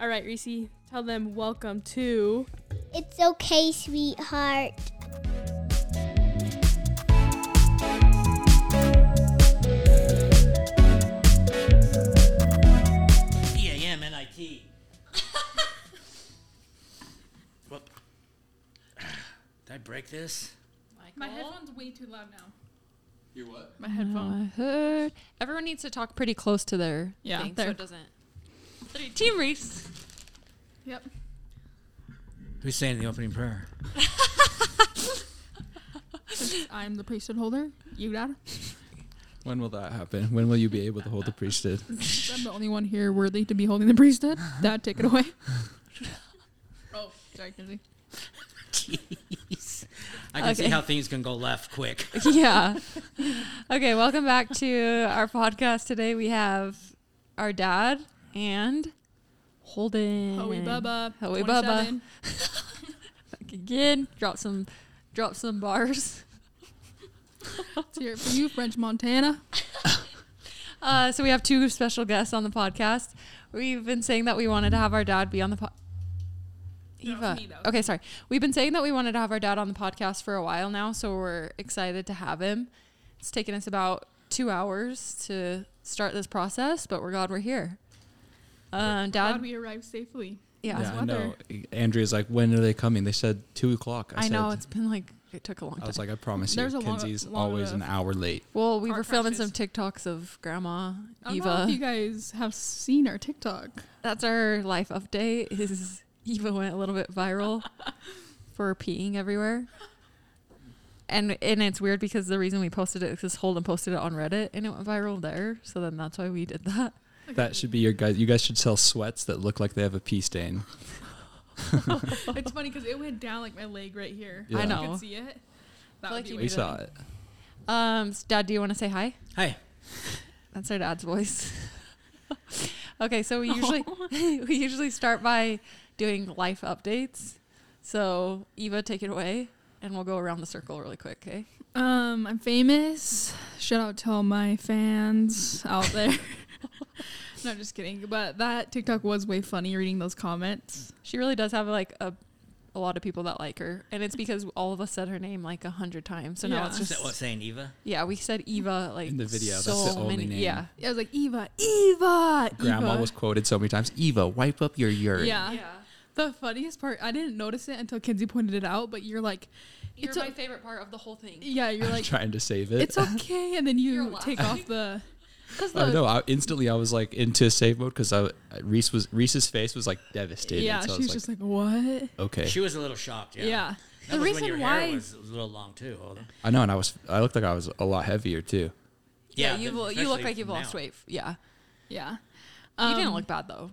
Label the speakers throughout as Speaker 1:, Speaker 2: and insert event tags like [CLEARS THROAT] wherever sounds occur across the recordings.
Speaker 1: All right, Reese, tell them welcome to.
Speaker 2: It's okay, sweetheart.
Speaker 3: E A M N I T. [LAUGHS] Whoop. Did I break this?
Speaker 4: My headphone's way too loud now.
Speaker 5: Your what?
Speaker 4: My headphone.
Speaker 6: I heard. Everyone needs to talk pretty close to their
Speaker 4: Yeah,
Speaker 6: thing so
Speaker 4: there.
Speaker 6: it doesn't. Three, Team Reese.
Speaker 4: Yep.
Speaker 3: Who's saying the opening prayer? [LAUGHS]
Speaker 4: I'm the priesthood holder. You dad.
Speaker 5: When will that happen? When will you be able to hold the priesthood? [LAUGHS]
Speaker 4: I'm the only one here worthy to be holding the priesthood. Dad, take it away. [LAUGHS] oh, sorry, Kinsey.
Speaker 3: Jeez. I can see
Speaker 6: Okay.
Speaker 3: how things can go left quick.
Speaker 6: yeah. Okay, welcome back to our podcast. Today we have our dad and Holden.
Speaker 4: Hoey Bubba.
Speaker 6: Hoey
Speaker 4: 27. [LAUGHS]
Speaker 6: Back again. Drop some, drop some bars.
Speaker 4: Let's hear it for you, French Montana. [LAUGHS]
Speaker 6: Uh, so we have two special guests on the podcast. We've been saying that we wanted to have our dad be on the pod.
Speaker 4: No,
Speaker 6: Eva.
Speaker 4: me,
Speaker 6: okay, sorry. We've been saying that we wanted to have our dad on the podcast for a while now, so we're excited to have him. It's taken us about two hours to start this process, but we're glad we're here. Uh, dad,
Speaker 4: Glad we arrived safely.
Speaker 6: yeah,
Speaker 5: yeah, I
Speaker 4: weather.
Speaker 5: know. Andrea's like, when are they coming? They said two o'clock.
Speaker 6: I, know
Speaker 5: said-
Speaker 6: it's been like it took a long time.
Speaker 5: I was like, I promise
Speaker 4: There's
Speaker 5: you,
Speaker 4: long-
Speaker 5: Kenzie's
Speaker 4: long
Speaker 5: always an hour late.
Speaker 6: well, we
Speaker 4: car
Speaker 6: were filming some. TikToks of Grandma
Speaker 4: I don't
Speaker 6: Eva.
Speaker 4: know if you guys have seen our TikTok.
Speaker 6: That's our life update. Is [LAUGHS] Eva went a little bit viral [LAUGHS] for peeing everywhere. And and it's weird because the reason we posted it is because Holden posted it on Reddit and it went viral there. So then that's why we did that.
Speaker 5: That should be your guys. You guys should sell sweats that look like they have a pee stain. [LAUGHS]
Speaker 4: it's funny because it went down like my leg right here.
Speaker 5: Yeah.
Speaker 6: I
Speaker 4: You
Speaker 6: know.
Speaker 4: could see it. That would
Speaker 6: like
Speaker 4: be
Speaker 5: We saw it.
Speaker 6: Um, s- Dad, do you want to say hi?
Speaker 3: Hi.
Speaker 6: That's our dad's voice. [LAUGHS] okay, so we [LAUGHS] usually we usually start by doing life updates. So Eva, take it away, and we'll go around the circle really quick. Okay.
Speaker 4: Um, I'm famous. Shout out to all my fans out there. [LAUGHS] no, just kidding. But that TikTok was way funny reading those comments.
Speaker 6: She really does have like a a lot of people that like her, and it's because all of us said her name like a hundred times. So now
Speaker 4: Yeah.
Speaker 6: it's
Speaker 3: Is
Speaker 6: just
Speaker 3: that what saying Eva?
Speaker 6: yeah, we said Eva like
Speaker 5: In the video, that's
Speaker 6: So
Speaker 5: the only
Speaker 6: many,
Speaker 5: name.
Speaker 6: Yeah,
Speaker 4: I was like, Eva, Eva,
Speaker 5: Grandma
Speaker 4: Eva.
Speaker 5: was quoted so many times. Eva, wipe up your urine.
Speaker 4: Yeah. The funniest part, I didn't notice it until Kinsey pointed it out, but you're like,
Speaker 6: You're
Speaker 4: It's a-
Speaker 6: my favorite part of the whole thing.
Speaker 4: yeah, you're [LAUGHS]
Speaker 5: I'm
Speaker 4: like,
Speaker 5: trying to save it.
Speaker 4: it's okay. And then
Speaker 6: You're
Speaker 4: take
Speaker 6: laughing.
Speaker 4: off the. Because
Speaker 5: I
Speaker 4: the.
Speaker 5: know. I, instantly, I was like into save mode because Reese was Reese's face was like devastated.
Speaker 4: yeah,
Speaker 5: so I
Speaker 4: she was
Speaker 5: was
Speaker 4: just like, what?
Speaker 5: okay.
Speaker 3: She was a little shocked. Yeah.
Speaker 4: Yeah.
Speaker 3: That
Speaker 4: The
Speaker 3: was when
Speaker 4: reason
Speaker 3: your
Speaker 4: why.
Speaker 3: hair was a little long too. Holden.
Speaker 5: I know, and I was I looked like I was a lot heavier too.
Speaker 6: Yeah,
Speaker 3: but
Speaker 6: you've, you look like you've
Speaker 3: from
Speaker 6: lost
Speaker 3: now.
Speaker 6: weight. Yeah,
Speaker 4: yeah.
Speaker 6: you didn't
Speaker 4: Um,
Speaker 6: look bad though.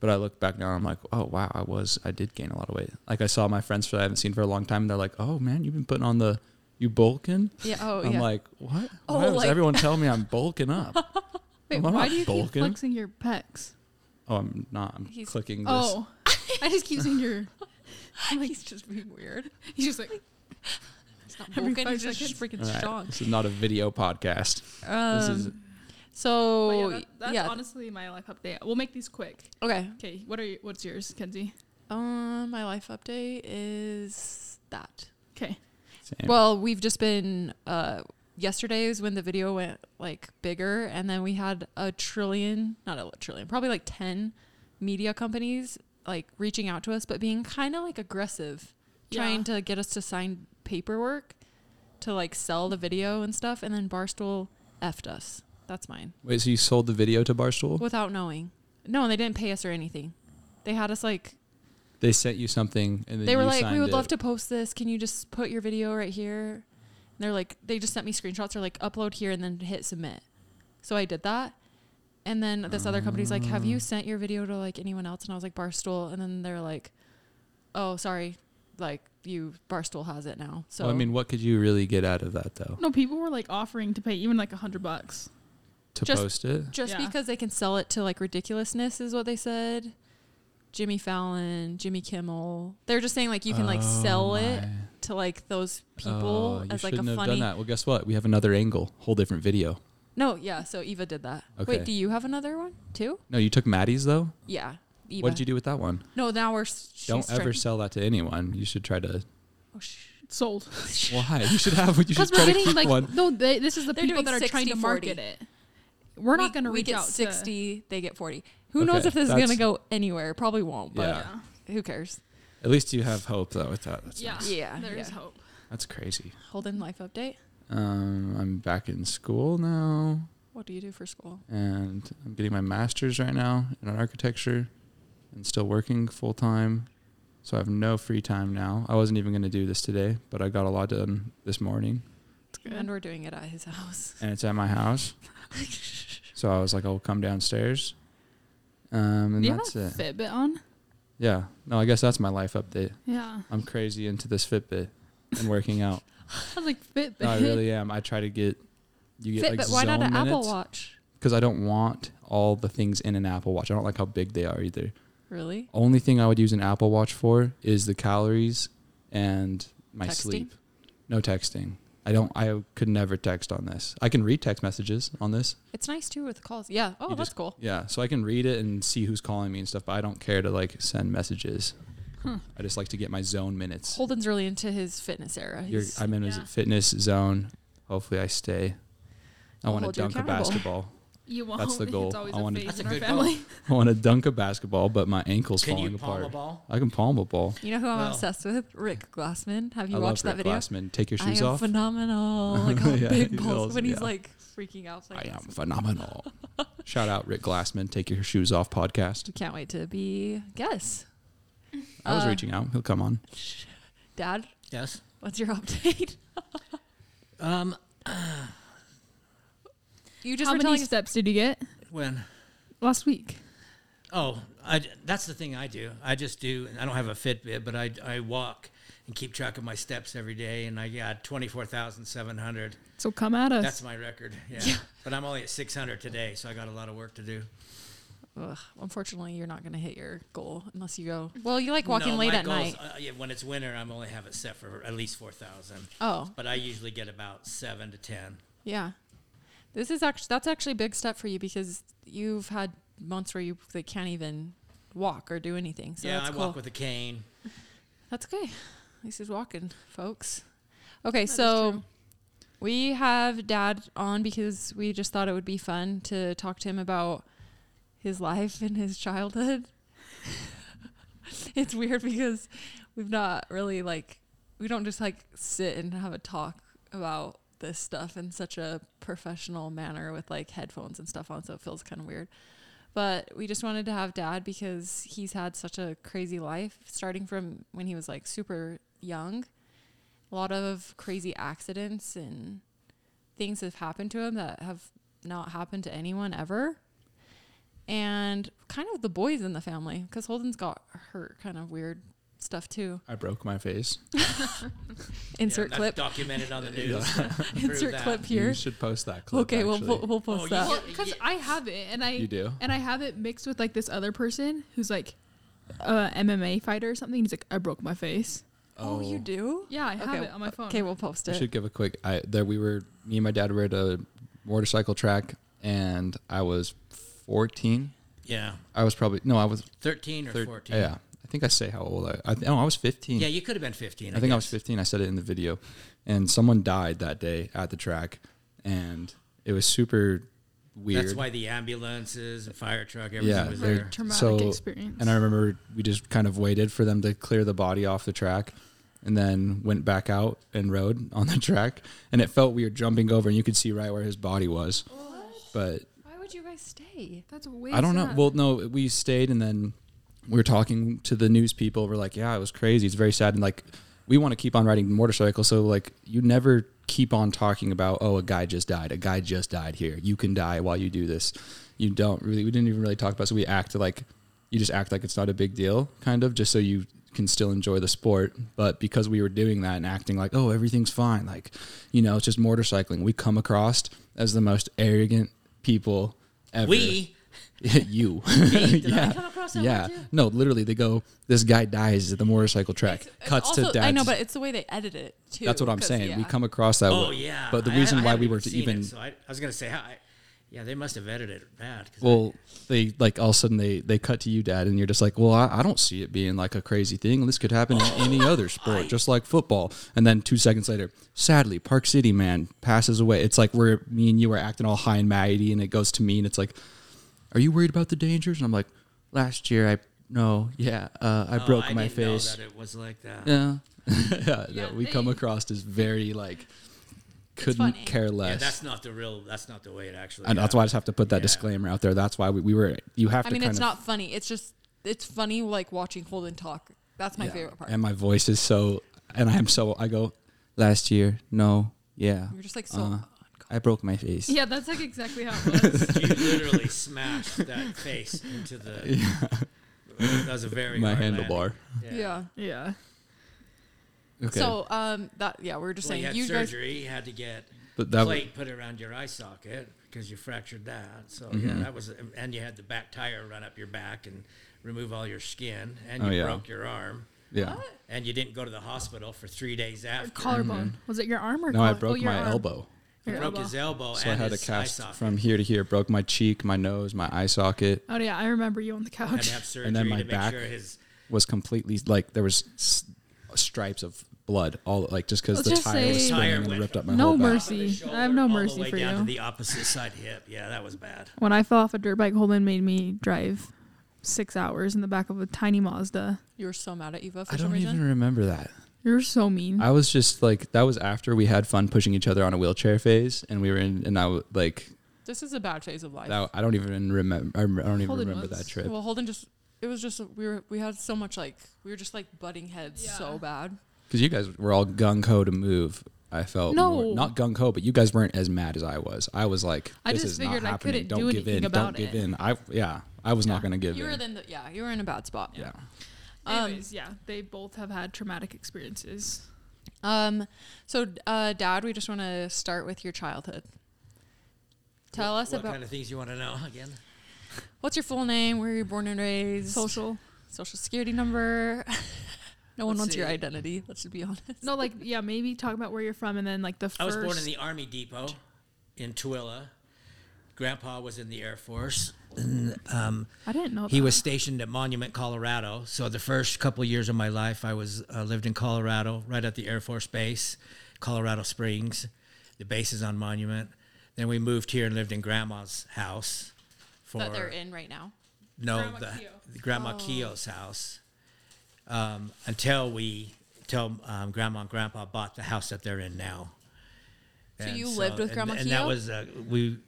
Speaker 5: But I look back now, I'm like, oh wow, I was I did gain a lot of weight. Like I saw my friends that I haven't seen for a long time. And they're like, oh man, you've been putting on the you bulking.
Speaker 6: Yeah. Oh yeah.
Speaker 5: I'm
Speaker 6: yeah.
Speaker 5: like, what?
Speaker 6: Oh,
Speaker 5: Why does
Speaker 6: like-
Speaker 5: everyone tell me I'm bulking up? [LAUGHS]
Speaker 4: Wait,
Speaker 5: I'm
Speaker 4: why
Speaker 5: not
Speaker 4: do you keep
Speaker 5: bulking.
Speaker 4: flexing your pecs?
Speaker 5: Oh, I'm not. I'm
Speaker 6: He's-
Speaker 5: clicking this.
Speaker 4: Oh, [LAUGHS] I just keep seeing your. [LAUGHS] I'm like,
Speaker 6: he's just being weird.
Speaker 4: he's just like,
Speaker 6: He's not
Speaker 4: Every
Speaker 6: broken.
Speaker 4: five
Speaker 6: He's just
Speaker 4: seconds.
Speaker 6: freaking
Speaker 5: All right,
Speaker 6: strong.
Speaker 5: This is not a video podcast.
Speaker 6: Um,
Speaker 5: this is
Speaker 6: so
Speaker 4: but yeah,
Speaker 6: yeah,
Speaker 4: that- that's honestly my life update. We'll make these quick.
Speaker 6: okay.
Speaker 4: Okay, what are you, what's yours, Kenzie?
Speaker 6: Um, my life update is that.
Speaker 4: Okay.
Speaker 5: Same.
Speaker 6: Well, we've just been uh yesterday is when the video went like bigger and then we had a trillion, not a trillion, probably like 10 media companies like reaching out to us but being kind of like aggressive trying to get us to sign paperwork to like sell the video and stuff and then Barstool effed us. That's mine.
Speaker 5: Wait, so you sold the video to Barstool?
Speaker 6: Without knowing. No, and they didn't pay us or anything. They had us like
Speaker 5: They sent you something, and then
Speaker 6: they were
Speaker 5: you
Speaker 6: like, "We
Speaker 5: signed
Speaker 6: would love to post this. Can you just put your video right here?" And they're like, they just sent me screenshots. They're like, "Upload here and then hit submit." So I did that, and then this other company's like, "Have
Speaker 5: Ah.
Speaker 6: you sent your video to like anyone else?" And I was like, "Barstool," and then they're like, "Oh, sorry, like you Barstool has it now." So
Speaker 5: well, I mean, what could you really get out of that though?
Speaker 4: No, people were like offering to pay even like a hundred bucks.
Speaker 5: To
Speaker 6: Just-
Speaker 5: post it?
Speaker 6: just
Speaker 4: Yeah.
Speaker 6: because they can sell it to like ridiculousness is what they said. Jimmy Fallon, Jimmy Kimmel. They're just saying like you can like
Speaker 5: Oh
Speaker 6: sell it to like those people
Speaker 5: Oh,
Speaker 6: as like a
Speaker 5: shouldn't have
Speaker 6: funny
Speaker 5: done that. Well, guess what? We have another angle, whole different video.
Speaker 6: No, yeah. So Eva did that.
Speaker 5: Okay.
Speaker 6: Wait, do you have another one too?
Speaker 5: No, you took Maddie's though.
Speaker 6: Yeah. Eva.
Speaker 5: What did you do with that one?
Speaker 6: No, now we're. s- She's
Speaker 5: Don't ever
Speaker 6: trying-
Speaker 5: sell that to anyone. You should try to.
Speaker 6: Oh, sh-
Speaker 4: Sold. [LAUGHS]
Speaker 5: Why? You should have. You should [LAUGHS]
Speaker 4: Because
Speaker 5: try
Speaker 4: we're
Speaker 5: to
Speaker 4: getting
Speaker 5: keep
Speaker 4: like
Speaker 5: one.
Speaker 4: no, they, this is the
Speaker 6: They're
Speaker 4: people
Speaker 6: doing
Speaker 4: that are trying to
Speaker 6: 60-40.
Speaker 4: market it. We're not
Speaker 6: we-
Speaker 4: going to
Speaker 6: We
Speaker 4: reach
Speaker 6: get
Speaker 4: out to.
Speaker 6: sixty. They get forty. Who
Speaker 5: Okay,
Speaker 6: knows if this is gonna go anywhere? Probably won't. But
Speaker 5: Yeah.
Speaker 4: Yeah,
Speaker 6: who cares?
Speaker 5: At least you have hope though with that. That's,
Speaker 4: yeah,
Speaker 5: nice.
Speaker 6: Yeah,
Speaker 4: There is
Speaker 6: yeah.
Speaker 4: hope.
Speaker 5: That's crazy.
Speaker 6: Holden life update.
Speaker 5: Um, I'm back in school now,
Speaker 6: What do you do for school?
Speaker 5: and I'm getting my master's right now in architecture, and still working full time. So I have no free time now. I wasn't even going to do this today, but I got a lot done this morning,
Speaker 6: And we're doing it at his house.
Speaker 5: and it's at my house. [LAUGHS] so I was like, I'll come downstairs. Um, and
Speaker 4: Do you
Speaker 5: that's
Speaker 4: have a
Speaker 5: it.
Speaker 4: Fitbit on?
Speaker 5: Yeah. No, I guess that's my life update.
Speaker 4: Yeah.
Speaker 5: I'm crazy into this Fitbit and working out. [LAUGHS]
Speaker 4: I was like Fitbit.
Speaker 5: No, I really am. I try to get you get
Speaker 6: Fitbit,
Speaker 5: like
Speaker 6: why not an Apple Watch?
Speaker 5: because I don't want all the things in an Apple Watch. I don't like how big they are either.
Speaker 6: Really?
Speaker 5: Only thing I would use an Apple Watch for is the calories and my
Speaker 6: Texting?
Speaker 5: sleep. No texting. I don't. I could never text on this. I can read text messages on this.
Speaker 6: It's nice too with the calls. Yeah. Oh,
Speaker 5: You
Speaker 6: that's
Speaker 5: just-
Speaker 6: cool.
Speaker 5: Yeah, so I can read it and see who's calling me and stuff. But I don't care to like send messages. Hmm. I just like to get my zone minutes.
Speaker 6: Holden's really into his fitness era.
Speaker 5: You're, I'm in
Speaker 4: yeah.
Speaker 5: a fitness zone. Hopefully, I stay. I want to dunk a [LAUGHS] basketball.
Speaker 4: You won't.
Speaker 5: That's the [LAUGHS] goal.
Speaker 4: It's always
Speaker 5: I
Speaker 4: a
Speaker 5: wanna-
Speaker 4: phase
Speaker 3: That's a
Speaker 4: in
Speaker 3: good
Speaker 4: family.
Speaker 3: goal. [LAUGHS]
Speaker 5: I want to dunk a basketball, but my ankle's
Speaker 3: Can
Speaker 5: falling
Speaker 3: you palm
Speaker 5: apart.
Speaker 3: a ball?
Speaker 5: I can palm a ball.
Speaker 6: You know who I'm
Speaker 3: Well-
Speaker 6: obsessed with? Rick Glassman. Have you
Speaker 5: I
Speaker 6: watched
Speaker 5: love
Speaker 6: that
Speaker 5: Rick
Speaker 6: video?
Speaker 5: Glassman. Take your
Speaker 6: I
Speaker 5: shoes
Speaker 6: am
Speaker 5: off.
Speaker 6: phenomenal. [LAUGHS] Like how
Speaker 5: Yeah,
Speaker 6: big balls
Speaker 5: does,
Speaker 6: when he's
Speaker 5: yeah.
Speaker 6: like freaking out. It's
Speaker 5: I
Speaker 6: Like,
Speaker 5: am phenomenal. Shout out Rick Glassman. Take your shoes off podcast.
Speaker 6: Can't wait to be guess.
Speaker 5: I was
Speaker 6: Uh,
Speaker 5: reaching out. He'll come on.
Speaker 6: Dad,
Speaker 3: Yes.
Speaker 6: what's your update?
Speaker 3: Um. [CLEARS THROAT]
Speaker 6: You just
Speaker 4: How
Speaker 6: were
Speaker 4: many
Speaker 6: telling us
Speaker 4: steps did you get
Speaker 3: When?
Speaker 4: last week?
Speaker 3: Oh, I, that's the thing I do. I just do. I don't have a Fitbit, but I, I walk and keep track of my steps every day, and I got twenty four thousand seven hundred.
Speaker 4: So come at us.
Speaker 3: That's my record. Yeah. But I'm only at six hundred today, so I got a lot of work to do.
Speaker 6: Ugh, unfortunately, you're not going to hit your goal unless you go. Well, you like walking
Speaker 3: No,
Speaker 6: late
Speaker 3: my
Speaker 6: at
Speaker 3: goal's,
Speaker 6: night.
Speaker 3: Uh, yeah, when it's winter, I'm only have it set for at least four thousand.
Speaker 6: Oh,
Speaker 3: But I usually get about seven to ten.
Speaker 6: yeah. This is actually that's actually a big step for you because you've had months where you like, can't even walk or do anything. So
Speaker 3: yeah,
Speaker 6: that's
Speaker 3: I
Speaker 6: cool.
Speaker 3: walk with a cane. [LAUGHS]
Speaker 6: That's okay. At least he's walking, folks. Okay,
Speaker 4: That is
Speaker 6: so we have Dad on because we just thought it would be fun to talk to him about his life and his childhood. [LAUGHS] it's weird because we've not really like we don't just like sit and have a talk about this stuff in such a professional manner with like headphones and stuff on, so it feels kind of weird. But we just wanted to have dad because he's had such a crazy life, starting from when he was like super young. A lot of crazy accidents and things have happened to him that have not happened to anyone ever. And kind of the boys in the family, because Holden's got hurt, kind of weird stuff too.
Speaker 5: I broke my face. [LAUGHS]
Speaker 6: Insert
Speaker 3: yeah,
Speaker 6: clip.
Speaker 3: That's documented on the news. [LAUGHS] [LAUGHS]
Speaker 6: Insert
Speaker 3: that.
Speaker 6: clip here.
Speaker 5: You should post that clip.
Speaker 6: Okay, we'll,
Speaker 5: actually.
Speaker 6: we'll we'll post
Speaker 3: Oh,
Speaker 6: that.
Speaker 4: Because
Speaker 3: yeah.
Speaker 4: I have it, and I
Speaker 5: You do?
Speaker 4: and I have it mixed with like this other person who's like a MMA fighter or something. He's like, I broke my face.
Speaker 6: Oh, you oh. do?
Speaker 4: Yeah, I have
Speaker 6: Okay,
Speaker 4: it on my uh, phone.
Speaker 6: Okay, we'll post it.
Speaker 5: I should give a quick. I there we were. Me and my dad were at a motorcycle track, and I was 14.
Speaker 3: Yeah,
Speaker 5: I was probably no, I was
Speaker 3: thirteen or
Speaker 5: thir-
Speaker 3: fourteen.
Speaker 5: Yeah, I think I say how old I. I th- oh, I was 15.
Speaker 3: Yeah, you could have been fifteen.
Speaker 5: I think I was 15. I said it in the video, and someone died that day at the track, and it was super weird.
Speaker 3: That's why the ambulances and fire truck, everything
Speaker 5: Yeah,
Speaker 3: was
Speaker 5: they're-
Speaker 3: there.
Speaker 4: Traumatic
Speaker 5: So-
Speaker 4: experience.
Speaker 5: And I remember we just kind of waited for them to clear the body off the track and then went back out and rode on the [LAUGHS] track. And it felt weird jumping over and you could see right where his body was. But
Speaker 6: Why would you guys stay?
Speaker 4: That's way.
Speaker 5: I don't know. Well, no, we stayed and then we were talking to the news people. We're like, yeah, it was crazy. It's very sad. And like, we want to keep on riding motorcycles. So like, you never keep on talking about, oh, a guy just died. A guy just died here. You can die while you do this. You don't really, we didn't even really talk about it. So we act like, you just act like it's not a big deal, kind of, just so you can still enjoy the sport. But because we were doing that and acting like, oh, everything's fine, like, you know, it's just motorcycling, we come across as the most arrogant people ever.
Speaker 3: We [LAUGHS]
Speaker 5: you. [LAUGHS]
Speaker 3: did [LAUGHS]
Speaker 5: yeah.
Speaker 3: I come across that
Speaker 5: yeah.
Speaker 3: too?
Speaker 5: No, literally, they go, this guy dies at the motorcycle track.
Speaker 6: It's-
Speaker 5: Cuts
Speaker 6: also,
Speaker 5: to dad.
Speaker 6: I know, but it's the way they edit it too.
Speaker 5: That's what I'm saying. We come across that.
Speaker 3: Oh
Speaker 5: way.
Speaker 3: yeah.
Speaker 5: But the reason
Speaker 3: I
Speaker 5: why we were to even
Speaker 3: It, so I, I was gonna say how. I, Yeah, they must have edited it bad. 'cause
Speaker 5: Well, they like all of a sudden they they cut to you, dad, and you're just like, well, I, I don't see it being like a crazy thing. This could happen in any other sport, just like football. And then two seconds later, sadly, Park City man passes away. It's like where me and you are acting all high and mighty, and it goes to me, and it's like, are you worried about the dangers? And I'm like, last year I no, yeah, uh, I
Speaker 3: Oh,
Speaker 5: broke
Speaker 3: I
Speaker 5: my
Speaker 3: didn't know
Speaker 5: face.
Speaker 3: that it was like that.
Speaker 5: Yeah, [LAUGHS] yeah,
Speaker 4: Yeah,
Speaker 5: we come across as very like couldn't
Speaker 6: funny.
Speaker 5: care
Speaker 3: Yeah,
Speaker 5: less.
Speaker 3: that's not the real. That's not the way it actually.
Speaker 5: and that's why I just have to put that
Speaker 3: Yeah.
Speaker 5: disclaimer out there. That's why we, we were. You have
Speaker 6: I
Speaker 5: to.
Speaker 6: I mean,
Speaker 5: kind
Speaker 6: it's
Speaker 5: of,
Speaker 6: not funny. It's just it's funny like watching Holden talk. That's my
Speaker 5: Yeah.
Speaker 6: favorite part.
Speaker 5: And my voice is so, and I'm so. I go last year. No, yeah.
Speaker 6: You're just like so.
Speaker 5: Uh, I broke my face.
Speaker 4: Yeah, that's like exactly how it [LAUGHS] was.
Speaker 3: You literally smashed that face into the. [LAUGHS] That was a very
Speaker 5: my
Speaker 3: hard
Speaker 5: handlebar.
Speaker 3: landing.
Speaker 6: yeah.
Speaker 4: yeah.
Speaker 5: Okay,
Speaker 6: So um that yeah we are just
Speaker 3: Well,
Speaker 6: saying
Speaker 3: you had
Speaker 6: you guys
Speaker 3: surgery. You had to get
Speaker 5: but that
Speaker 3: plate put around your eye socket because you fractured that. So
Speaker 5: Mm-hmm.
Speaker 3: yeah, that was, and you had the back tire run up your back and remove all your skin, and
Speaker 5: Oh,
Speaker 3: you
Speaker 5: yeah.
Speaker 3: broke your arm,
Speaker 5: yeah.
Speaker 3: and you didn't go to the hospital for three days after.
Speaker 4: Collarbone. Was it your arm or
Speaker 5: Mm-hmm. No, I broke
Speaker 4: oh,
Speaker 5: my
Speaker 4: arm.
Speaker 5: elbow.
Speaker 3: He
Speaker 4: Your
Speaker 3: broke
Speaker 4: elbow.
Speaker 3: his elbow
Speaker 5: So I had a
Speaker 3: his eye
Speaker 5: cast from here to here. Broke my cheek, my nose, my eye socket.
Speaker 4: Oh yeah, I remember you on the
Speaker 3: had
Speaker 4: couch.
Speaker 3: to have surgery
Speaker 5: And then my
Speaker 3: to make
Speaker 5: back
Speaker 3: sure his
Speaker 5: Was completely like there was s- stripes of blood all like just because
Speaker 4: Let's
Speaker 5: the
Speaker 4: just
Speaker 5: tire was
Speaker 4: say-
Speaker 5: spinning
Speaker 3: Tire
Speaker 5: and
Speaker 3: went
Speaker 5: ripped up my
Speaker 4: No
Speaker 5: whole back.
Speaker 4: mercy.
Speaker 3: top of
Speaker 4: I have no
Speaker 3: shoulder
Speaker 4: mercy
Speaker 3: the way
Speaker 4: for
Speaker 3: down
Speaker 4: you.
Speaker 3: to the opposite side hip. Yeah, that was bad.
Speaker 4: When I fell off a dirt bike, Holden made me drive six hours in the back of a tiny Mazda.
Speaker 6: you were so mad at Eva for
Speaker 5: I
Speaker 6: some
Speaker 5: don't
Speaker 6: reason.
Speaker 5: even remember that.
Speaker 4: You're so mean.
Speaker 5: I was just like that was after we had fun pushing each other on a wheelchair phase, and we were in, and I w- like
Speaker 6: This is a bad phase of life.
Speaker 5: that, I don't even remember. I rem- I don't even
Speaker 4: Holden
Speaker 5: remember
Speaker 4: was-
Speaker 5: that trip.
Speaker 6: Well, Holden just it was just we were we had so much like we were just like butting heads
Speaker 4: Yeah.
Speaker 6: so bad.
Speaker 5: Because you guys were all gung ho to move. I felt
Speaker 4: No.
Speaker 5: more, not gung ho, but you guys weren't as mad as I was. I was like,
Speaker 4: I
Speaker 5: this
Speaker 4: just
Speaker 5: is
Speaker 4: figured
Speaker 5: not
Speaker 4: I
Speaker 5: happening.
Speaker 4: couldn't
Speaker 5: don't
Speaker 4: do
Speaker 5: give in.
Speaker 4: anything
Speaker 5: Don't
Speaker 4: about
Speaker 5: give in. I yeah, I was
Speaker 4: Yeah.
Speaker 5: not going to give in.
Speaker 6: You
Speaker 5: in.
Speaker 6: were in. the, yeah you were in a bad spot.
Speaker 5: yeah.
Speaker 6: Um,
Speaker 4: Anyways, yeah, they both have had traumatic experiences.
Speaker 6: Um. So, uh, Dad, we just want to start with your childhood. Tell
Speaker 3: what,
Speaker 6: us
Speaker 3: what
Speaker 6: about
Speaker 3: kind of things you want to know [LAUGHS] again.
Speaker 6: what's your full name, where you're born and raised,
Speaker 4: Social.
Speaker 6: social security number. [LAUGHS] no one
Speaker 3: Let's
Speaker 6: wants your identity. Let's just be honest.
Speaker 4: No, like yeah, maybe talk about where you're from and then like the first.
Speaker 3: I was born in the Army Depot in Tooele. Grandpa was in the Air Force. And, um,
Speaker 4: I didn't know
Speaker 3: he
Speaker 4: that.
Speaker 3: was stationed at Monument, Colorado. So the first couple years of my life, I was uh, lived in Colorado, right at the Air Force Base, Colorado Springs. The base is on Monument. Then we moved here and lived in Grandma's house. For
Speaker 6: that they're in right now.
Speaker 3: no,
Speaker 4: Grandma
Speaker 3: the,
Speaker 4: Keo.
Speaker 3: the Grandma Keogh's house. Um, until we, until um, Grandma and Grandpa bought the house that they're in now.
Speaker 6: So you lived with
Speaker 3: and-
Speaker 6: Grandma
Speaker 3: and, that was uh, we.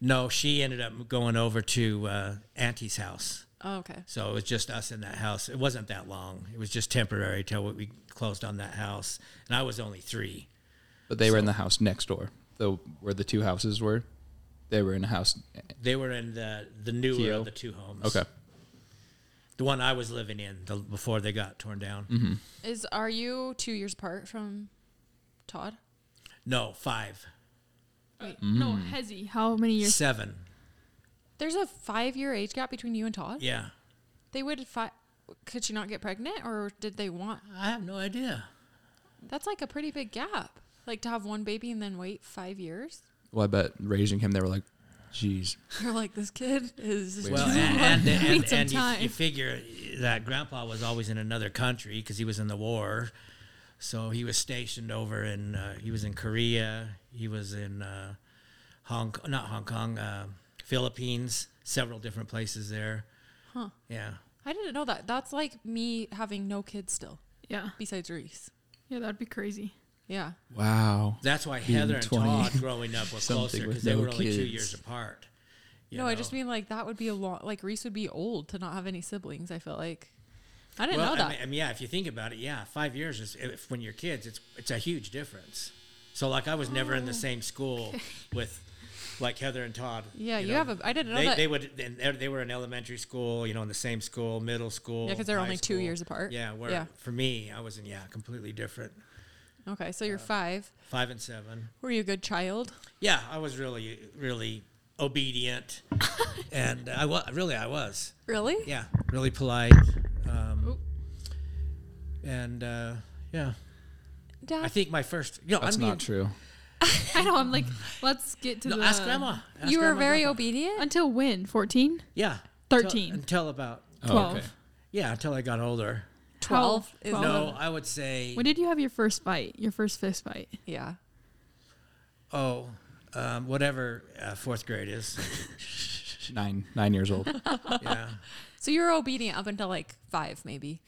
Speaker 3: No, she ended up going over to uh, Auntie's house.
Speaker 6: Oh, okay.
Speaker 3: So it was just us in that house. It wasn't that long. It was just temporary till we closed on that house, and I was only three.
Speaker 5: But they were in the house next door, the where the two houses were. They were in a house.
Speaker 3: They were in the the newer
Speaker 5: Keogh?
Speaker 3: of the two homes.
Speaker 5: Okay.
Speaker 3: the one I was living in the, before they got torn down.
Speaker 5: Mm-hmm.
Speaker 6: Is are you two years apart from Todd?
Speaker 3: No, five,
Speaker 4: Wait, no,
Speaker 5: Mm.
Speaker 4: Hezzy. How many years?
Speaker 3: seven.
Speaker 6: There's a five year age gap between you and Todd.
Speaker 3: Yeah,
Speaker 6: They would five. Could she not get pregnant, or did they want?
Speaker 3: I have no idea.
Speaker 6: That's like a pretty big gap. Like to have one baby and then wait five years.
Speaker 5: Well, I bet raising him, they were like, Jeez. [LAUGHS]
Speaker 6: You're like this kid is.
Speaker 3: Well,
Speaker 6: too
Speaker 3: and and, and,
Speaker 4: some
Speaker 3: and you,
Speaker 4: time.
Speaker 3: you figure that Grandpa was always in another country because he was in the war, so he was stationed over in uh, he was in Korea, he was in uh, Hong not Hong Kong, uh, Philippines, several different places there.
Speaker 6: Huh.
Speaker 3: Yeah,
Speaker 6: I didn't know that. That's like me having no kids still,
Speaker 4: Yeah,
Speaker 6: besides Reese.
Speaker 4: yeah, that'd be crazy.
Speaker 6: Yeah.
Speaker 5: wow."
Speaker 3: that's why
Speaker 5: Being
Speaker 3: Heather and
Speaker 5: 20
Speaker 3: Todd [LAUGHS] growing up were
Speaker 5: something
Speaker 3: closer because they
Speaker 5: no
Speaker 3: were only two years apart. you
Speaker 6: no, I just mean like that would be a lot. Like Reese would be old to not have any siblings. I feel like. I didn't
Speaker 3: well,
Speaker 6: know
Speaker 3: I
Speaker 6: that.
Speaker 3: mean, I mean, yeah, if you think about it, yeah, five years is if when you're kids, it's it's a huge difference. So like I was never in the oh. same school [LAUGHS] with like Heather and Todd.
Speaker 6: yeah, you,
Speaker 3: know.
Speaker 6: have a. I didn't know
Speaker 3: They,
Speaker 6: that.
Speaker 3: they would they- were in elementary school, you know, in the same school, middle school.
Speaker 6: Yeah, because they're only two years apart.
Speaker 3: Yeah, where
Speaker 6: Yeah.
Speaker 3: for me, I was in yeah, completely different.
Speaker 6: okay, so you're uh, five.
Speaker 3: Five and seven.
Speaker 6: Were you a good child?
Speaker 3: Yeah, I was really really obedient, [LAUGHS] and I was really I was.
Speaker 6: Really?
Speaker 3: Yeah, really polite. Um, and uh, yeah,
Speaker 6: Dad.
Speaker 3: I think my first. You know,
Speaker 5: That's
Speaker 3: I mean,
Speaker 5: not true. [LAUGHS]
Speaker 4: I know. I'm like, let's get to
Speaker 3: No,
Speaker 4: the.
Speaker 3: ask grandma. Ask
Speaker 6: you were
Speaker 3: grandma,
Speaker 6: very
Speaker 3: grandpa.
Speaker 6: obedient.
Speaker 4: Until when? 14?
Speaker 3: Yeah.
Speaker 4: 13.
Speaker 3: Until, until about
Speaker 5: Oh,
Speaker 4: 12.
Speaker 5: okay.
Speaker 3: yeah, until I got older.
Speaker 6: Twelve.
Speaker 4: How-
Speaker 6: is
Speaker 4: 12.
Speaker 3: No, I would say
Speaker 4: When did you have your first fight? Your first fist fight?
Speaker 6: Yeah.
Speaker 3: oh, um, whatever uh, fourth grade is.
Speaker 5: Nine nine years old. [LAUGHS]
Speaker 3: yeah.
Speaker 6: So you were obedient up until like five, maybe.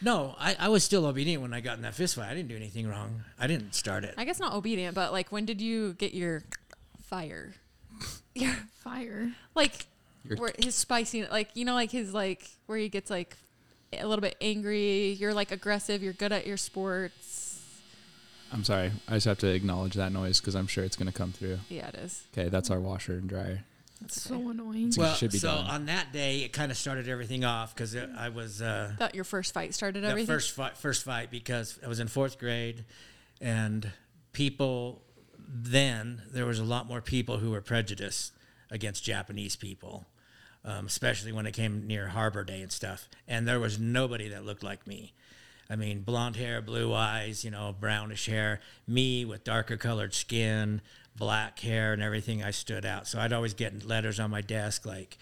Speaker 3: No, I, I was still obedient when I got in that fist fight. I didn't do anything wrong. I didn't start it.
Speaker 6: I guess not obedient, but like when did you get your fire? Your
Speaker 4: Fire.
Speaker 6: like
Speaker 5: Your-
Speaker 6: where his spicy like you know like his like where he gets like a little bit angry you're like aggressive you're good at your sports
Speaker 5: I'm sorry. I just have to acknowledge that noise because I'm sure it's going to come through.
Speaker 6: yeah it is
Speaker 5: Okay, that's our washer and dryer.
Speaker 4: That's so annoying.
Speaker 5: It's-
Speaker 3: Well,
Speaker 5: should be
Speaker 3: so
Speaker 5: done.
Speaker 3: on that day, it kind of started everything off because I was uh,
Speaker 6: that your first fight started
Speaker 3: that
Speaker 6: everything
Speaker 3: first fight, first fight because I was in fourth grade, and people then there was a lot more people who were prejudiced against Japanese people, um, especially when it came near Harbor Day and stuff. And there was nobody that looked like me. I mean, blonde hair, blue eyes, you know, brownish hair. Me with darker colored skin, black hair, and everything. I stood out. So I'd always get letters on my desk like,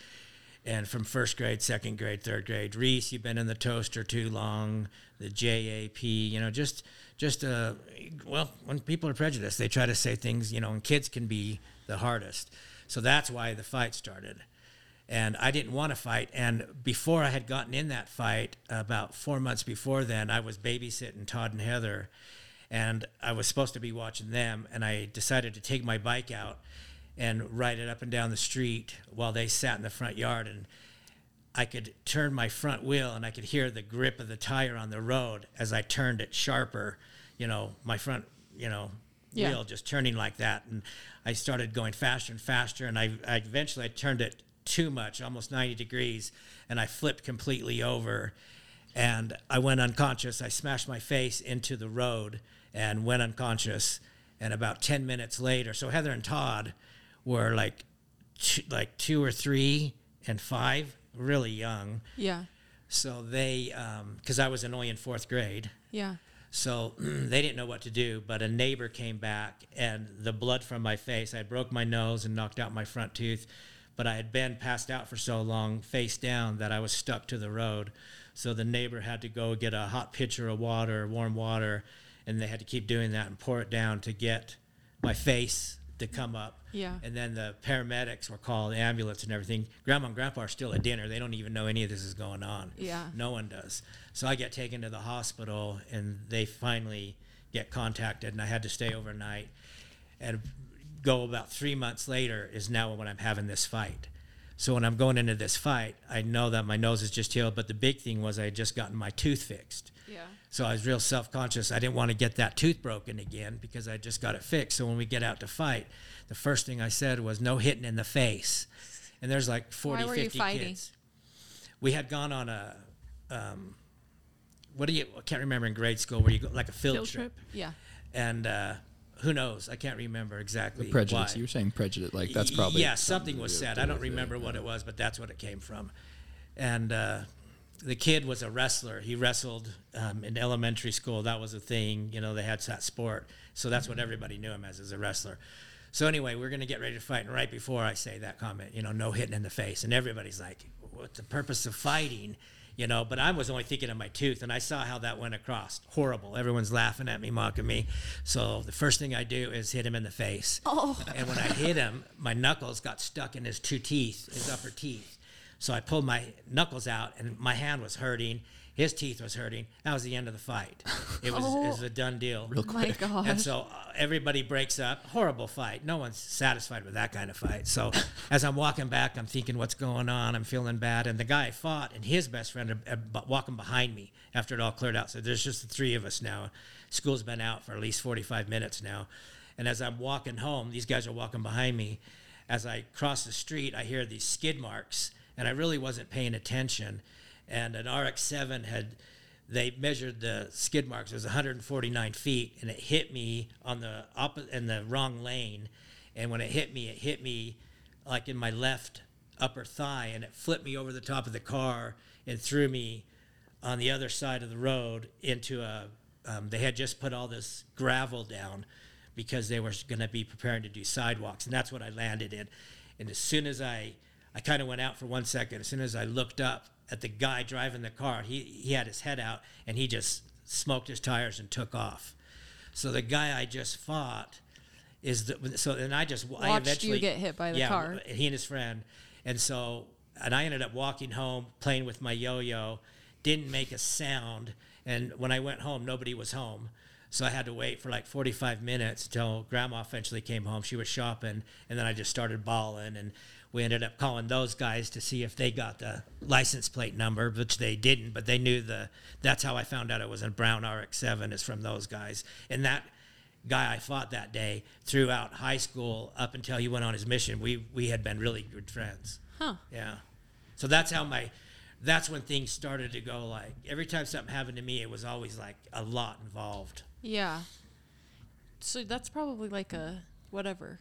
Speaker 3: and from first grade, second grade, third grade, Reese, you've been in the toaster too long. The JAP, you know, just just uh, well, when people are prejudiced, they try to say things, you know, and kids can be the hardest. So that's why the fight started. And I didn't want to fight. And before I had gotten in that fight, about four months before then, I was babysitting Todd and Heather, and I was supposed to be watching them. And I decided to take my bike out and ride it up and down the street while they sat in the front yard. And I could turn my front wheel and I could hear the grip of the tire on the road as I turned it sharper, you know, my front, you know,
Speaker 6: Yeah.
Speaker 3: wheel just turning like that. And I started going faster and faster. And I, I eventually I turned it too much, almost 90 degrees, and I flipped completely over. And I went unconscious. I smashed my face into the road and went unconscious. And about 10 minutes later, so Heather and Todd were like, two, like two or three and five, really young.
Speaker 6: yeah
Speaker 3: So they, um, because I was only in fourth grade,
Speaker 6: yeah
Speaker 3: so [CLEARS THROAT] they didn't know what to do. But a neighbor came back, and the blood from my face, I broke my nose and knocked out my front tooth. But I had been passed out for so long, face down, that I was stuck to the road. So the neighbor had to go get a hot pitcher of water, warm water, and they had to keep doing that and pour it down to get my face to come up.
Speaker 6: Yeah.
Speaker 3: And then the paramedics were called, the ambulance and everything. Grandma and grandpa are still at dinner. They don't even know any of this is going on.
Speaker 6: Yeah.
Speaker 3: No one does. So I get taken to the hospital, and they finally get contacted, and I had to stay overnight. And go about three months later is now when I'm having this fight. So when I'm going into this fight, I know that my nose is just healed, but the big thing was I had just gotten my tooth fixed.
Speaker 6: Yeah
Speaker 3: So I was real self conscious. I didn't want to get that tooth broken again because I just got it fixed. So when we get out to fight, the first thing I said was no hitting in the face. And there's like 40,
Speaker 6: Why were you
Speaker 3: 50
Speaker 6: fighting?
Speaker 3: kids. We had gone on a, um, what do you, I can't remember in grade school where you go, like a field,
Speaker 4: Field
Speaker 3: trip.
Speaker 4: trip.
Speaker 6: yeah
Speaker 3: And uh, who knows? I can't remember exactly.
Speaker 5: The prejudice.
Speaker 3: why.
Speaker 5: You were saying prejudice. Like that's probably
Speaker 3: yeah something
Speaker 5: to
Speaker 3: was said i don't
Speaker 5: with it,
Speaker 3: remember what
Speaker 5: yeah.
Speaker 3: it was but that's what it came from and uh, the kid was a wrestler. He wrestled um, in elementary school. That was a thing you know they had that sport. So that's what everybody knew him as as a wrestler. So anyway we're going to get ready to fight. And right before i say that comment you know no hitting in the face. And everybody's like what's the purpose of fighting? You know but i was only thinking of my tooth. And i saw how that went across. Horrible. Everyone's laughing at me mocking me. So the first thing i do is hit him in the face.
Speaker 6: Oh.
Speaker 3: And when I hit him, my knuckles got stuck in his two teeth, his upper teeth. So I pulled my knuckles out, and my hand was hurting. His teeth was hurting. That was the end of the fight. [LAUGHS] It was, it was a done deal.
Speaker 5: Real
Speaker 6: my
Speaker 5: quick.
Speaker 3: And so uh, everybody breaks up. Horrible fight. No one's satisfied with that kind of fight. So [LAUGHS] as I'm walking back, I'm thinking, what's going on? I'm feeling bad. And the guy I fought and his best friend are, are walking behind me after it all cleared out. So there's just the three of us now. School's been out for at least 45 minutes now. And as I'm walking home, these guys are walking behind me. As I cross the street, I hear these skid marks, and I really wasn't paying attention. And an RX-7 had they measured the skid marks. It was 149 feet, and it hit me on the opposite in the wrong lane. And when it hit me, it hit me like in my left upper thigh, and it flipped me over the top of the car and threw me on the other side of the road into a. Um, they had just put all this gravel down because they were going to be preparing to do sidewalks, and that's what I landed in. And as soon as I, I kind of went out for one second. As soon as I looked up at the guy driving the car, he he had his head out and he just smoked his tires and took off. So the guy I just fought is the so and I just I
Speaker 6: Watched you get hit by the
Speaker 3: yeah,
Speaker 6: car.
Speaker 3: He and his friend, and so and I ended up walking home playing with my yo-yo, didn't make a sound, and when I went home, nobody was home. So I had to wait for like 45 minutes until grandma eventually came home. She was shopping, and then I just started bawling. And we ended up calling those guys to see if they got the license plate number, which they didn't, but they knew the. That's how I found out it was a brown RX-7 is from those guys. And that guy I fought that day throughout high school up until he went on his mission, we we had been really good friends.
Speaker 6: Huh.
Speaker 3: Yeah. So that's how my that's when things started to go like every time something happened to me it was always like a lot involved.
Speaker 6: Yeah. So that's probably like a whatever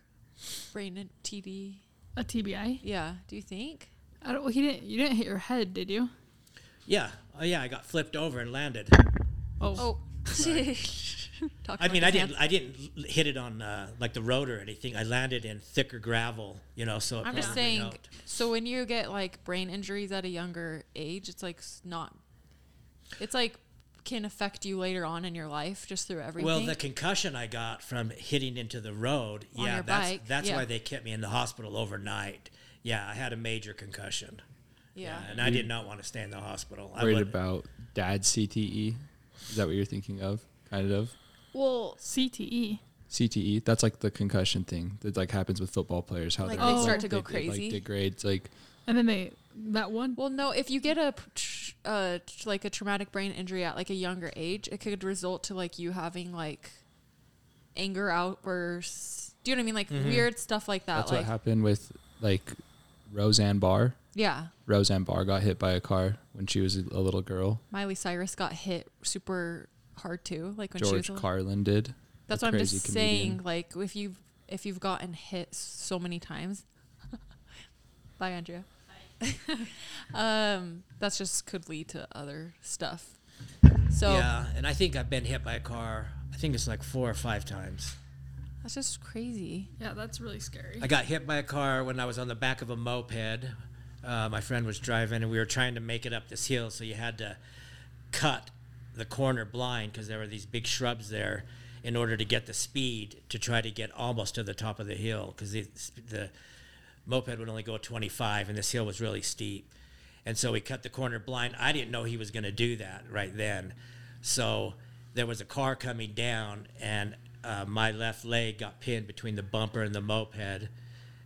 Speaker 6: brain and TD.
Speaker 4: A TBI.
Speaker 6: Yeah. Do you think?
Speaker 4: I don't. Well, he didn't. You didn't hit your head, did you?
Speaker 3: Yeah. Oh yeah, I got flipped over and landed.
Speaker 4: Oh.
Speaker 6: Oh. [LAUGHS]
Speaker 3: I mean, I didn't I didn't hit it on uh, like the road or anything. I landed in thicker gravel, you know, so it
Speaker 6: I'm just saying.
Speaker 3: helped.
Speaker 6: So when you get like brain injuries at a younger age, it's like not. It's like can affect you later on in your life just through everything.
Speaker 3: Well, the concussion I got from hitting into the road,
Speaker 6: On
Speaker 3: yeah,
Speaker 6: your
Speaker 3: that's
Speaker 6: bike,
Speaker 3: that's
Speaker 6: yeah.
Speaker 3: why they kept me in the hospital overnight. Yeah, I had a major concussion.
Speaker 6: yeah.
Speaker 3: and I did not want to stay in the hospital. I
Speaker 5: Worried
Speaker 3: would-
Speaker 5: about dad's CTE. Is that what you're thinking of? Kind of.
Speaker 6: Well,
Speaker 4: CTE.
Speaker 5: CTE. E, That's like the concussion thing that like happens with football players. How
Speaker 6: Like
Speaker 5: they're
Speaker 4: start
Speaker 6: to go
Speaker 5: they- they,
Speaker 6: crazy?
Speaker 5: Like degrades. Like
Speaker 4: And then they that one.
Speaker 6: well, no. If you get a uh, like a traumatic brain injury at like a younger age, it could result to like you having like anger outbursts. Do you know what I mean? Like weird stuff like that.
Speaker 5: that's
Speaker 6: like
Speaker 5: what happened with like Roseanne Barr.
Speaker 6: yeah,
Speaker 5: Roseanne Barr got hit by a car when she was a, a little girl.
Speaker 6: Miley Cyrus got hit super hard too. Like when she
Speaker 5: George
Speaker 6: was. a-
Speaker 5: Carlin did.
Speaker 6: That's what I'm just
Speaker 5: crazy
Speaker 6: saying. Like if you've if you've gotten hit so many times. [LAUGHS] Bye, Andrea. [LAUGHS] um, that's just could lead to other stuff. So
Speaker 3: yeah, and I think I've been hit by a car. I think it's like four or five times.
Speaker 6: that's just crazy.
Speaker 4: Yeah, that's really scary.
Speaker 3: I got hit by a car when I was on the back of a moped. Uh, my friend was driving, and we were trying to make it up this hill, so you had to cut the corner blind because there were these big shrubs there in order to get the speed to try to get almost to the top of the hill because the, the moped would only go 25 and this hill was really steep and so we cut the corner blind i didn't know he was going to do that right then so there was a car coming down and uh, my left leg got pinned between the bumper and the moped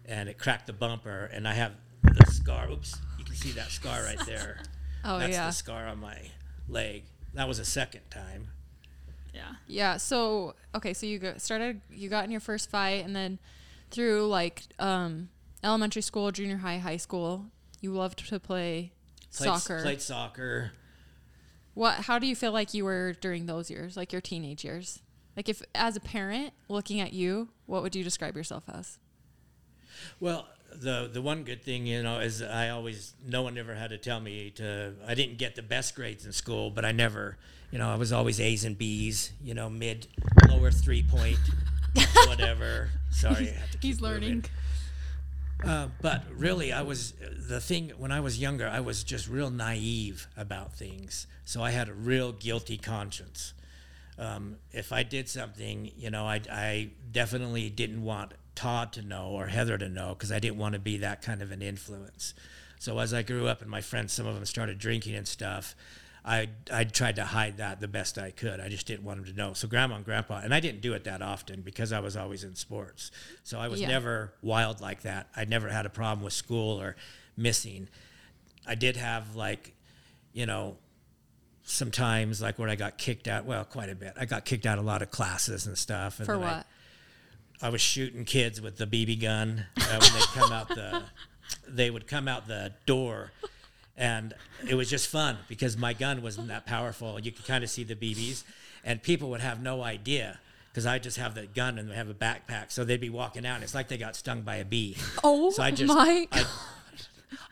Speaker 3: and it cracked the bumper and i have the scar oops you can see that scar right [LAUGHS] there
Speaker 6: Oh
Speaker 3: that's
Speaker 6: yeah,
Speaker 3: the scar on my leg that was a second time
Speaker 4: yeah.
Speaker 6: yeah. So okay, so you got started. You got in your first fight, and then through like um, elementary school, junior high, high school, you loved to play
Speaker 3: played,
Speaker 6: soccer.
Speaker 3: played soccer
Speaker 6: What? How do you feel like you were during those years, like your teenage years? Like, if as a parent looking at you, what would you describe yourself as?
Speaker 3: Well, the the one good thing, you know, is I always no one ever had to tell me to. I didn't get the best grades in school, but I never, you know, I was always A's and B's. You know, mid, lower three point, [LAUGHS] whatever. Sorry, I have to keep
Speaker 4: He's learning.
Speaker 3: moving. Uh, but really, I was the thing when I was younger. I was just real naive about things, so I had a real guilty conscience. Um, if I did something, you know, I, I definitely didn't want Todd to know or Heather to know because I didn't want to be that kind of an influence. So as I grew up and my friends, some of them started drinking and stuff, I I tried to hide that the best I could. I just didn't want them to know. So grandma and grandpa, and I didn't do it that often because I was always in sports. So I was
Speaker 6: Yeah.
Speaker 3: never wild like that. I never had a problem with school or missing. I did have like, you know, sometimes like where I got kicked out. Well, quite a bit. I got kicked out a lot of classes and stuff. And
Speaker 6: For
Speaker 3: then I-
Speaker 6: what?
Speaker 3: I was shooting kids with the BB gun uh, when they come out the they would come out the door and it was just fun because my gun wasn't that powerful. You could kind of see the BBs and people would have no idea because I just have the gun and they have a backpack. So they'd be walking out and it's like they got stung by a bee.
Speaker 6: Oh
Speaker 3: So I just
Speaker 6: my!
Speaker 3: I,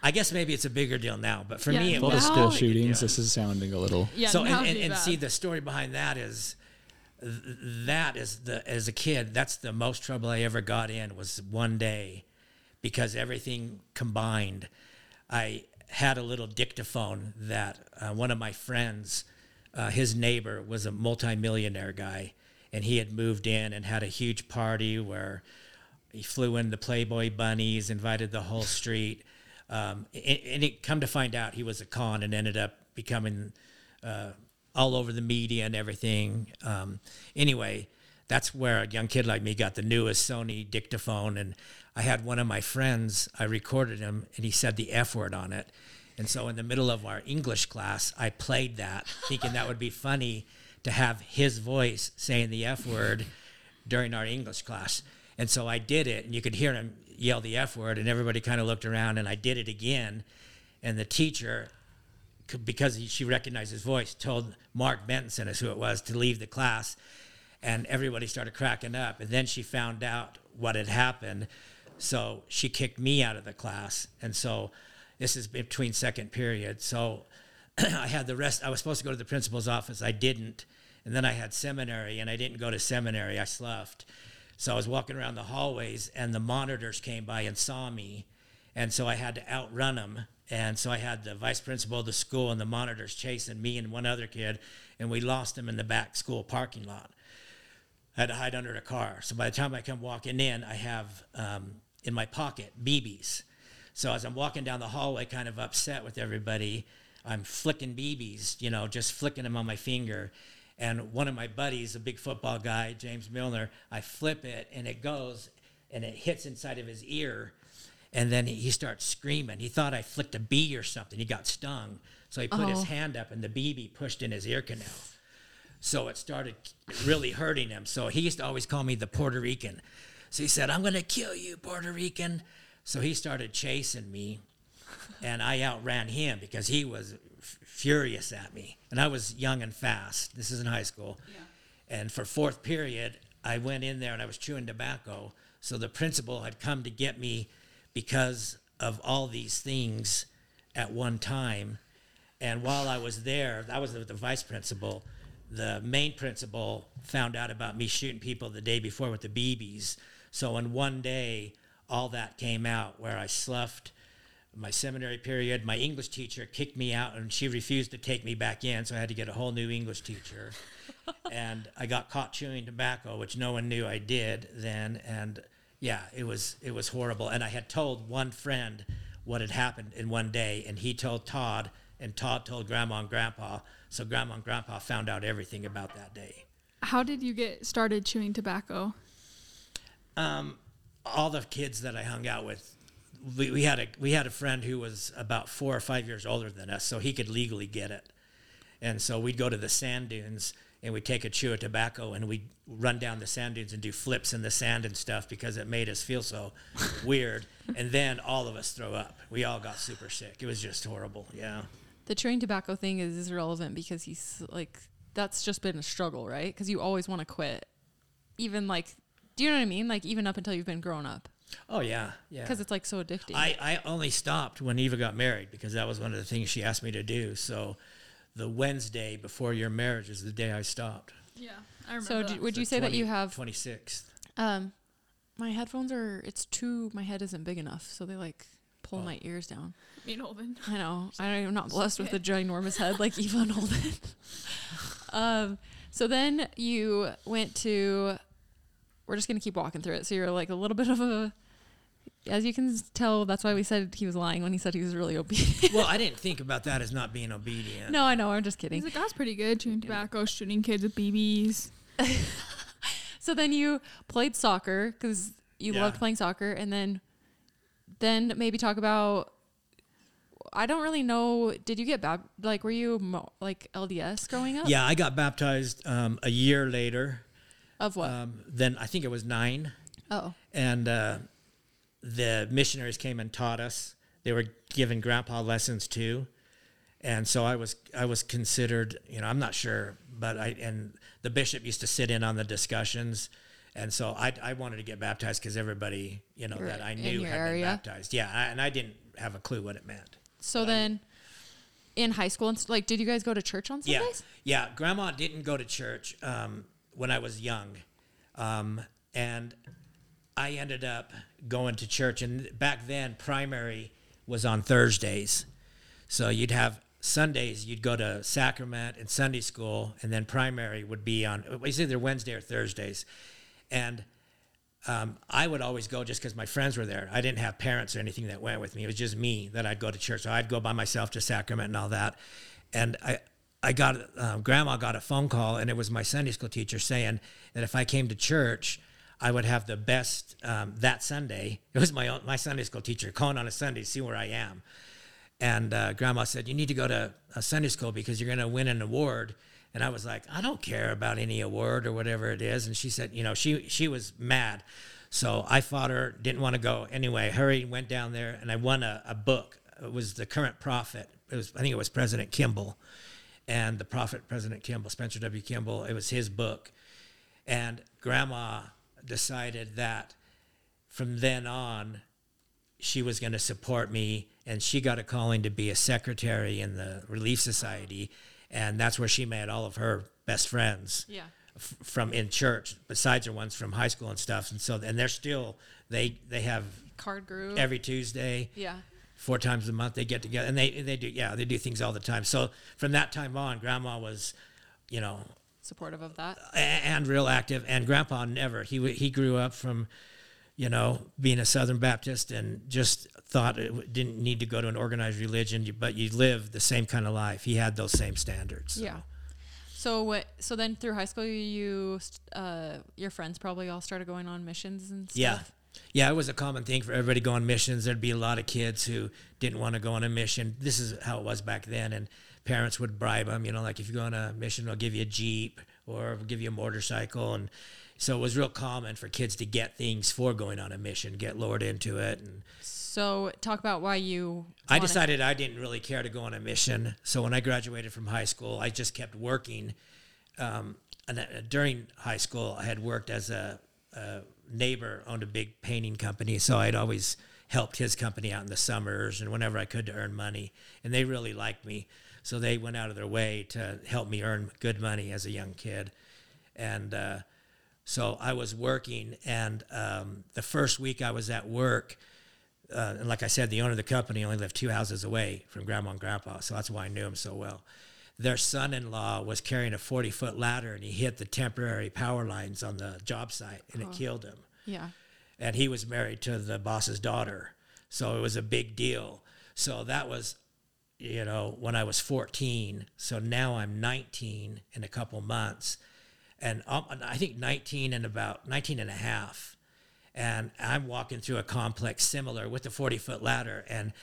Speaker 3: I guess maybe it's a bigger deal now, but for
Speaker 4: Yeah,
Speaker 3: me it was
Speaker 5: of school
Speaker 3: a
Speaker 5: shootings. This is sounding a little.
Speaker 4: Yeah.
Speaker 3: so and, and, and see the story behind that is th- that is the as a kid that's the most trouble i ever got in was one day because everything combined i had a little dictaphone that uh, one of my friends uh, his neighbor was a multimillionaire guy and he had moved in and had a huge party where he flew in the playboy bunnies invited the whole street um, and, and it come to find out he was a con and ended up becoming uh, all over the media and everything. Um, anyway, that's where a young kid like me got the newest Sony dictaphone. And I had one of my friends, I recorded him, and he said the F word on it. And so in the middle of our English class, I played that, thinking that would be funny to have his voice saying the F word during our English class. And so I did it, and you could hear him yell the F word, and everybody kind of looked around, and I did it again. And the teacher because he, she recognized his voice, told Mark Benson is who it was to leave the class, and everybody started cracking up. And then she found out what had happened, so she kicked me out of the class. And so this is between second period. So [CLEARS THROAT] I had the rest. I was supposed to go to the principal's office. I didn't, and then I had seminary, and I didn't go to seminary. I sloughed. So I was walking around the hallways, and the monitors came by and saw me, and so I had to outrun them and so I had the vice principal of the school and the monitors chasing me and one other kid, and we lost them in the back school parking lot. I had to hide under a car. So by the time I come walking in, I have um, in my pocket BBs. So as I'm walking down the hallway, kind of upset with everybody, I'm flicking BBs, you know, just flicking them on my finger. And one of my buddies, a big football guy, James Milner, I flip it and it goes and it hits inside of his ear and then he starts screaming. He thought I flicked a bee or something. He got stung. So he put oh. his hand up and the BB pushed in his ear canal. So it started really hurting him. So he used to always call me the Puerto Rican. So he said, I'm going to kill you, Puerto Rican. So he started chasing me and I outran him because he was f- furious at me. And I was young and fast. This is in high school. Yeah. And for fourth period, I went in there and I was chewing tobacco. So the principal had come to get me because of all these things at one time. And while I was there, I was the vice principal. The main principal found out about me shooting people the day before with the BBs. So in one day, all that came out where I sloughed my seminary period. My English teacher kicked me out and she refused to take me back in. So I had to get a whole new English teacher. [LAUGHS] and I got caught chewing tobacco, which no one knew I did then. And yeah, it was it was horrible. And I had told one friend what had happened in one day, and he told Todd, and Todd told Grandma and Grandpa. So Grandma and Grandpa found out everything about that day.
Speaker 7: How did you get started chewing tobacco?
Speaker 3: Um, all the kids that I hung out with, we, we had a we had a friend who was about four or five years older than us, so he could legally get it. And so we'd go to the sand dunes and we'd take a chew of tobacco and we'd run down the sand dunes and do flips in the sand and stuff because it made us feel so [LAUGHS] weird. And then all of us throw up. We all got super sick. It was just horrible. Yeah.
Speaker 6: The chewing tobacco thing is, is relevant because he's like, that's just been a struggle, right? Because you always want to quit. Even like, do you know what I mean? Like, even up until you've been grown up.
Speaker 3: Oh yeah, yeah.
Speaker 6: Because it's like so addicting.
Speaker 3: I, I only stopped when Eva got married because that was one of the things she asked me to do. So the Wednesday before your marriage is the day I stopped.
Speaker 7: Yeah, I remember.
Speaker 6: So do, would you say 20, that you have
Speaker 3: twenty sixth?
Speaker 6: Um, my headphones are. It's too. My head isn't big enough, so they like pull oh. my ears down.
Speaker 7: Me and Holden.
Speaker 6: I know. [LAUGHS] I'm not blessed with a ginormous head like Eva [LAUGHS] and Holden. um. So then you went to. We're just gonna keep walking through it. So you're like a little bit of a as you can tell, that's why we said he was lying when he said he was really [LAUGHS] obedient.
Speaker 3: well, I didn't think about that as not being obedient.
Speaker 6: No, I know. I'm just kidding.
Speaker 7: He's like, that's pretty good. Chewing tobacco, shooting kids with BBs. [LAUGHS]
Speaker 6: so then you played soccer because you yeah. loved playing soccer, and then then maybe talk about. I don't really know. Did you get baptized? like were you mo- like LDS growing up?
Speaker 3: Yeah, I got baptized um, a year later.
Speaker 6: Of what?
Speaker 3: Um, then I think it was nine.
Speaker 6: Oh.
Speaker 3: And uh, the missionaries came and taught us. They were giving grandpa lessons too. And so I was I was considered, you know, I'm not sure, but I and the bishop used to sit in on the discussions. And so I, I wanted to get baptized because everybody, you know, You're that I knew had area. been baptized. Yeah, I, and I didn't have a clue what it meant.
Speaker 6: So then, in high school, and like, did you guys go to church on Sundays?
Speaker 3: Yeah, yeah. Grandma didn't go to church. Um, when I was young, um, and I ended up going to church. And back then, primary was on Thursdays, so you'd have Sundays. You'd go to sacrament and Sunday school, and then primary would be on. It was either Wednesday or Thursdays, and um, I would always go just because my friends were there. I didn't have parents or anything that went with me. It was just me that I'd go to church. So I'd go by myself to sacrament and all that. And I, I got, um, grandma got a phone call, and it was my Sunday school teacher saying that if I came to church, I would have the best um, that Sunday. It was my own, my Sunday school teacher calling on a Sunday to see where I am. And uh, grandma said, You need to go to a Sunday school because you're going to win an award. And I was like, I don't care about any award or whatever it is. And she said, you know, she she was mad. So I fought her, didn't want to go anyway. Hurried, went down there, and I won a, a book. It was the current prophet. It was I think it was President Kimball, and the prophet President Kimball, Spencer W. Kimball. It was his book, and Grandma decided that from then on, she was going to support me, and she got a calling to be a secretary in the Relief Society and that's where she met all of her best friends
Speaker 6: Yeah.
Speaker 3: f- from in church besides her ones from high school and stuff and so and they're still they they have
Speaker 6: Card group.
Speaker 3: every tuesday
Speaker 6: yeah.
Speaker 3: Four times a month they get together and they they do yeah they do things all the time so from that time on grandma was you know
Speaker 6: Supportive of that.
Speaker 3: and real active and grandpa never he he grew up from you know being a southern baptist and just thought it didn't need to go to an organized religion but you live the same kind of life he had those same standards so.
Speaker 6: Yeah. So what? So then through high school, you uh, your friends probably all started going on missions and stuff.
Speaker 3: Yeah. Yeah, it was a common thing for everybody to go on missions. There'd be a lot of kids who didn't want to go on a mission. This is how it was back then. And parents would bribe them, you know, like if you go on a mission, they'll give you a Jeep or give you a motorcycle. And so it was real common for kids to get things for going on a mission, get lured into it. And
Speaker 6: So talk about why you.
Speaker 3: I decided I didn't really care to go on a mission. So when I graduated from high school, I just kept working. Um, and uh, during high school, I had worked as a, a neighbor owned a big painting company, so I'd always helped his company out in the summers and whenever I could to earn money. And they really liked me, so they went out of their way to help me earn good money as a young kid. And uh, so I was working, and um, the first week I was at work, uh, and like I said, the owner of the company only lived two houses away from grandma and grandpa, so that's why I knew him so well. Their son in law was carrying a 40 foot ladder and he hit the temporary power lines on the job site and it killed him.
Speaker 6: Yeah.
Speaker 3: And he was married to the boss's daughter. So it was a big deal. So that was, you know, when I was 14. So now I'm 19 in a couple months. And um, I think 19 and about 19 and a half and I'm walking through a complex similar with the 40 foot ladder. And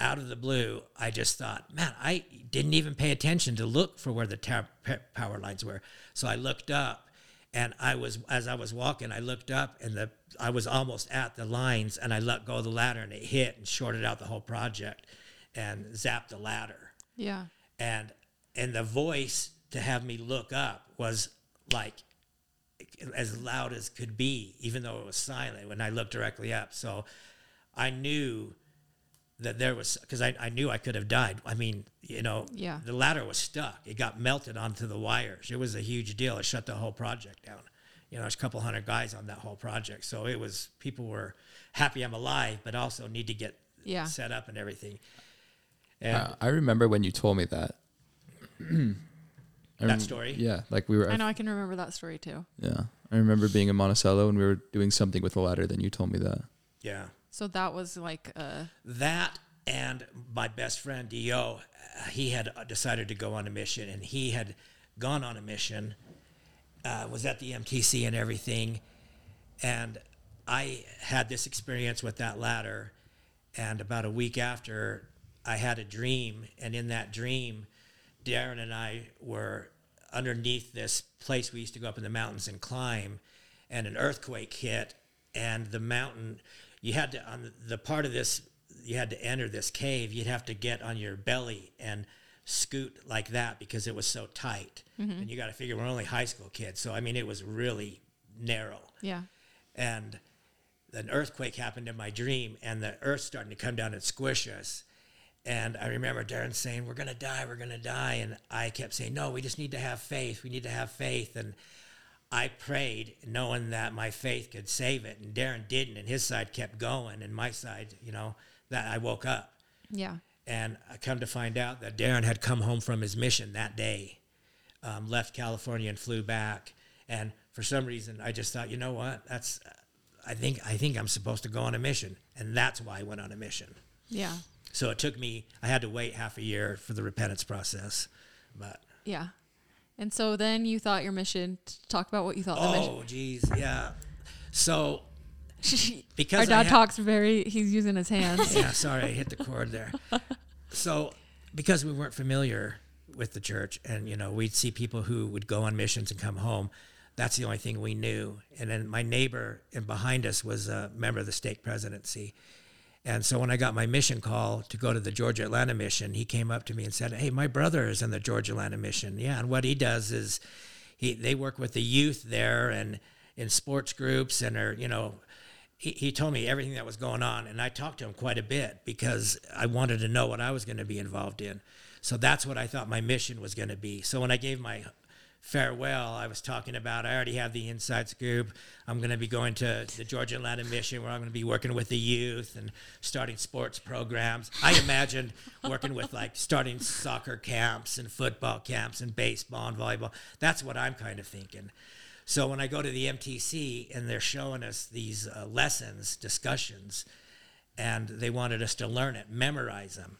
Speaker 3: out of the blue, I just thought, man, I didn't even pay attention to look for where the ta- pa- power lines were. So I looked up, and I was as I was walking, I looked up, and the I was almost at the lines, and I let go of the ladder, and it hit and shorted out the whole project, and zapped the ladder
Speaker 6: Yeah.
Speaker 3: and and the voice to have me look up was like as loud as could be even though it was silent when i looked directly up so i knew that there was because I, I knew i could have died i mean you know
Speaker 6: Yeah.
Speaker 3: the ladder was stuck it got melted onto the wires it was a huge deal it shut the whole project down you know there's a couple hundred guys on that whole project so it was people were happy i'm alive but also need to get
Speaker 6: Yeah.
Speaker 3: set up and everything and
Speaker 5: Uh, I remember when you told me that. I
Speaker 3: That story?
Speaker 5: Yeah, like we were.
Speaker 6: I know I can remember that story too.
Speaker 5: Yeah, I remember being in Monticello and we were doing something with the ladder. Then you told me that.
Speaker 3: yeah
Speaker 6: So that was like uh
Speaker 3: that and my best friend Dio, he had decided to go on a mission, and he had gone on a mission, uh, was at the MTC and everything, and I had this experience with that ladder, and about a week after, I had a dream, and in that dream, Darren and I were underneath this place we used to go up in the mountains and climb, and an earthquake hit, and the mountain, you had to on the part of this, you had to enter this cave. You'd have to get on your belly and scoot like that because it was so tight, mm-hmm. and you got to figure we're only high school kids, so I mean it was really narrow.
Speaker 6: Yeah.
Speaker 3: and an earthquake happened in my dream and the earth starting to come down and squish us. And i remember darren saying we're going to die we're going to die. And i kept saying no we just need to have faith we need to have faith. And I prayed knowing that my faith could save it, and Darren didn't, and his side kept going, and my side, you know, that I woke up.
Speaker 6: Yeah.
Speaker 3: And I come to find out that Darren had come home from his mission that day, um, left California and flew back. And for some reason, I just thought, you know what? That's, I think, I think I'm supposed to go on a mission, and that's why I went on a mission.
Speaker 6: Yeah.
Speaker 3: So it took me. I had to wait half a year for the repentance process, but
Speaker 6: Yeah. And so then you thought your mission. Talk about what you thought the
Speaker 3: oh, geez, yeah. So [LAUGHS] because
Speaker 6: Our dad
Speaker 3: had-
Speaker 6: talks very. He's using his hands. [LAUGHS]
Speaker 3: yeah, sorry, I hit the cord there. So, because we weren't familiar with the church, and you know, we'd see people who would go on missions and come home. That's the only thing we knew. And then my neighbor and behind us was a member of the stake presidency. And so when I got my mission call to go to the Georgia Atlanta mission, he came up to me and said, "Hey, my brother is in the Georgia Atlanta mission. Yeah, and what he does is he they work with the youth there and in sports groups and are you know." He, he told me everything that was going on, and I talked to him quite a bit because I wanted to know what I was going to be involved in. So that's what I thought my mission was going to be. So when I gave my farewell, I was talking about I already have the inside scoop. I'm going to be going to the Georgia Atlanta mission where I'm going to be working with the youth and starting sports programs. I imagined [LAUGHS] working with like starting soccer camps and football camps and baseball and volleyball. That's what I'm kind of thinking. So when I go to the MTC and they're showing us these uh, lessons, discussions, and they wanted us to learn it, memorize them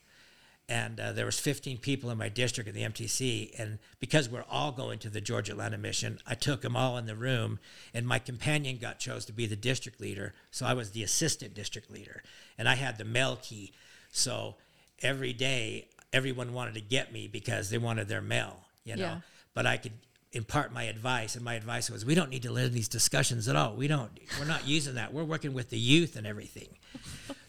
Speaker 3: and uh, there was 15 people in my district at the MTC, and because we're all going to the Georgia Atlanta mission, I took them all in the room, and my companion got chose to be the district leader, so I was the assistant district leader, and I had the mail key, so every day everyone wanted to get me because they wanted their mail, you know,
Speaker 6: Yeah.
Speaker 3: but I could impart my advice, and my advice was, we don't need to learn these discussions at all. We don't. We're not using that. We're working with the youth and everything.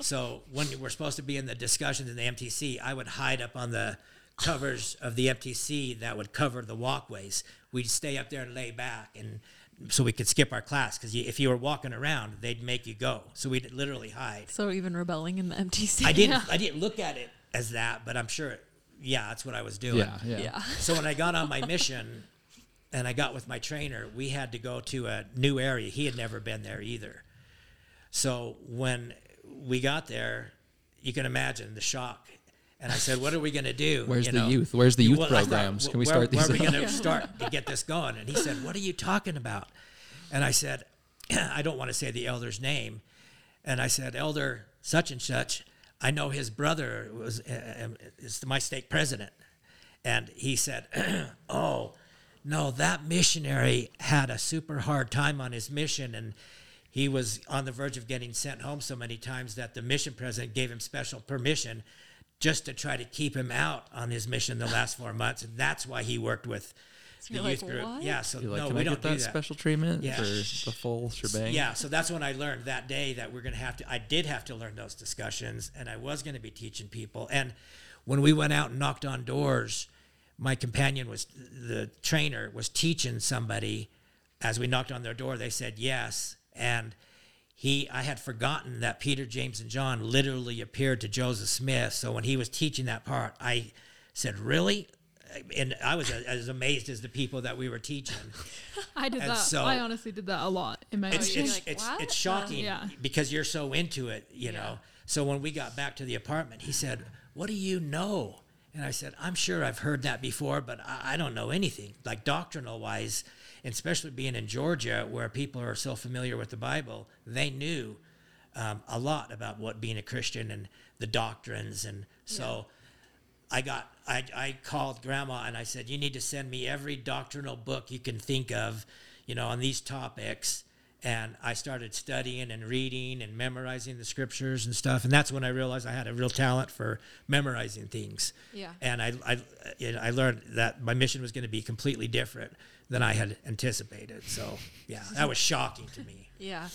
Speaker 3: So when we're supposed to be in the discussions in the MTC, I would hide up on the covers of the MTC that would cover the walkways. We'd stay up there and lay back, and so we could skip our class because if you were walking around, they'd make you go. So we'd literally hide.
Speaker 6: So even rebelling in the MTC.
Speaker 3: I didn't. I didn't look at it as that, but I'm sure. It, Yeah, that's what I was doing.
Speaker 5: Yeah, yeah.
Speaker 6: Yeah.
Speaker 3: So when I got on my mission and I got with my trainer, we had to go to a new area. He had never been there either. So when we got there, you can imagine the shock. And I said, "What are we going to do? [LAUGHS]
Speaker 5: Where's
Speaker 3: You
Speaker 5: the
Speaker 3: know?
Speaker 5: youth? Where's the youth
Speaker 3: Well, thought,
Speaker 5: programs? Can we
Speaker 3: where-
Speaker 5: start these?
Speaker 3: Where are we going to start [LAUGHS] to get this going?" And he said, "What are you talking about?" And I said, [CLEARS THROAT] "I don't want to say the elder's name." And I said, "Elder such and such, I know his brother was uh, uh, is my stake president." And he said, [CLEARS THROAT] "Oh, no, that missionary had a super hard time on his mission and he was on the verge of getting sent home so many times that the mission president gave him special permission just to try to keep him out on his mission the last four months. And that's why he worked with the youth
Speaker 6: like,
Speaker 3: group.
Speaker 6: "What?"
Speaker 3: Yeah, so
Speaker 5: You're like,
Speaker 3: no,
Speaker 5: can
Speaker 3: we
Speaker 5: I
Speaker 3: don't
Speaker 5: get
Speaker 3: do
Speaker 5: that,
Speaker 3: that.
Speaker 5: special treatment
Speaker 3: Yeah.
Speaker 5: for the full shebang?
Speaker 3: Yeah, so that's when I learned that day that we're going to have to, I did have to learn those discussions and I was going to be teaching people. And when we went out and knocked on doors, my companion was, the trainer was teaching somebody as we knocked on their door, they said yes. And he, I had forgotten that Peter, James, and John literally appeared to Joseph Smith. So when he was teaching that part, I said, really? And I was as amazed as the people that we were teaching. [LAUGHS]
Speaker 4: I did
Speaker 3: And
Speaker 4: that.
Speaker 3: so-
Speaker 4: I honestly did that a lot in my
Speaker 3: it's it's,
Speaker 6: like,
Speaker 3: it's,
Speaker 6: "What?"
Speaker 3: it's shocking
Speaker 4: Yeah.
Speaker 3: because you're so into it, you know. So when we got back to the apartment, he said, "What do you know?" And I said, "I'm sure I've heard that before, but I, I don't know anything like doctrinal wise, and especially being in Georgia where people are so familiar with the Bible. They knew um, a lot about what being a Christian and the doctrines, and so." I got I, I called grandma and I said, You need to send me every doctrinal book you can think of, you know, on these topics. And I started studying and reading and memorizing the scriptures and stuff. And that's when I realized I had a real talent for memorizing things.
Speaker 6: Yeah.
Speaker 3: And I, I, I learned that my mission was going to be completely different than I had anticipated. So, yeah, that was shocking to me.
Speaker 6: Yeah.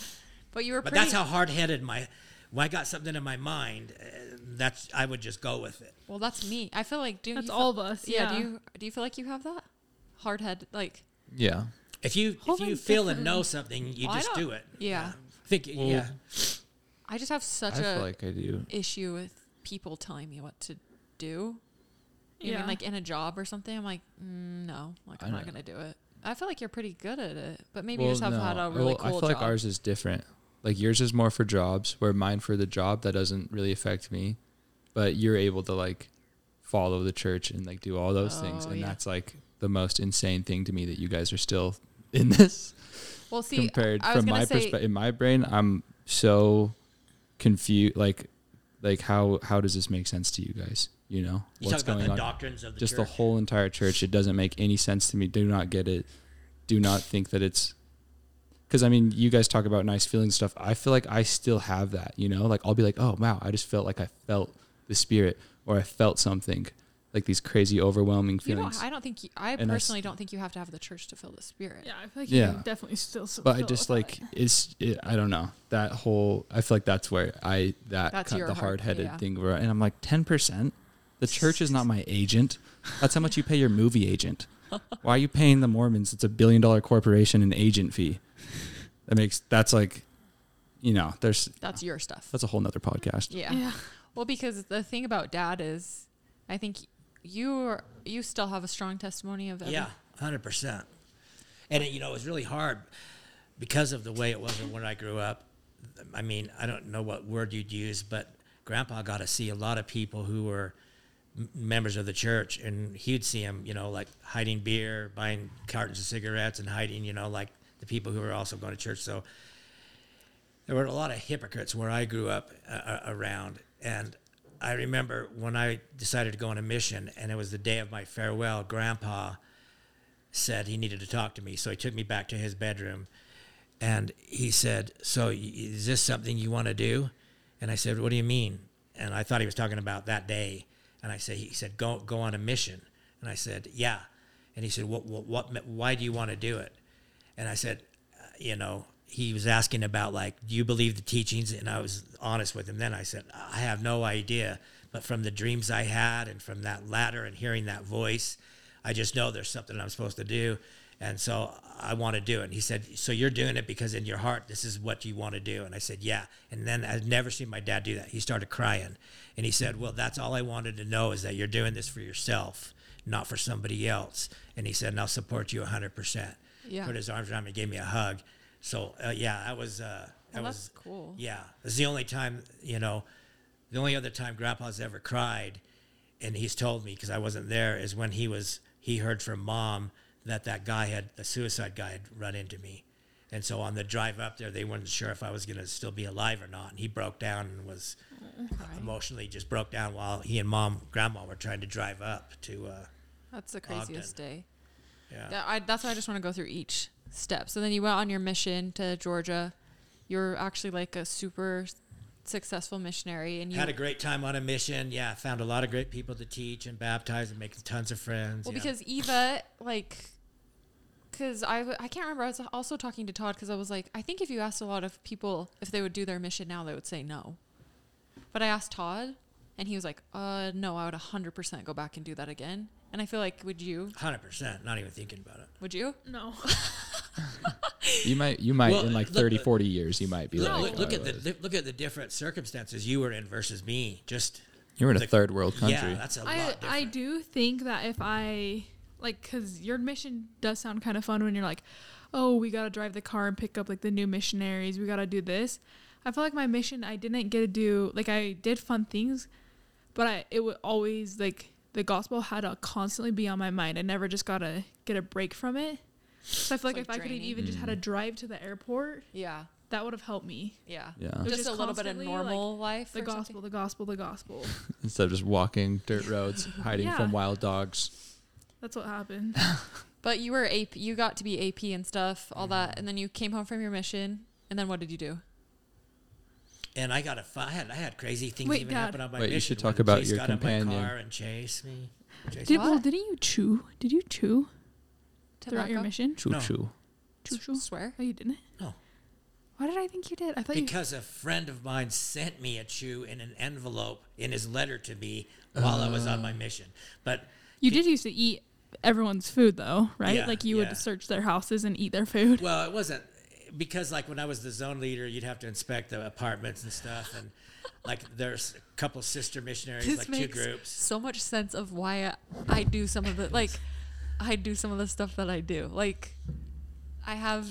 Speaker 6: But you were
Speaker 3: But
Speaker 6: pretty.
Speaker 3: that's how hard headed my, when I got something in my mind, uh, that's, I would just go with it.
Speaker 6: well, that's me. I feel like do
Speaker 4: That's
Speaker 6: you
Speaker 4: all
Speaker 6: feel-
Speaker 4: of us,
Speaker 6: Yeah.
Speaker 4: yeah.
Speaker 6: Do you do you feel like you have that hard head? Like
Speaker 5: Yeah.
Speaker 3: If you if
Speaker 6: Holding
Speaker 3: you feel and know something, you
Speaker 6: Well, I
Speaker 3: just
Speaker 6: don't-
Speaker 3: do it.
Speaker 6: yeah.
Speaker 3: I think yeah.
Speaker 6: I just have such
Speaker 5: I
Speaker 6: a
Speaker 5: feel like I do.
Speaker 6: issue with people telling me what to do. You
Speaker 4: Yeah.
Speaker 6: mean like in a job or something? I'm like, mm, no, like I'm not gonna do it. I feel like you're pretty good at it, but maybe you just have
Speaker 5: no.
Speaker 6: had a really
Speaker 5: Well,
Speaker 6: cool
Speaker 5: I feel
Speaker 6: job.
Speaker 5: like ours is different. Like yours is more for jobs, where mine for the job that doesn't really affect me, but you're able to like follow the church and like do all those things,
Speaker 6: Oh,
Speaker 5: and
Speaker 6: yeah.
Speaker 5: that's like the most insane thing to me that you guys are still [LAUGHS] in this
Speaker 6: well, see,
Speaker 5: compared
Speaker 6: I was
Speaker 5: from
Speaker 6: gonna
Speaker 5: my perspective. In my brain, I'm so confused. Like, like how how does this make sense to you guys? You know
Speaker 3: You
Speaker 5: what's
Speaker 3: talk about
Speaker 5: going
Speaker 3: the
Speaker 5: on?
Speaker 3: doctrines of the
Speaker 5: Just
Speaker 3: church.
Speaker 5: the whole entire church. It doesn't make any sense to me. Do not get it. Do not think that it's because I mean, you guys talk about nice feelings stuff. I feel like I still have that. You know, like I'll be like, oh wow, I just felt like I felt the spirit, or I felt something, like these crazy, overwhelming
Speaker 6: you
Speaker 5: feelings.
Speaker 6: don't, I don't think you, I
Speaker 5: And I s-
Speaker 6: personally don't think you have to have the church to feel the spirit.
Speaker 4: Yeah, I feel like
Speaker 5: Yeah.
Speaker 4: you can definitely still. s-
Speaker 5: but I just like
Speaker 4: without
Speaker 5: it's it, I don't know that whole I feel like that's where I that
Speaker 6: That's
Speaker 5: kind
Speaker 6: your
Speaker 5: the hard headed
Speaker 6: yeah.
Speaker 5: thing where and I'm like ten percent. The church is not my agent. That's how much you pay your movie agent. Why are you paying the Mormons? It's a billion dollar corporation an agent fee. That makes that's like, you know, there's
Speaker 6: That's your stuff.
Speaker 5: that's a whole nother podcast.
Speaker 6: yeah.
Speaker 4: Yeah.
Speaker 6: Well, because the thing about dad is, I think you are, you still have a strong testimony of every-
Speaker 3: Yeah, hundred percent. And it, you know, it was really hard because of the way it was when I grew up. I mean, I don't know what word you'd use, but Grandpa got to see a lot of people who were m- members of the church, and he'd see them, you know, like hiding beer, buying cartons of cigarettes, and hiding, you know, like the people who were also going to church. So there were a lot of hypocrites where I grew up uh, uh, around. And I remember when I decided to go on a mission, and it was the day of my farewell, Grandpa said he needed to talk to me. So he took me back to his bedroom and he said, So is this something you want to do? And I said, What do you mean? And I thought he was talking about that day. And I said, He said, Go, go on a mission. And I said, Yeah. And he said, What, what, what why do you want to do it? And I said, uh, You know, he was asking about, like, do you believe the teachings? And I was honest with him. Then I said, I have no idea. But from the dreams I had and from that ladder and hearing that voice, I just know there's something I'm supposed to do. And so I want to do it. And he said, So you're doing it because in your heart, this is what you want to do? And I said, Yeah. And then I'd never seen my dad do that. He started crying. And he said, Well, that's all I wanted to know is that you're doing this for yourself, not for somebody else. And he said, And I'll support you 100%.
Speaker 6: Yeah.
Speaker 3: Put his arms around me, gave me a hug. So, uh, yeah, that was, uh, that
Speaker 6: Well,
Speaker 3: was
Speaker 6: cool.
Speaker 3: yeah, it's the only time you know, the only other time Grandpa's ever cried, and he's told me because I wasn't there, is when he was he heard from Mom that that guy had the suicide guy had run into me, and so on the drive up there, they weren't sure if I was gonna still be alive or not, and he broke down and was emotionally just broke down while he and Mom, Grandma were trying to drive up to. Uh,
Speaker 6: That's the craziest day.
Speaker 3: yeah.
Speaker 6: That, I, that's why I just want to go through each step. So then you went on your mission to Georgia. You're actually like a super successful missionary, and you
Speaker 3: had a great time on a mission. Yeah, found a lot of great people to teach and baptize and make tons of friends.
Speaker 6: Well, because Eva, like, because I, w- I can't remember. I was also talking to Todd because I was like, I think if you asked a lot of people if they would do their mission now, they would say no. But I asked Todd, and he was like, uh, no, I would 100% go back and do that again. And I feel like, would you?
Speaker 3: hundred percent, not even thinking about it.
Speaker 6: Would you?
Speaker 4: No. [LAUGHS]
Speaker 5: You might you might
Speaker 3: Well,
Speaker 5: in like
Speaker 3: look-
Speaker 5: 30, 40 years you might be
Speaker 3: Look,
Speaker 5: like
Speaker 3: look, look
Speaker 5: "Oh,
Speaker 3: at the look at the different circumstances you were in versus me. Just
Speaker 5: you're in a
Speaker 3: the-
Speaker 5: third world country.
Speaker 3: yeah, that's a
Speaker 4: I
Speaker 3: lot different.
Speaker 4: I do think that if I like, cause your mission does sound kind of fun when you're like, oh, we gotta drive the car and pick up like the new missionaries. We gotta do this. I feel like my mission I didn't get to do like I did fun things, but I it would always like the gospel had to constantly be on my mind. I never just gotta get a break from it. So I feel like,
Speaker 6: like
Speaker 4: if I could have
Speaker 6: draining.
Speaker 4: even just had to mm-hmm. drive to the airport,
Speaker 6: Yeah.
Speaker 4: that would have helped me.
Speaker 6: Yeah.
Speaker 5: Yeah.
Speaker 4: was
Speaker 6: Just,
Speaker 4: just
Speaker 6: a little bit of
Speaker 4: constantly,
Speaker 6: normal life.
Speaker 4: The
Speaker 6: or something?
Speaker 4: gospel, the gospel, the gospel. [LAUGHS]
Speaker 5: Instead of just walking dirt roads, [LAUGHS] hiding
Speaker 4: Yeah.
Speaker 5: from wild dogs.
Speaker 4: That's what happened. [LAUGHS]
Speaker 6: But you were AP. You got to be AP and stuff, all that, mm-hmm. and then you came home from your mission. And then what did you do?
Speaker 3: and I got a I had I had crazy things
Speaker 4: Wait,
Speaker 3: even
Speaker 4: Dad.
Speaker 3: happen on my mission.
Speaker 5: Wait, you should talk
Speaker 3: when
Speaker 5: about
Speaker 3: Chase
Speaker 5: your
Speaker 3: got in my car and chased me. Chased
Speaker 4: Did,
Speaker 3: me.
Speaker 4: well, didn't you chew? Did you chew throughout your
Speaker 6: Tobacco?
Speaker 4: mission?
Speaker 5: Choo
Speaker 3: No.
Speaker 5: choo.
Speaker 4: Chew, chew.
Speaker 6: Swear.
Speaker 4: Oh, you didn't?
Speaker 3: No.
Speaker 4: Why did I think you did? I thought you.
Speaker 3: Because a friend of mine sent me a chew in an envelope in his letter to me while I was on uh. my mission. But
Speaker 4: You did used to eat everyone's food, though, right?
Speaker 3: Yeah,
Speaker 4: like you
Speaker 3: yeah.
Speaker 4: would search their houses and eat their food.
Speaker 3: well, it wasn't because like when I was the zone leader, you'd have to inspect the apartments and stuff, and like there's a couple sister missionaries,
Speaker 6: This
Speaker 3: like two groups.
Speaker 6: so much sense of why I, I do some of the like. I do some of the stuff that I do. Like, I have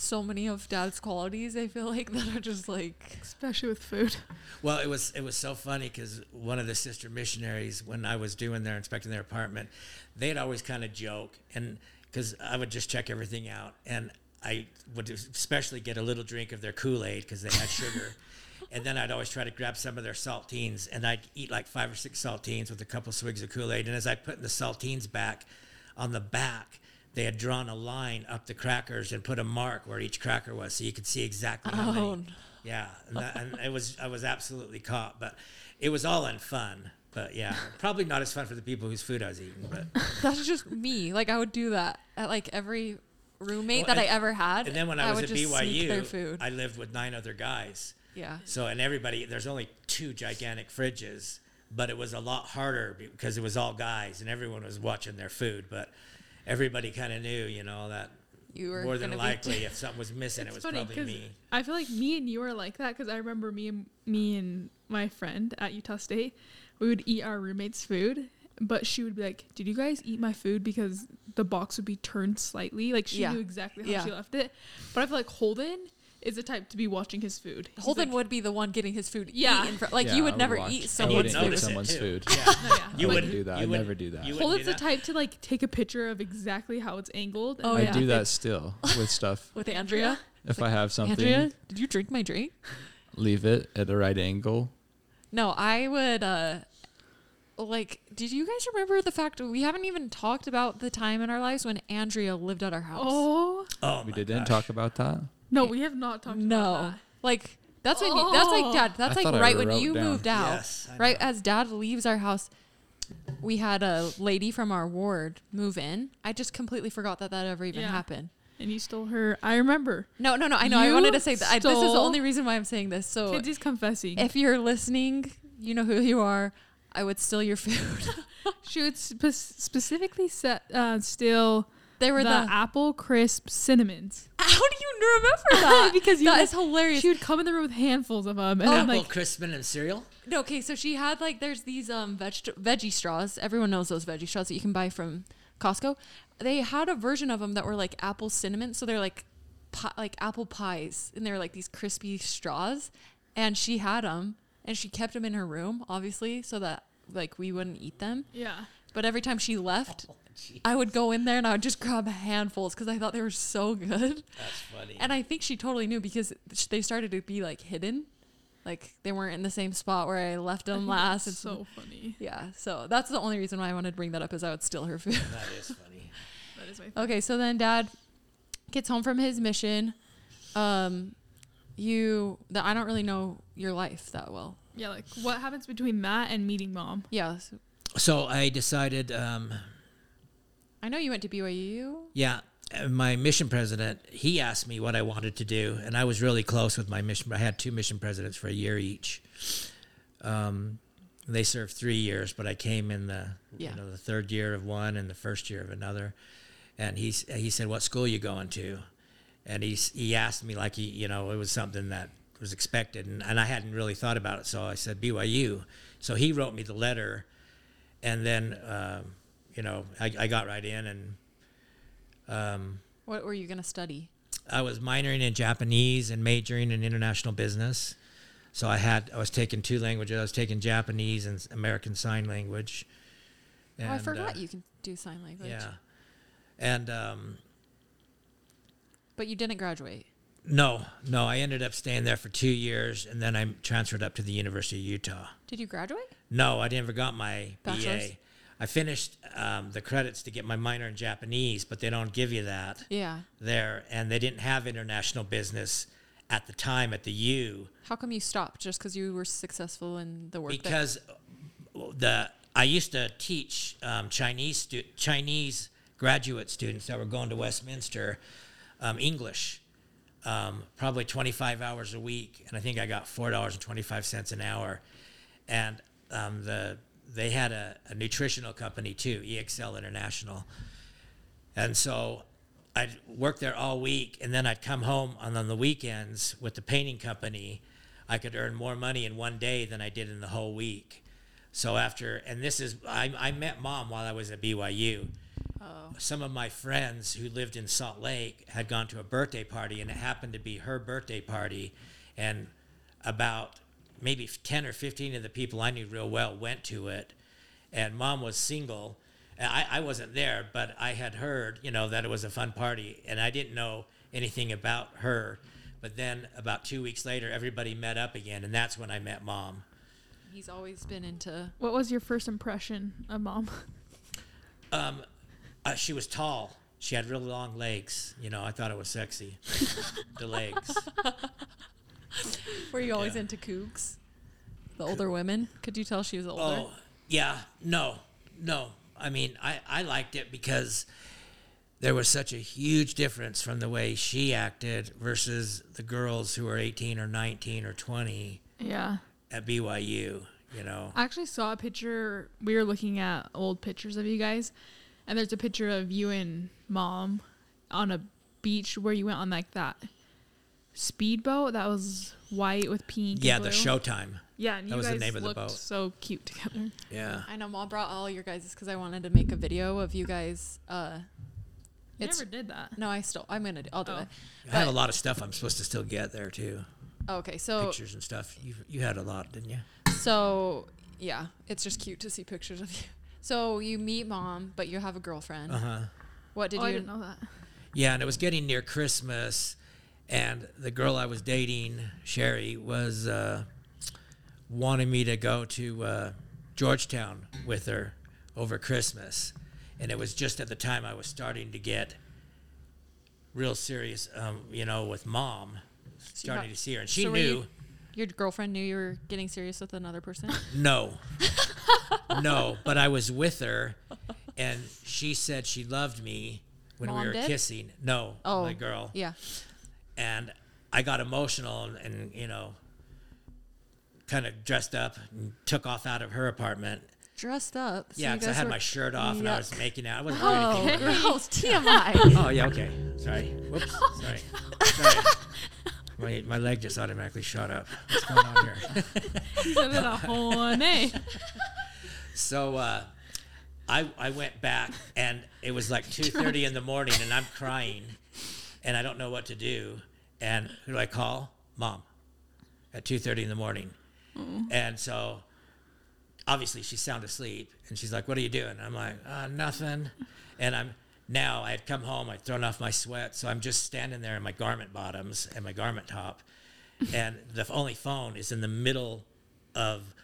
Speaker 6: so many of dad's qualities, I feel like, [LAUGHS] that are just like,
Speaker 4: Especially with food.
Speaker 3: Well, it was it was so funny because one of the sister missionaries, when I was doing their inspecting their apartment, they'd always kind of joke, and because I would just check everything out, and I would especially get a little drink of their Kool Aid because they had sugar, [LAUGHS] and then I'd always try to grab some of their saltines, and I'd eat like five or six saltines with a couple swigs of Kool Aid, and as I put the saltines back, on the back. They had drawn a line up the crackers and put a mark where each cracker was, so you could see exactly how many.
Speaker 6: Oh, no.
Speaker 3: Yeah, and, that, and it was I was absolutely caught, but it was all in fun. But yeah, probably not as fun for the people whose food I was eating. But [LAUGHS]
Speaker 6: that's just me. Like, I would do that at like every roommate
Speaker 3: Well,
Speaker 6: that I ever had.
Speaker 3: and then when I, was at BYU. I lived with nine other guys.
Speaker 6: yeah.
Speaker 3: So and everybody, there's only two gigantic fridges, but it was a lot harder because it was all guys and everyone was watching their food. But everybody kind of knew, you know, that
Speaker 6: You were
Speaker 3: more than
Speaker 6: gonna [LAUGHS]
Speaker 3: likely if something was missing, it was probably me.
Speaker 4: I feel like me and you are like that because I remember me and me and my friend at Utah State, we would eat our roommates' food, but she would be like, "Did you guys eat my food?" Because the box would be turned slightly. Like she
Speaker 6: Yeah.
Speaker 4: knew exactly how
Speaker 6: Yeah.
Speaker 4: she left it. But I feel like Holden is the type to be watching his food. He's
Speaker 6: Holden
Speaker 4: like,
Speaker 6: would be the one getting his food
Speaker 4: Yeah.
Speaker 6: eaten. For, like,
Speaker 5: Yeah,
Speaker 6: you would
Speaker 5: would
Speaker 6: never
Speaker 5: watch-
Speaker 6: eat someone's food.
Speaker 5: someone's [LAUGHS] food.
Speaker 3: Yeah.
Speaker 4: No, yeah.
Speaker 3: You
Speaker 5: I wouldn't
Speaker 3: wouldn't
Speaker 5: do that.
Speaker 3: you
Speaker 5: I'd never do that.
Speaker 3: you
Speaker 4: Holden's
Speaker 3: do
Speaker 4: the type to like take a picture of exactly how it's angled.
Speaker 6: Oh,
Speaker 4: and,
Speaker 5: I
Speaker 6: yeah.
Speaker 5: do that still with [LAUGHS] stuff.
Speaker 6: With Andrea.
Speaker 5: If I have something,
Speaker 6: Andrea, did you drink my drink?
Speaker 5: leave it at the right angle.
Speaker 6: No, I would uh like did you guys remember the fact we haven't even talked about the time in our lives when Andrea lived at our house?
Speaker 4: Oh
Speaker 3: Oh,
Speaker 5: We didn't
Speaker 3: gosh.
Speaker 5: talk about that.
Speaker 4: No, we have not talked
Speaker 6: no.
Speaker 4: about that.
Speaker 6: Like that's when you, that's like
Speaker 4: Oh.
Speaker 6: dad. That's
Speaker 5: I
Speaker 6: like right when you
Speaker 5: down.
Speaker 6: moved out.
Speaker 3: Yes,
Speaker 6: right as dad leaves our house, we had a lady from our ward move in. I just completely forgot that that ever even
Speaker 4: Yeah.
Speaker 6: happened.
Speaker 4: And you stole her. I remember.
Speaker 6: No, no, no. I know. I wanted to say that. I, this is the only reason why I'm saying this. So
Speaker 4: Kidsy's confessing.
Speaker 6: if you're listening, you know who you are. I would steal your food. [LAUGHS]
Speaker 4: she would spe- specifically set, uh, steal
Speaker 6: they were
Speaker 4: the,
Speaker 6: the.
Speaker 4: apple crisp cinnamons.
Speaker 6: How do you remember [LAUGHS] that?
Speaker 4: Because you
Speaker 6: that
Speaker 4: had-
Speaker 6: is hilarious.
Speaker 4: She would come in the room with handfuls of them, and
Speaker 6: Oh,
Speaker 4: I'm
Speaker 3: Apple
Speaker 4: like,
Speaker 3: crispin and cereal.
Speaker 6: No, okay, so she had like there's these um veg- veggie straws. Everyone knows those veggie straws that you can buy from Costco. They had a version of them that were like apple cinnamon, so they're like pi- like apple pies, and they're like these crispy straws. And she had them, and she kept them in her room, obviously, so that like we wouldn't eat them.
Speaker 4: yeah.
Speaker 6: But every time she left,
Speaker 3: gee,
Speaker 6: I would go in there and I would just grab handfuls because I thought they were so good.
Speaker 3: that's funny.
Speaker 6: And I think she totally knew because they started to be like hidden, like they weren't in the same spot where I left them
Speaker 4: think [LAUGHS]
Speaker 6: last.
Speaker 4: that's so funny.
Speaker 6: yeah, so that's the only reason why I wanted to bring that up is I would steal her food.
Speaker 3: that is [LAUGHS] funny.
Speaker 4: That is my.
Speaker 6: okay, so then dad gets home from his mission. Um, you, the, I don't really know your life that well.
Speaker 4: Yeah, like what happens between that and meeting mom?
Speaker 6: Yeah, so
Speaker 3: So I decided, um,
Speaker 6: I know you went to BYU.
Speaker 3: yeah, my mission president, he asked me what I wanted to do, and I was really close with my mission. I had two mission presidents for a year each. Um, they served three years, but I came in the
Speaker 6: Yeah.
Speaker 3: you know the third year of one and the first year of another. And he he said, "What school you going to?" And he he asked me like he you know it was something that was expected, and, and I hadn't really thought about it, so I said BYU. So he wrote me the letter, and then um, you know I, I got right in and. Um,
Speaker 6: What were you gonna study?
Speaker 3: I was minoring in Japanese and majoring in international business. So I had I was taking two languages. I was taking Japanese and American Sign Language.
Speaker 6: oh, I forgot
Speaker 3: uh,
Speaker 6: you can do sign language.
Speaker 3: Yeah, and um,
Speaker 6: but you didn't graduate.
Speaker 3: no, no, I ended up staying there for two years, and then I transferred up to the University of Utah.
Speaker 6: Did you graduate?
Speaker 3: No, I never got my
Speaker 6: Bachelor's?
Speaker 3: BA. I finished um, the credits to get my minor in Japanese, but they don't give you that
Speaker 6: Yeah.
Speaker 3: there, and they didn't have international business at the time at the U.
Speaker 6: How come you stopped? Just because you were successful in the work? that-
Speaker 3: because the I used to teach um, Chinese stu- Chinese graduate students that were going to Westminster um, English, um, probably 25 hours a week, and I think I got four dollars and 25 cents an hour, and um, the they had a, a nutritional company too, EXL International, and so I'd work there all week, and then I'd come home and on the weekends with the painting company. I could earn more money in one day than I did in the whole week. So after, and this is, I, I met mom while I was at BYU,
Speaker 6: Oh.
Speaker 3: some of my friends who lived in Salt Lake had gone to a birthday party, and it happened to be her birthday party, and about maybe 10 or 15 of the people I knew real well went to it, and mom was single. I, I wasn't there, but I had heard, you know, that it was a fun party, and I didn't know anything about her. But then about two weeks later, everybody met up again, and that's when I met mom.
Speaker 6: He's always been into.
Speaker 4: What was your first impression of mom? [LAUGHS]
Speaker 3: Um, uh, she was tall. She had really long legs. You know, I thought it was sexy. [LAUGHS] the legs. [LAUGHS]
Speaker 6: Were you always
Speaker 3: Yeah.
Speaker 6: into cougs? The older women? Could you tell she was older?
Speaker 3: Oh, yeah. No, no. I mean, I, I liked it because there was such a huge difference from the way she acted versus the girls who were 18 or 19 or 20
Speaker 4: Yeah.
Speaker 3: at BYU, you know.
Speaker 4: I actually saw a picture. We were looking at old pictures of you guys, and there's a picture of you and mom on a beach where you went on like that speedboat that was white with pink. and
Speaker 3: Yeah, the. Showtime.
Speaker 4: Yeah, and
Speaker 3: that
Speaker 4: you
Speaker 3: was the
Speaker 4: guys
Speaker 3: name of the
Speaker 4: looked
Speaker 3: boat.
Speaker 4: so cute together.
Speaker 3: Yeah.
Speaker 6: I know mom brought all your guys because I wanted to make a video of you guys. Uh,
Speaker 4: You
Speaker 6: It's-
Speaker 4: never did that.
Speaker 6: no, I still I'm gonna do, I'll do
Speaker 4: Oh.
Speaker 6: it.
Speaker 3: I have a lot of stuff I'm supposed to still get there, too.
Speaker 6: Okay, so
Speaker 3: Pictures and stuff. You, you had a lot, didn't you?
Speaker 6: so yeah, it's just cute to see pictures of you. So you meet mom, but you have a girlfriend.
Speaker 3: Uh huh.
Speaker 6: What did
Speaker 4: oh, I
Speaker 6: you?
Speaker 4: didn't know that.
Speaker 3: Yeah, and it was getting near Christmas, and the girl I was dating, Sherry, was uh, wanting me to go to uh, Georgetown with her over Christmas, and it was just at the time I was starting to get real serious, um, you know, with mom, starting
Speaker 6: got-
Speaker 3: to see her, and she
Speaker 6: so
Speaker 3: knew.
Speaker 6: you- Your girlfriend knew you were getting serious with another person. [LAUGHS]
Speaker 3: No. no, but I was with her and she said she loved me when
Speaker 6: Mom
Speaker 3: we were
Speaker 6: did?
Speaker 3: kissing. No,
Speaker 6: Oh,
Speaker 3: my girl.
Speaker 6: yeah.
Speaker 3: And I got emotional and, and you know, kind of dressed up and took off out of her apartment.
Speaker 6: Dressed up. so
Speaker 3: yeah, because I had
Speaker 6: were-
Speaker 3: my shirt off and I was making out. I wasn't doing
Speaker 6: Oh,
Speaker 3: anything.
Speaker 6: gross. [LAUGHS] TMI.
Speaker 3: Oh, yeah, okay. Sorry. Whoops. Sorry. Sorry. My, my leg just automatically shot up. What's going on here? [LAUGHS]
Speaker 4: You said it a whole [LAUGHS] name.
Speaker 3: So uh, I I went back and it was like two thirty in the morning and I'm crying and I don't know what to do and who do I call? Mom at two thirty in the morning. And so obviously she's sound asleep and she's like, "What are you doing?" I'm like, uh, "Nothing." And I'm now I had come home, I'd thrown off my sweat, so I'm just standing there in my garment bottoms and my garment top, [LAUGHS] and the only phone is in the middle of.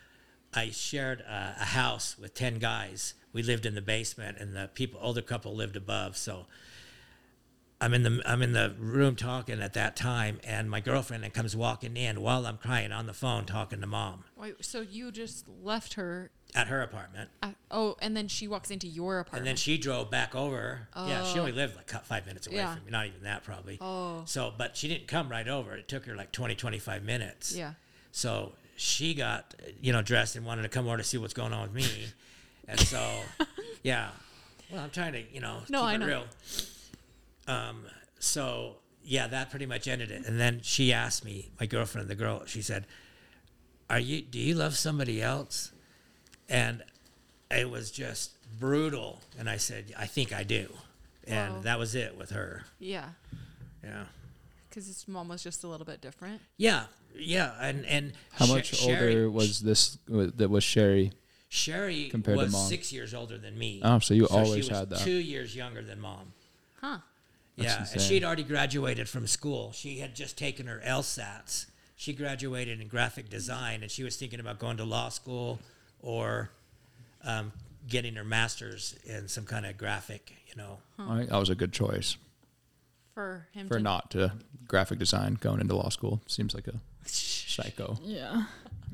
Speaker 3: I shared a, a house with ten guys. We lived in the basement, and the people, older couple, lived above. So I'm in the I'm in the room talking at that time, and my girlfriend comes walking in while I'm crying on the phone talking to mom
Speaker 6: Wait, so you just left her?
Speaker 3: at her apartment.
Speaker 6: Oh, and then she walks into your apartment.
Speaker 3: And then she drove back over. Yeah, she
Speaker 6: Oh.
Speaker 3: only lived like five minutes away
Speaker 6: Yeah.
Speaker 3: from me, not even that probably.
Speaker 6: Oh.
Speaker 3: So, but she didn't come right over. It took her like 20, 25 minutes.
Speaker 6: Yeah.
Speaker 3: So she got, you know, dressed and wanted to come over to see what's going on with me. and so, [LAUGHS] yeah. Well, I'm trying to, you know,
Speaker 6: No,
Speaker 3: keep
Speaker 6: I
Speaker 3: it
Speaker 6: know.
Speaker 3: real. Um, so yeah, that pretty much ended it. And then she asked me, my girlfriend, the girl, she said, "Are you? Do you love somebody else?" And it was just brutal. And I said, "I think I do." And
Speaker 6: Wow.
Speaker 3: that was it with her.
Speaker 6: yeah,
Speaker 3: Yeah.
Speaker 6: because his mom was just a little bit different.
Speaker 3: Yeah, yeah, and and
Speaker 5: How
Speaker 3: Sher-
Speaker 5: much
Speaker 3: Sherry-
Speaker 5: older was this? That was Sherry.
Speaker 3: Sherry
Speaker 5: compared to
Speaker 3: was
Speaker 5: mom?
Speaker 3: six years older than me.
Speaker 5: Oh, so you
Speaker 3: she
Speaker 5: always
Speaker 3: was
Speaker 5: had that.
Speaker 3: Two years younger than mom.
Speaker 6: Huh.
Speaker 5: That's
Speaker 3: yeah, and she'd already graduated from school. She had just taken her LSATs. She graduated in graphic design, and she was thinking about going to law school or um, getting her master's in some kind of graphic. You know,
Speaker 5: I think that was a good choice
Speaker 6: For him
Speaker 5: for
Speaker 6: to
Speaker 5: not to graphic design going into law school. Seems like a psycho. [LAUGHS]
Speaker 4: Yeah.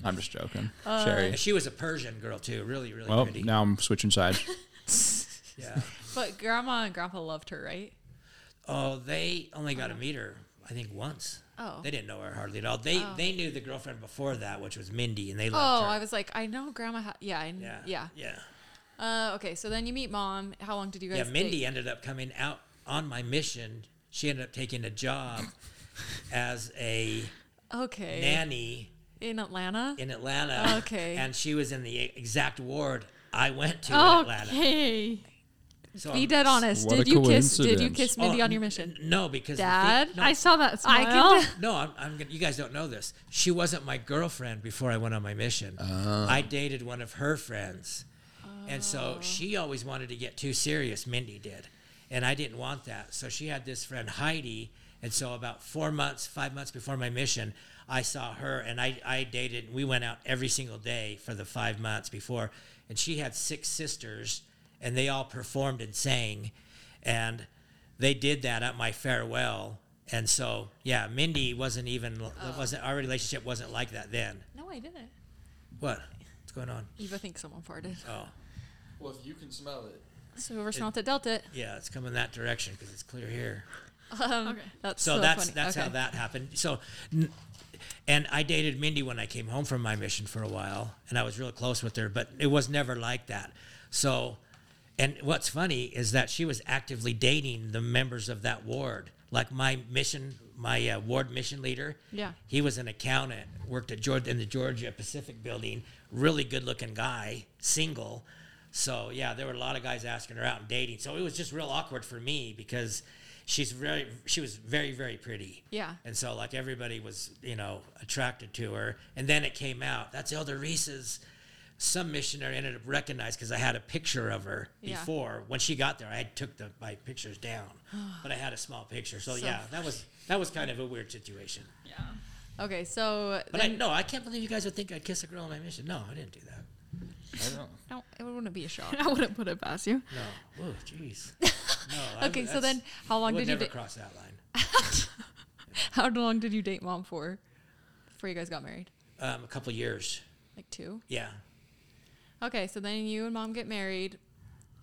Speaker 5: I'm just joking.
Speaker 6: Uh,
Speaker 5: Sherry.
Speaker 3: she was a Persian girl too. Really, really
Speaker 5: Well,
Speaker 3: pretty.
Speaker 5: now I'm switching sides. [LAUGHS]
Speaker 3: Yeah.
Speaker 6: But grandma and grandpa loved her, right?
Speaker 3: Oh, they only got to meet her, I think, once.
Speaker 6: Oh.
Speaker 3: They didn't know her hardly at all. They
Speaker 6: Oh.
Speaker 3: they knew the girlfriend before that, which was Mindy, and they
Speaker 6: Oh,
Speaker 3: loved her.
Speaker 6: I was like, I know grandma. Ha- yeah, I,
Speaker 3: yeah,
Speaker 6: yeah,
Speaker 3: yeah,
Speaker 6: Uh, okay, so then you meet mom. How long did you guys?
Speaker 3: yeah. Mindy
Speaker 6: date?
Speaker 3: ended up coming out on my mission. She ended up taking a job [LAUGHS] as a
Speaker 6: Okay.
Speaker 3: nanny
Speaker 6: in Atlanta.
Speaker 3: in Atlanta.
Speaker 6: Okay.
Speaker 3: and she was in the exact ward I went to in Atlanta.
Speaker 4: Okay.
Speaker 3: So
Speaker 6: Be dead honest.
Speaker 5: What a
Speaker 6: Did you kiss? Did you
Speaker 5: coincidence.
Speaker 6: kiss Mindy
Speaker 3: Oh,
Speaker 6: on your mission?
Speaker 3: No, because the thing-
Speaker 6: Dad?
Speaker 3: no,
Speaker 4: I saw that
Speaker 6: I
Speaker 4: smile.
Speaker 6: can. [LAUGHS]
Speaker 3: No, I'm, I'm gonna, you guys don't know this. She wasn't my girlfriend before I went on my mission. Oh. I dated one of her friends. And so oh. she always wanted to get too serious, Mindy did. And I didn't want that. So she had this friend, Heidi. And so about four months, five months before my mission, I saw her and I, I dated. We went out every single day for the five months before. And she had six sisters and they all performed and sang. And they did that at my farewell. And so, yeah, Mindy wasn't even wasn't our relationship wasn't like that then.
Speaker 6: No, I didn't.
Speaker 3: What? What's going on?
Speaker 6: Eva thinks someone farted.
Speaker 3: Oh,
Speaker 5: Well, if you can smell it.
Speaker 6: So whoever smelt it dealt it.
Speaker 3: yeah, it's coming that direction because it's clear here.
Speaker 6: Um,
Speaker 4: Okay.
Speaker 6: That's
Speaker 3: So,
Speaker 6: so,
Speaker 3: that's
Speaker 6: funny.
Speaker 3: that's
Speaker 6: okay.
Speaker 3: how that happened. So, n- and I dated Mindy when I came home from my mission for a while, and I was real close with her, but it was never like that. So, and what's funny is that she was actively dating the members of that ward. Like my mission, my uh, ward mission leader.
Speaker 6: Yeah.
Speaker 3: He was an accountant, worked at Georgia in the Georgia Pacific building. Really good looking guy, single. So yeah, there were a lot of guys asking her out and dating. So it was just real awkward for me because she's very she was very very pretty.
Speaker 6: Yeah.
Speaker 3: And so like everybody was you know attracted to her. And then it came out that's Elder Reese's. Some missionary ended up recognized because I had a picture of her
Speaker 6: Yeah.
Speaker 3: before when she got there. I had took the my pictures down, but I had a small picture. So,
Speaker 6: So-
Speaker 3: yeah, that was that was kind of a weird situation. Yeah.
Speaker 6: Okay, so
Speaker 3: But I no, I can't believe you guys would think I'd kiss a girl on my mission. No, I didn't do that.
Speaker 5: I don't
Speaker 6: no, it wouldn't be a shock. [LAUGHS]
Speaker 4: I wouldn't put it past you.
Speaker 3: No. Oh, jeez. [LAUGHS] No. I-
Speaker 6: Okay, so then how long
Speaker 3: I would
Speaker 6: did you
Speaker 3: never
Speaker 6: date?
Speaker 3: cross that line? [LAUGHS]
Speaker 6: How long did you date mom for? Before you guys got married?
Speaker 3: Um, a couple years.
Speaker 6: Like two.
Speaker 3: Yeah.
Speaker 6: Okay, so then you and mom get married.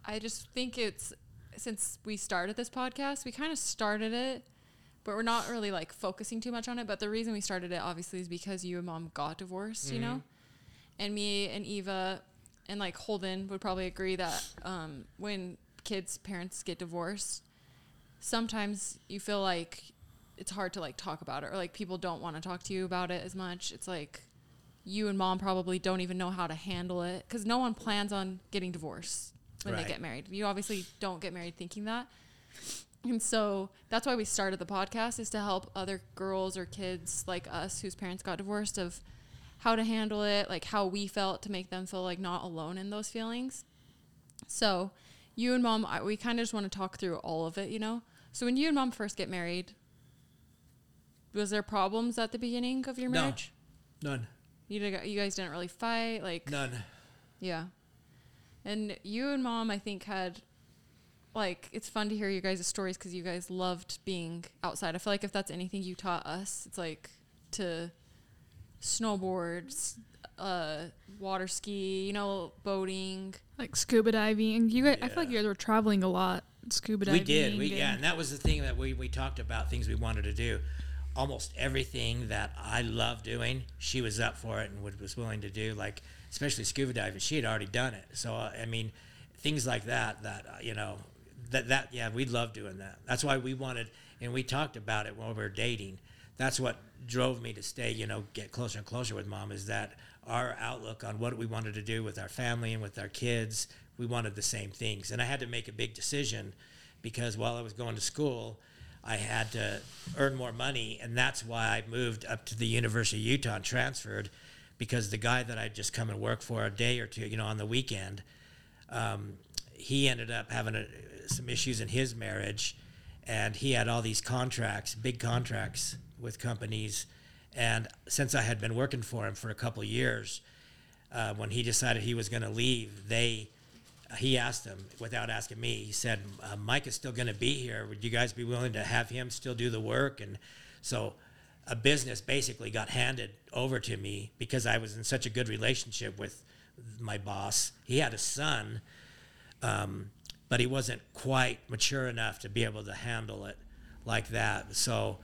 Speaker 6: I just think it's since we started this podcast, we kind of started it, but we're not really like focusing too much on it. But the reason we started it obviously is because you and mom got divorced, you know? And me and Eva and like Holden would probably agree that um, when kids' parents get divorced, sometimes you feel like it's hard to like talk about it or like people don't want to talk to you about it as much. It's like you and mom probably don't even know how to handle it because no one plans on getting divorced when
Speaker 3: Right.
Speaker 6: they get married. You obviously don't get married thinking that. And so that's why we started the podcast is to help other girls or kids like us whose parents got divorced of how to handle it, like how we felt to make them feel like not alone in those feelings. So, you and mom, I, we kind of just want to talk through all of it, you know? So, when you and mom first get married, was there problems at the beginning of your
Speaker 3: No.
Speaker 6: marriage?
Speaker 3: None.
Speaker 6: You, did, you guys didn't really fight? Like,
Speaker 3: None.
Speaker 6: yeah. And you and mom, I think, had like it's fun to hear you guys' stories because you guys loved being outside. I feel like if that's anything you taught us, it's like to snowboard, uh, water ski, you know, boating.
Speaker 4: Like scuba diving. You guys, I feel like you guys were traveling a lot. Scuba diving.
Speaker 3: We did. We
Speaker 4: and-
Speaker 3: yeah, and that was the thing that we, we talked about things we wanted to do. Almost everything that I love doing, she was up for it and would, was willing to do. Like especially scuba diving, she had already done it. So uh, I mean, things like that. That uh, you know, that that yeah, we love doing that. That's why we wanted, and we talked about it while we were dating. That's what drove me to stay. You know, get closer and closer with mom. Is that our outlook on what we wanted to do with our family and with our kids? We wanted the same things, and I had to make a big decision because while I was going to school, I had to earn more money, and that's why I moved up to the University of Utah and transferred because the guy that I'd just come and work for a day or two, you know, on the weekend, um, he ended up having a, some issues in his marriage, and he had all these contracts, big contracts with companies, and since I had been working for him for a couple years, uh, when he decided he was going to leave, they he asked him without asking me. He said, uh, "Mike is still going to be here. Would you guys be willing to have him still do the work?" And so, a business basically got handed over to me because I was in such a good relationship with my boss. He had a son, um, but he wasn't quite mature enough to be able to handle it like that. So.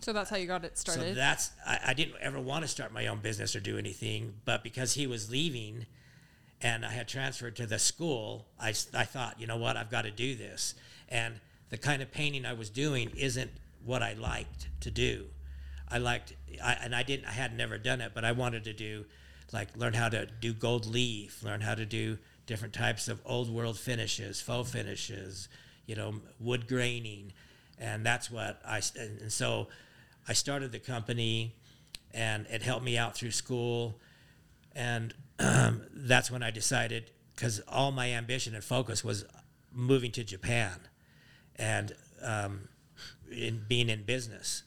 Speaker 6: So that's how you got it
Speaker 3: So
Speaker 6: started.
Speaker 3: that's I, I didn't ever want to start my own business or do anything, but because he was leaving, and I had transferred to the school, I, I thought, you know what, I've got to do this. And the kind of painting I was doing isn't what I liked to do. I liked, I, and I didn't, I had never done it, but I wanted to do, like, learn how to do gold leaf, learn how to do different types of old world finishes, faux finishes, you know, wood graining, and that's what I. And so, I started the company, and it helped me out through school, and um, that's when I decided because all my ambition and focus was moving to Japan, and um, in being in business.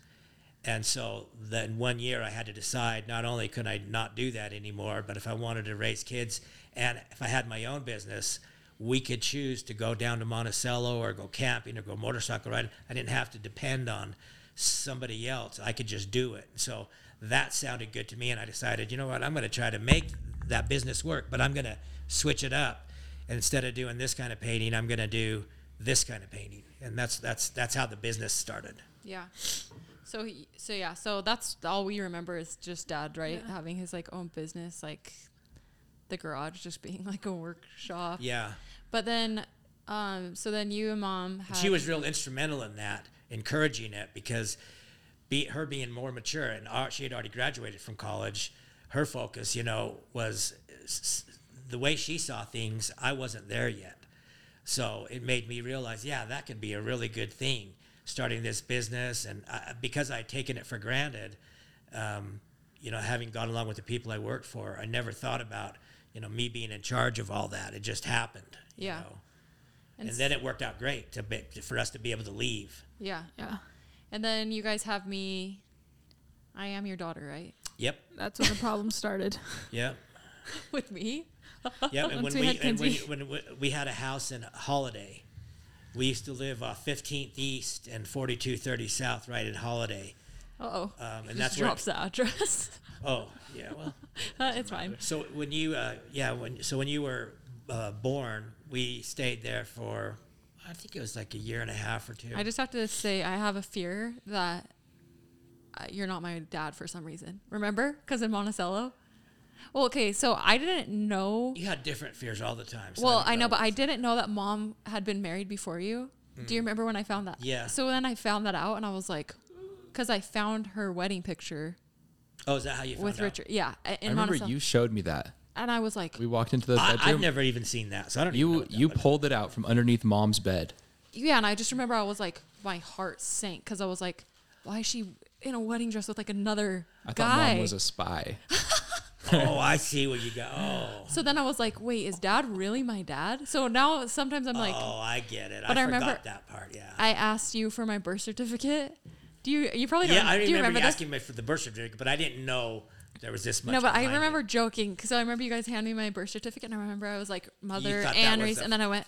Speaker 3: And so then one year I had to decide not only could I not do that anymore, but if I wanted to raise kids and if I had my own business, we could choose to go down to Monticello or go camping or go motorcycle riding. I didn't have to depend on somebody else. I could just do it. So that sounded good to me. And I decided, you know what, I'm going to try to make that business work, but I'm going to switch it up. And instead of doing this kind of painting, I'm going to do this kind of painting. And that's, that's, that's how the business started.
Speaker 6: Yeah. So he, so yeah, so that's all we remember is just dad, right? Having his like own business, like the garage just being [LAUGHS] like a workshop.
Speaker 3: Yeah.
Speaker 6: But then, um, so then you and mom had.
Speaker 3: she was real instrumental in that, encouraging it because be, her being more mature and uh, she had already graduated from college, her focus, you know, was s- the way she saw things. I wasn't there yet. So it made me realize, yeah, that could be a really good thing, starting this business. And I, because I'd taken it for granted, um, you know, having gone along with the people I worked for, I never thought about, you know, me being in charge of all that. It just happened. you
Speaker 6: Yeah.
Speaker 3: know.
Speaker 6: and
Speaker 3: And then it worked out great to be, for us to be able to leave.
Speaker 6: yeah,
Speaker 4: Yeah.
Speaker 6: And then you guys have me. I am your daughter, right?
Speaker 3: Yep.
Speaker 4: That's when the problem started. [LAUGHS]
Speaker 3: Yep. [LAUGHS]
Speaker 6: With me.
Speaker 3: Yep. And [LAUGHS] when
Speaker 4: we
Speaker 3: we,
Speaker 4: had
Speaker 3: and when, when we, we had a house in Holladay, we used to live off 15th East and 4230 South, right in Holladay.
Speaker 6: Uh oh.
Speaker 3: Um, and
Speaker 6: Just
Speaker 3: that's where.
Speaker 6: drops the address.
Speaker 3: Oh, yeah. Well,
Speaker 6: Uh, it's fine.
Speaker 3: so when you, uh, yeah, when so when you were uh, born, we stayed there for, I think it was like a year and a half or two.
Speaker 6: I just have to say I have a fear that uh, you're not my dad for some reason. Remember? Because in Monticello. Well, okay, so I didn't know.
Speaker 3: you had different fears all the time. so
Speaker 6: Well,
Speaker 3: don't
Speaker 6: I know, but I didn't know that mom had been married before you. Do you remember when I found that?
Speaker 3: Mm. Yeah.
Speaker 6: So then I found that out, and I was like, because I found her wedding picture
Speaker 3: Oh, is that how you found
Speaker 6: with
Speaker 3: out?
Speaker 6: Richard. Yeah, a- in
Speaker 5: I remember
Speaker 6: Monticello.
Speaker 5: you showed me that.
Speaker 6: And I was like,
Speaker 5: We walked into the
Speaker 3: I,
Speaker 5: bedroom.
Speaker 3: I've never even seen that, so I don't. even know
Speaker 5: you
Speaker 3: what that
Speaker 5: you
Speaker 3: was.
Speaker 5: pulled it out from underneath mom's bed.
Speaker 6: yeah, and I just remember I was like, my heart sank because I was like, why is she in a wedding dress with like another
Speaker 5: I thought
Speaker 6: guy?
Speaker 5: mom was a spy. [LAUGHS]
Speaker 3: Oh, I see what you got. Oh.
Speaker 6: So then I was like, wait, is dad really my dad? So now sometimes I'm like,
Speaker 3: oh, I get it.
Speaker 6: But
Speaker 3: I,
Speaker 6: I
Speaker 3: forgot
Speaker 6: remember-
Speaker 3: that part. Yeah.
Speaker 6: I asked you for my birth certificate. Do you? You probably don't.
Speaker 3: yeah, I
Speaker 6: do you
Speaker 3: remember,
Speaker 6: remember
Speaker 3: you
Speaker 6: this?
Speaker 3: asking me for the birth certificate, but I didn't know there was this much.
Speaker 6: No, but I remember
Speaker 3: it.
Speaker 6: joking because I remember you guys handing me my birth certificate, and I remember I was like, Mother
Speaker 3: thought
Speaker 6: Anne Reese, and then I went,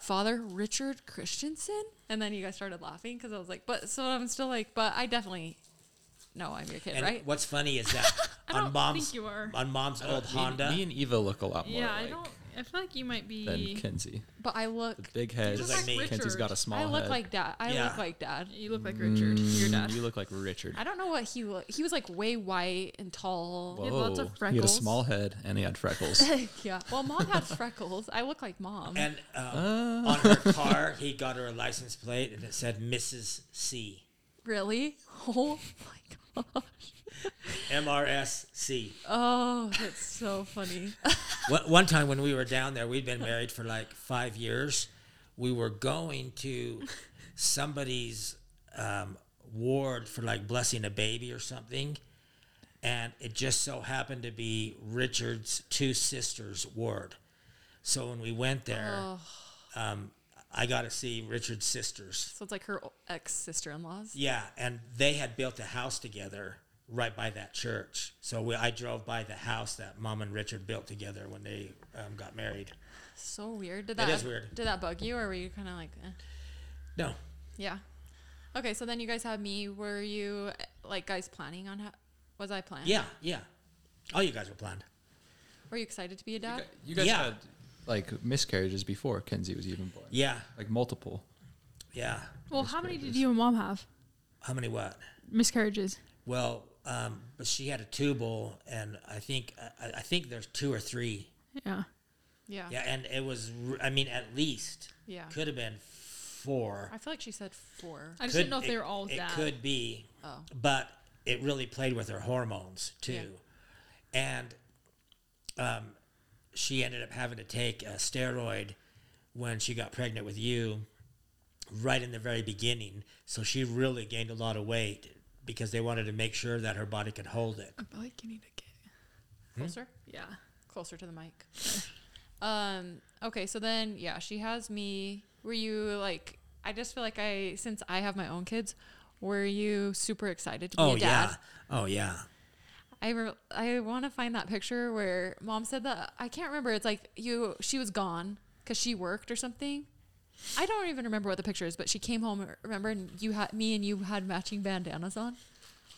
Speaker 6: Father Richard Christensen, and then you guys started laughing because I was like, but so I'm still like, but I definitely no, I'm your kid,
Speaker 3: And
Speaker 6: right?
Speaker 3: what's funny is [LAUGHS] that on
Speaker 4: don't
Speaker 3: mom's
Speaker 4: think you are.
Speaker 3: on mom's uh, old
Speaker 5: Me-
Speaker 3: Honda.
Speaker 5: Me, and Eva look a lot more
Speaker 4: yeah, I don't. I feel like you might be.
Speaker 5: than Kenzie.
Speaker 6: But I look,
Speaker 5: Big head.
Speaker 3: look like me.
Speaker 5: Kenzie's got a small head.
Speaker 6: I look
Speaker 5: head.
Speaker 6: like dad. I
Speaker 3: Yeah.
Speaker 6: look like dad.
Speaker 4: You look like Richard, your dad.
Speaker 5: Mm, You look like Richard.
Speaker 6: I don't know what he looked. He was like way white and tall.
Speaker 5: Whoa.
Speaker 4: had lots of
Speaker 5: He had a
Speaker 4: freckles.
Speaker 5: small head and he had freckles. [LAUGHS]
Speaker 6: yeah. Well, mom had freckles. I look like mom.
Speaker 3: and um,
Speaker 5: Uh.
Speaker 3: on her car, he got her a license plate, and it said Mrs. C.
Speaker 6: really? [LAUGHS] Oh my gosh.
Speaker 3: MRSC.
Speaker 6: Oh, that's so funny. [LAUGHS]
Speaker 3: One time when we were down there, we'd been married for like five years. We were going to somebody's um, ward for like blessing a baby or something. And it just so happened to be Richard's two sisters' ward. So when we went there,
Speaker 6: Oh,
Speaker 3: um, I got to see Richard's sisters.
Speaker 6: so it's like her ex sister in laws.
Speaker 3: Yeah, and they had built a house together right by that church. So we, I drove by the house that Mom and Richard built together when they um, got married.
Speaker 6: So weird. Did
Speaker 3: It
Speaker 6: that
Speaker 3: is weird.
Speaker 6: Did that bug you, or were you kind of like, eh?
Speaker 3: No,
Speaker 6: yeah? Okay, so then you guys had me. Were you eh, like guys planning on? Ha- was I planning?
Speaker 3: yeah, yeah. All you guys were planned.
Speaker 6: Were you excited to be a dad?
Speaker 5: You guys
Speaker 3: Yeah.
Speaker 5: had like miscarriages before Kenzie was even born.
Speaker 3: Yeah,
Speaker 5: Like multiple.
Speaker 3: yeah.
Speaker 4: well, how many did you and mom have?
Speaker 3: How many what?
Speaker 4: Miscarriages.
Speaker 3: Well, um, but she had a tubal, and I think I, I think there's two or three.
Speaker 4: Yeah.
Speaker 6: Yeah.
Speaker 3: Yeah, and it was. I mean, at least
Speaker 6: Yeah.
Speaker 3: could have been four.
Speaker 6: I feel like she said four.
Speaker 4: I just
Speaker 3: Could-
Speaker 4: didn't know if they
Speaker 3: it-
Speaker 4: were all
Speaker 3: It
Speaker 4: that.
Speaker 3: It could be,
Speaker 6: Oh.
Speaker 3: but it really played with her hormones too,
Speaker 6: Yeah.
Speaker 3: and um, she ended up having to take a steroid when she got pregnant with you, right in the very beginning. So she really gained a lot of weight because they wanted to make sure that her body could hold it.
Speaker 4: I feel like you need to get.
Speaker 6: Closer?
Speaker 4: Yeah.
Speaker 6: Closer to the mic. [LAUGHS] um, okay, so then yeah, she has me. Were you like I just feel like I since I have my own kids, were you super excited to be
Speaker 3: Oh
Speaker 6: a dad?
Speaker 3: Oh yeah, oh yeah.
Speaker 6: I re- I want to find that picture where mom said that I can't remember. It's like you she was gone because she worked or something. I don't even remember what the picture is, but she came home. Remember, and you had me and you had matching bandanas on,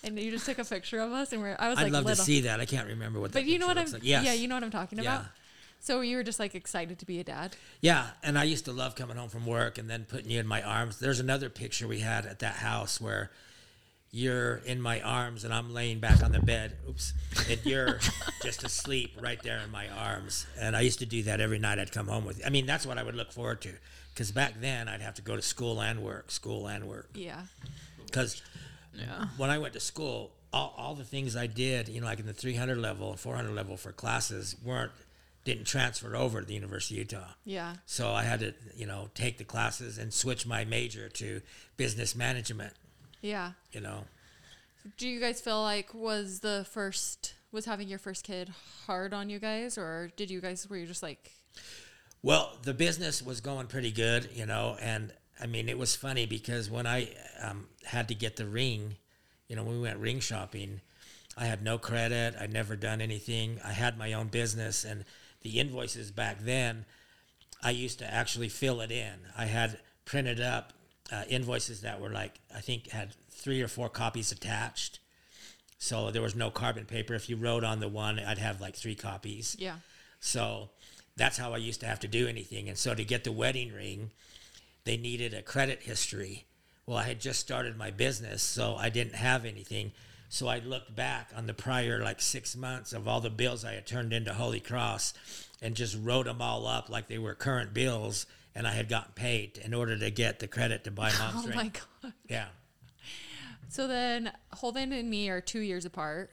Speaker 6: and you just took a picture of us, and we're I was like,
Speaker 3: I'd
Speaker 6: like
Speaker 3: love
Speaker 6: little.
Speaker 3: to see that. I can't remember what.
Speaker 6: but
Speaker 3: that
Speaker 6: you know what I'm
Speaker 3: like. Yes.
Speaker 6: yeah you know what I'm talking about. So you were just like excited to be a dad.
Speaker 3: Yeah, and I used to love coming home from work and then putting you in my arms. There's another picture we had at that house where you're in my arms and I'm laying back on the bed. Oops. And you're [LAUGHS] just asleep right there in my arms. And I used to do that every night I'd come home with you. I mean, that's what I would look forward to. Because back then I'd have to go to school and work, school and work.
Speaker 6: Yeah.
Speaker 3: Because
Speaker 4: Yeah.
Speaker 3: when I went to school, all, all the things I did, you know, like in the 300 level and 400 level for classes, weren't didn't transfer over to the University of Utah.
Speaker 6: Yeah.
Speaker 3: So I had to, you know, take the classes and switch my major to business management.
Speaker 6: Yeah.
Speaker 3: You know,
Speaker 6: Do you guys feel like was the first was having your first kid hard on you guys, or did you guys were you just like
Speaker 3: well, the business was going pretty good, you know, and I mean, it was funny because when I um, had to get the ring, you know, when we went ring shopping, I had no credit. I'd never done anything. I had my own business, and the invoices back then, I used to actually fill it in. I had printed up uh, invoices that were like, I think had three or four copies attached. So there was no carbon paper. If you wrote on the one, I'd have like three copies.
Speaker 6: yeah
Speaker 3: So that's how I used to have to do anything. And so to get the wedding ring, they needed a credit history. Well, I had just started my business, so I didn't have anything. So I looked back on the prior like six months of all the bills I had turned into Holy Cross and just wrote them all up like they were current bills and I had gotten paid in order to get the credit to buy [LAUGHS] oh mom's
Speaker 6: oh
Speaker 3: ring.
Speaker 6: my god.
Speaker 3: Yeah.
Speaker 6: So then Holden and me are two years apart,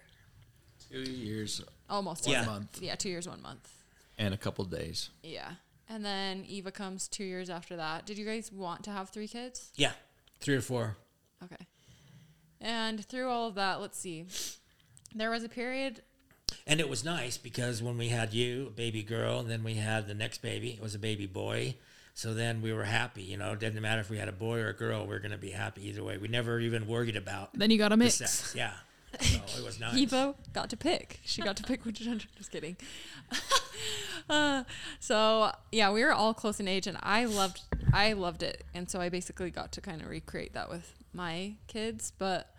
Speaker 5: Two years
Speaker 6: almost
Speaker 3: Yeah.
Speaker 5: month
Speaker 6: Yeah, two years, one month.
Speaker 5: And a couple days.
Speaker 6: Yeah, and then Eva comes two years after that. Did you guys want to have three kids?
Speaker 3: Yeah. Three or four.
Speaker 6: Okay. And through all of that, let's see. There was a period.
Speaker 3: And it was nice because when we had you, a baby girl, and then we had the next baby, it was a baby boy. So then we were happy, you know. It didn't matter if we had a boy or a girl, we are going to be happy either way. We never even worried about
Speaker 4: Then you got a
Speaker 3: the
Speaker 4: mix.
Speaker 3: sex. Yeah. So it was [LAUGHS] nice.
Speaker 6: Eva got to pick. She got to pick which gender. [LAUGHS] Just kidding. [LAUGHS] uh, so yeah, we were all close in age, and I loved, I loved it, and so I basically got to kind of recreate that with my kids. But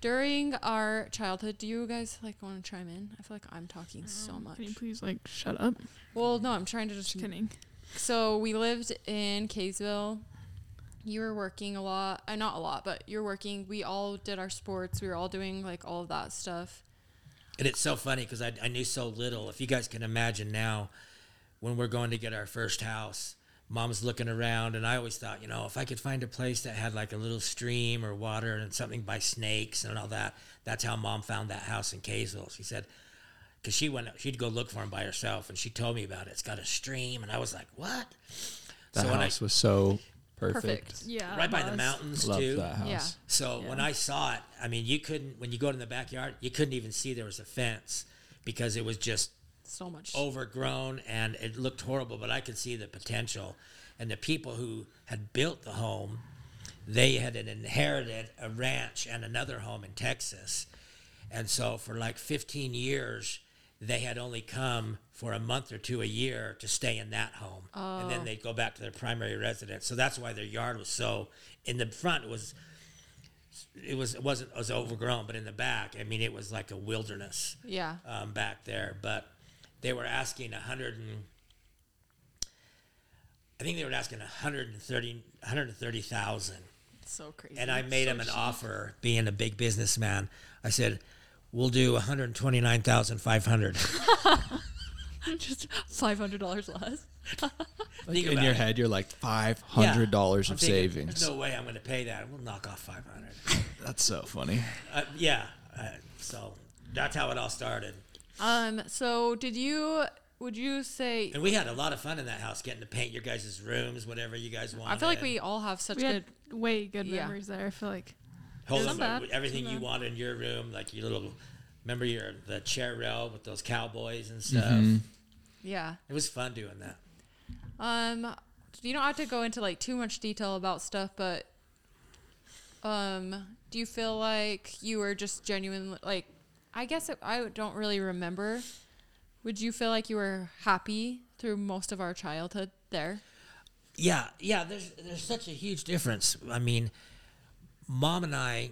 Speaker 6: during our childhood, do you guys like want to chime in? I feel like I'm talking so much.
Speaker 4: Can you please like shut up?
Speaker 6: Well, no, I'm trying to just.
Speaker 4: Just kidding.
Speaker 6: So we lived in Kaysville. You were working a lot. Uh, not a lot, but you're working. We all did our sports. We were all doing like all of that stuff.
Speaker 3: And it's so funny because I, I knew so little. If you guys can imagine now, when we're going to get our first house, mom's looking around, and I always thought, you know, if I could find a place that had like a little stream or water and something by snakes and all that, that's how mom found that house in Kaysville. She said, because she went, she'd go look for him by herself, and she told me about it. It's got a stream, and I was like, what?
Speaker 5: That
Speaker 3: when I-
Speaker 5: house was so perfect.
Speaker 6: Perfect.
Speaker 4: Yeah.
Speaker 3: right by the
Speaker 4: was.
Speaker 3: mountains
Speaker 5: Loved
Speaker 3: too.
Speaker 5: that house.
Speaker 6: Yeah.
Speaker 3: So when I saw it, I mean, you couldn't when you go in the backyard, you couldn't even see there was a fence because it was just
Speaker 6: So much.
Speaker 3: overgrown and it looked horrible. But I could see the potential, and the people who had built the home, they had inherited a ranch and another home in Texas, and so for like 15 years. They had only come for a month or two a year to stay in that home, and then they'd go back to their primary residence. So that's why their yard was so. In the front it was it was it wasn't it was overgrown, but in the back, I mean, it was like a wilderness
Speaker 6: Yeah.
Speaker 3: um, back there. But they were asking a hundred and I think they were asking a hundred and thirty, hundred and thirty thousand,
Speaker 6: So crazy.
Speaker 3: and I made
Speaker 6: So
Speaker 3: him an
Speaker 6: cheap.
Speaker 3: offer. Being a big businessman, I said, "We'll do one hundred twenty nine thousand five hundred. [LAUGHS]
Speaker 6: Just five hundred dollars less. [LAUGHS]
Speaker 3: Think
Speaker 5: In your
Speaker 3: it.
Speaker 5: head, you're like five hundred dollars
Speaker 3: I'm
Speaker 5: of
Speaker 3: thinking,
Speaker 5: savings.
Speaker 3: There's no way I'm going to pay that. We'll knock off five hundred. [LAUGHS]
Speaker 5: That's so funny.
Speaker 3: uh, yeah, uh, so that's how it all started.
Speaker 6: Um. So did you? would you say?
Speaker 3: And we had a lot of fun in that house, getting to paint your guys' rooms, whatever you guys wanted.
Speaker 6: I feel like we all have such
Speaker 4: We
Speaker 6: good.
Speaker 4: had way good
Speaker 6: Yeah.
Speaker 4: memories there. I feel like
Speaker 3: hold
Speaker 4: It's
Speaker 3: them,
Speaker 4: not bad.
Speaker 3: everything you
Speaker 4: not
Speaker 3: wanted in your room, like your little. Remember your the chair rail with those cowboys and stuff.
Speaker 5: Mm-hmm.
Speaker 6: Yeah.
Speaker 3: It was fun doing that.
Speaker 6: Um, you don't have to go into like too much detail about stuff, but um, do you feel like you were just genuinely like? I guess it, I don't really remember. Would you feel like you were happy through most of our childhood there?
Speaker 3: Yeah, yeah. There's there's such a huge difference. I mean, mom and I,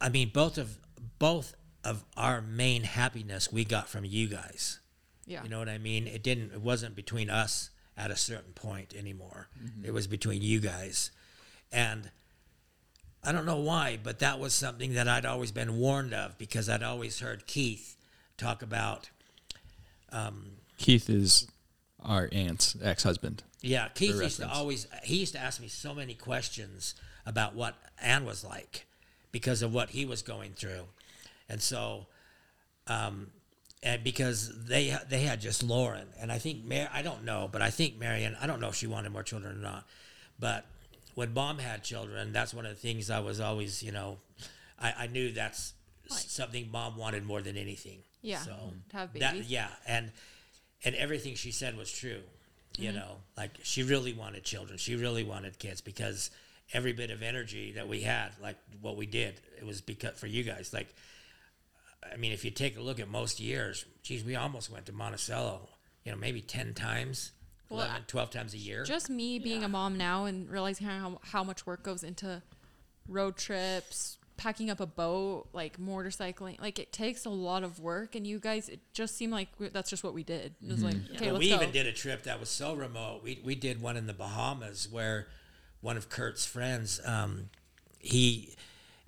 Speaker 3: I mean, both of both of our main happiness we got from you guys.
Speaker 6: Yeah.
Speaker 3: You know what I mean? It didn't. It wasn't between us at a certain point anymore. Mm-hmm. It was between you guys, and I don't know why, but that was something that I'd always been warned of because I'd always heard Keith talk about.
Speaker 5: Um, Keith is our aunt's ex-husband.
Speaker 3: Yeah, Keith
Speaker 5: For
Speaker 3: used to always he used to ask me so many questions about what Anne was like because of what he was going through, and so, um, and because they they had just Lauren, and I think Mar- I don't know, but I think Marion I don't know if she wanted more children or not, but when mom had children, that's one of the things I was always you know, I, I knew that's something mom wanted more than anything.
Speaker 6: Yeah,
Speaker 3: so
Speaker 6: to have
Speaker 3: that
Speaker 6: babies.
Speaker 3: yeah, and and everything she said was true. You
Speaker 6: Mm-hmm.
Speaker 3: know, like she really wanted children. She really wanted kids because every bit of energy that we had, like what we did, it was because for you guys. Like, I mean, if you take a look at most years, geez, we almost went to Monticello. You know, maybe ten times,
Speaker 6: Well,
Speaker 3: 11,
Speaker 6: I-
Speaker 3: 12 times a year.
Speaker 6: Just me being a mom now and realizing how how much work goes into road trips, packing up a boat, like motorcycling. Like it takes a lot of work, and you guys, it just seemed like we, that's just what we did. It was mm-hmm. like, okay,
Speaker 3: Well,
Speaker 6: let's
Speaker 3: we
Speaker 6: go.
Speaker 3: even did a trip that was so remote. We we did one in the Bahamas where one of Kurt's friends, um, he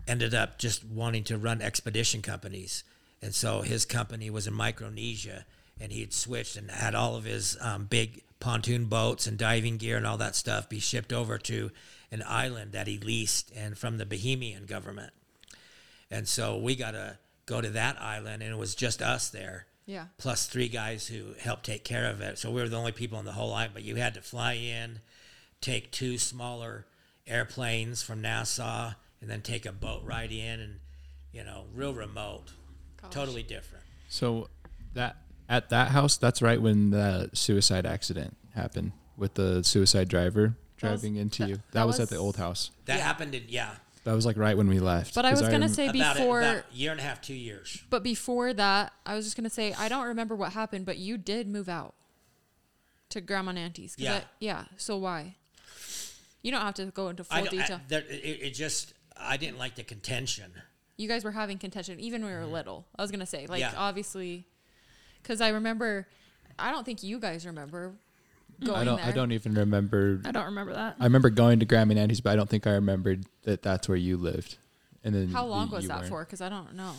Speaker 3: ended up just wanting to run expedition companies, and so his company was in Micronesia, and he had switched and had all of his um, big pontoon boats and diving gear and all that stuff be shipped over to an island that he leased and from the Bahamian government. And so we got to go to that island, and it was just us there
Speaker 6: yeah.
Speaker 3: plus three guys who helped take care of it. So we were the only people on the whole island. But you had to fly in, take two smaller airplanes from Nassau, and then take a boat ride in, and you know, real remote,
Speaker 6: Gosh.
Speaker 3: totally different.
Speaker 5: So that at that house, that's right when the suicide accident happened with the suicide driver
Speaker 6: That was-
Speaker 5: driving into
Speaker 6: that-
Speaker 5: you. That,
Speaker 6: that
Speaker 5: was, at the old house.
Speaker 3: That
Speaker 6: Yeah.
Speaker 3: happened in yeah,
Speaker 5: That was like right when we left.
Speaker 6: But i was gonna
Speaker 5: rem-
Speaker 6: say
Speaker 3: about, a,
Speaker 6: before,
Speaker 3: about a year and a half, two years.
Speaker 6: but before that, I was just gonna say I don't remember what happened, but you did move out to grandma and auntie's. 'cause
Speaker 3: Yeah.
Speaker 6: I- yeah. So why? You don't have to go into full
Speaker 3: I, don't- I-
Speaker 6: detail.
Speaker 3: there, it, it just I didn't like the contention.
Speaker 6: you guys were having contention even when we were little. I was gonna say, like,
Speaker 3: Mm-hmm. Yeah.
Speaker 6: obviously, because I remember. I don't think you guys remember going
Speaker 5: I don't.
Speaker 6: there.
Speaker 5: I don't even remember.
Speaker 4: I don't remember that.
Speaker 5: I remember going to Grammy and Auntie's, but I don't think I remembered that that's where you lived. And then
Speaker 6: How long
Speaker 5: the-
Speaker 6: was that
Speaker 5: weren't.
Speaker 6: for? Because I don't know.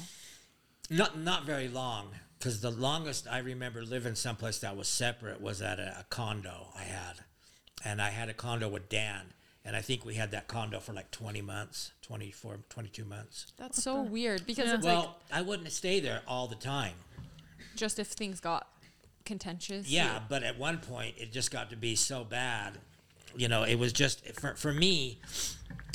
Speaker 3: Not not very long, because the longest I remember living someplace that was separate was at a, a condo I had, and I had a condo with Dan, and I think we had that condo for like twenty months, 24, 22 months.
Speaker 6: That's so weird because it's
Speaker 3: well,
Speaker 6: like
Speaker 3: I wouldn't stay there all the time.
Speaker 6: just if things got contentious.
Speaker 3: Yeah, but at one point it just got to be so bad. You know, it was just for for me,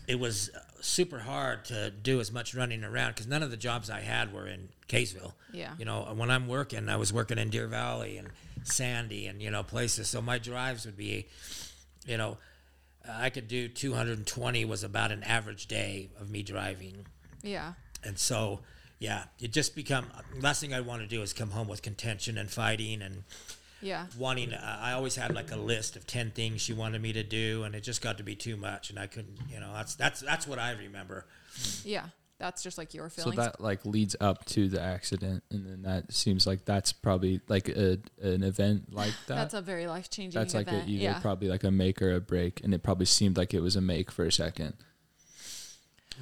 Speaker 3: it was uh, super hard to do as much running around because none of the jobs I had were in Kaysville.
Speaker 6: Yeah.
Speaker 3: You know, when I'm working, I was working in Deer Valley and Sandy and you know places. So my drives would be, you know, I could do 220 was about an average day of me driving.
Speaker 6: Yeah.
Speaker 3: And so, yeah, it just become last thing I want to do is come home with contention and fighting and
Speaker 6: Yeah.
Speaker 3: wanting. Uh, I always had like a list of ten things she wanted me to do, and it just got to be too much, and I couldn't. You know, that's that's that's what I remember.
Speaker 6: Yeah. That's just like your feelings.
Speaker 5: So that like leads up to the accident, and then that seems like that's probably like a, an event [LAUGHS] like that.
Speaker 6: That's a very life changing
Speaker 5: That's like a,
Speaker 6: event.
Speaker 5: either
Speaker 6: yeah.
Speaker 5: probably like a make or a break, and it probably seemed like it was a make for a second.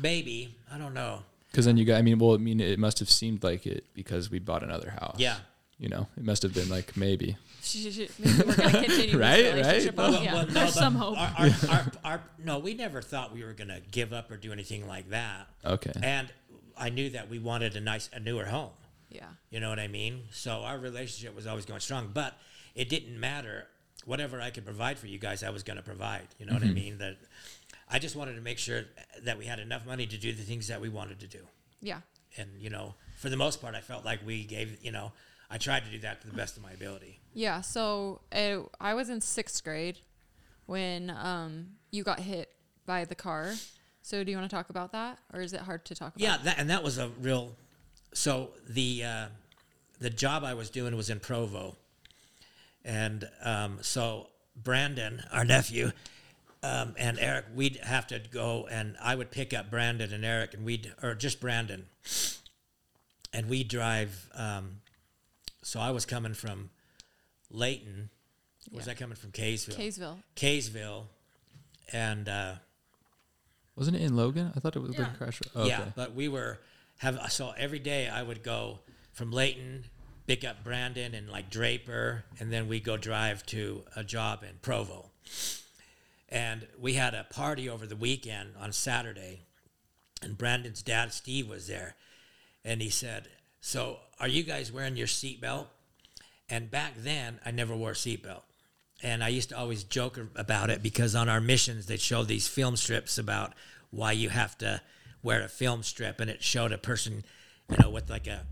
Speaker 3: Maybe I don't know.
Speaker 5: Because then you got, I mean, well, I mean, it must have seemed like it because we bought another house.
Speaker 3: Yeah.
Speaker 5: You know, it must have been like maybe.
Speaker 6: Maybe we're gonna continue [LAUGHS]
Speaker 5: Right, right.
Speaker 6: relationship.
Speaker 5: Well,
Speaker 6: yeah.
Speaker 3: Well, no,
Speaker 4: There's some hope.
Speaker 3: Our, our, [LAUGHS] our, our, no, we never thought we were going to give up or do anything like that.
Speaker 5: Okay.
Speaker 3: And I knew that we wanted a nice, a newer home.
Speaker 6: yeah.
Speaker 3: You know what I mean? So our relationship was always going strong. But it didn't matter whatever I could provide for you guys, I was going to provide. You know what I mm-hmm. mean? That I just wanted to make sure that we had enough money to do the things that we wanted to do.
Speaker 6: Yeah.
Speaker 3: And you know, for the most part, I felt like we gave. You know, I tried to do that to the best of my ability.
Speaker 6: Yeah. So uh, I was in sixth grade when um, you got hit by the car. So do you want to talk about that, or is it hard to talk about?
Speaker 3: Yeah, that, and that was a real. So the uh, the job I was doing was in Provo, and um, so Brandon, our nephew, um, and Eric, we'd have to go, and I would pick up Brandon and Eric, and we'd or just Brandon, and we drive. Um, so I was coming from Layton. Was
Speaker 6: Yeah.
Speaker 3: I coming from Kaysville?
Speaker 6: Kaysville.
Speaker 3: Kaysville, and. Uh,
Speaker 5: Wasn't it in Logan? I thought it was
Speaker 4: Yeah.
Speaker 5: the crash. Oh,
Speaker 3: Yeah,
Speaker 5: okay.
Speaker 3: but we were have so every day I would go from Layton, pick up Brandon and like Draper, and then we go drive to a job in Provo. And we had a party over the weekend on Saturday, and Brandon's dad Steve was there, and he said, "So are you guys wearing your seatbelt?" And back then, I never wore a seatbelt. And I used to always joke about it because on our missions, they'd show these film strips about why you have to wear a film strip. And it showed a person, you know, with like a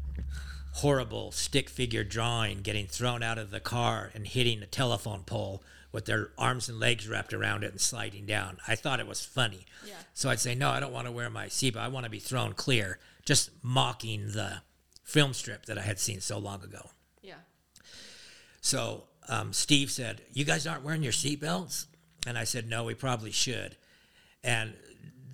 Speaker 3: horrible stick figure drawing getting thrown out of the car and hitting a telephone pole with their arms and legs wrapped around it and sliding down. I thought it was funny.
Speaker 6: Yeah.
Speaker 3: So I'd say, no, I don't want to wear my seatbelt. I want to be thrown clear, just mocking the film strip that I had seen so long ago.
Speaker 6: Yeah.
Speaker 3: So um, Steve said, "You guys aren't wearing your seatbelts," and I said, "No, we probably should." And